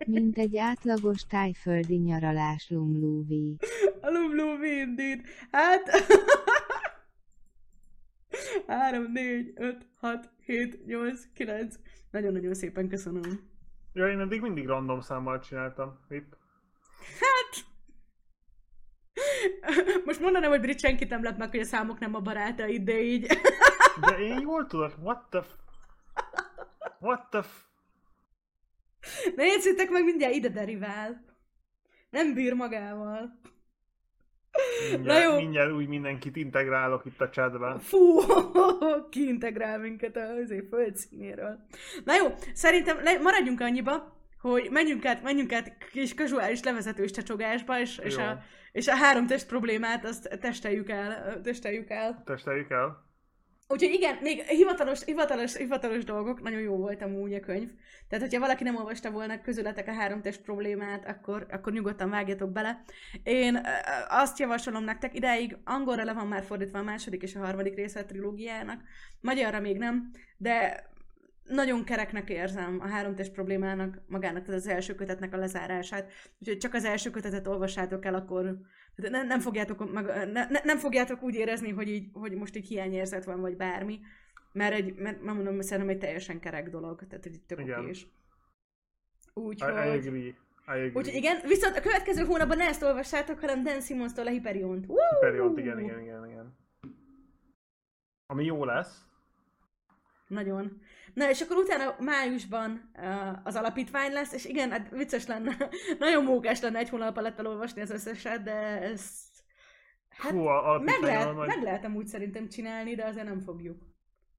Mint egy átlagos tájföldi nyaralás lumlúvi. A Lumluvi indeed. Hát... 3, 4, 5, 6, 7, 8, 9. Nagyon-nagyon szépen köszönöm. ja, én eddig mindig random számmal csináltam. Rip. Hát... Most mondanám, hogy Brit senkit nem lep meg, hogy a számok nem a barátaid, de így... De én jól tudok. What the f... What the f... Ne értsétek meg, mindjárt ide derivál. Nem bír magával. Mindjárt, jó. mindjárt úgy mindenkit integrálok itt a chatben. Fú, kiintegrál minket év földszínéről. Na jó, szerintem le, maradjunk annyiba, hogy menjünk át, menjünk át kis kazuális levezetős csacsogásba, és, és, a, és a három test problémát azt testeljük el. Testeljük el. Testeljük el. Úgyhogy igen, még hivatalos, hivatalos, hivatalos dolgok, nagyon jó volt amúgy a könyv. Tehát, hogyha valaki nem olvasta volna közületek a három test problémát, akkor, akkor nyugodtan vágjatok bele. Én azt javasolom nektek, idáig angolra le van már fordítva a második és a harmadik része a trilógiának, magyarra még nem, de nagyon kereknek érzem a három test problémának, magának, tehát az első kötetnek a lezárását. Úgyhogy csak az első kötetet olvassátok el, akkor tehát nem, fogjátok, meg, ne, ne- nem fogjátok úgy érezni, hogy, így, hogy most így hiányérzet van, vagy bármi. Mert, egy, mert nem mondom, szerintem egy teljesen kerek dolog, tehát egy tök Igen. okés. I, I Úgyhogy... agree. I agree. Úgyhogy igen, viszont a következő hónapban ne ezt olvassátok, hanem Dan Simonstól a Hyperiont. Woo! Period, igen, igen, igen, igen. Ami jó lesz. Nagyon. Na, és akkor utána májusban uh, az alapítvány lesz, és igen, hát vicces lenne, nagyon mókás lenne egy hónap alatt elolvasni az összeset, de ezt hát Hú, a meg, lehet, majd, meg lehetem úgy szerintem csinálni, de azért nem fogjuk.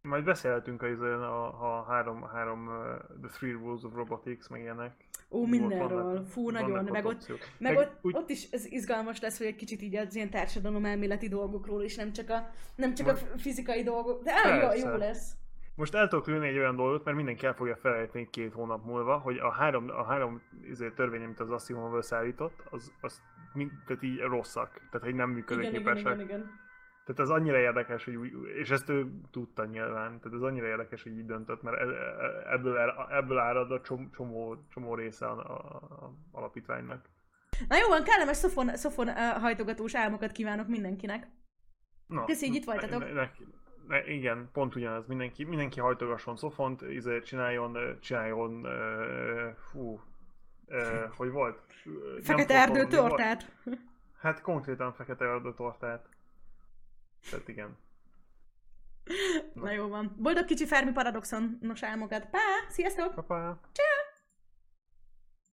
majd beszélhetünk a, a, a három, három uh, The Three Rules of Robotics, meg ilyenek. Ó, mindenről. vannak- Fú, nagyon. Meg ott, meg Meg ott, úgy- ott is ez izgalmas lesz, hogy egy kicsit így az ilyen társadalom elméleti dolgokról, és nem csak a, nem csak a Most- fizikai dolgok. De á, jó, jó lesz. Most el tudok lőni egy olyan dolgot, mert mindenki el fogja felejteni két hónap múlva, hogy a három, a három izé, törvény, amit az Asimov szállított, az, az mind, tehát így rosszak, tehát hogy nem Igen, igen, működőképesek. igen, igen. Tehát ez annyira érdekes, hogy úgy, és ezt ő tudta nyilván, tehát ez annyira érdekes, hogy így döntött, mert ebből, ebből árad a csomó, csomó, része a, a, a alapítványnak. Na jó van, kellemes szofon, szofon uh, hajtogatós álmokat kívánok mindenkinek. Na, Köszi, hogy itt voltatok. Ne, ne, ne, igen, pont ugyanaz. Mindenki, mindenki hajtogasson szofont, izé, csináljon, csináljon, uh, fú, uh, hogy volt? Fekete erdő mi volt? tortát. Hát konkrétan fekete erdő tortát. Tehát igen. Na jó van. Boldog kicsi Fermi paradoxonos álmokat. Pá, sziasztok! Papá. Ciao.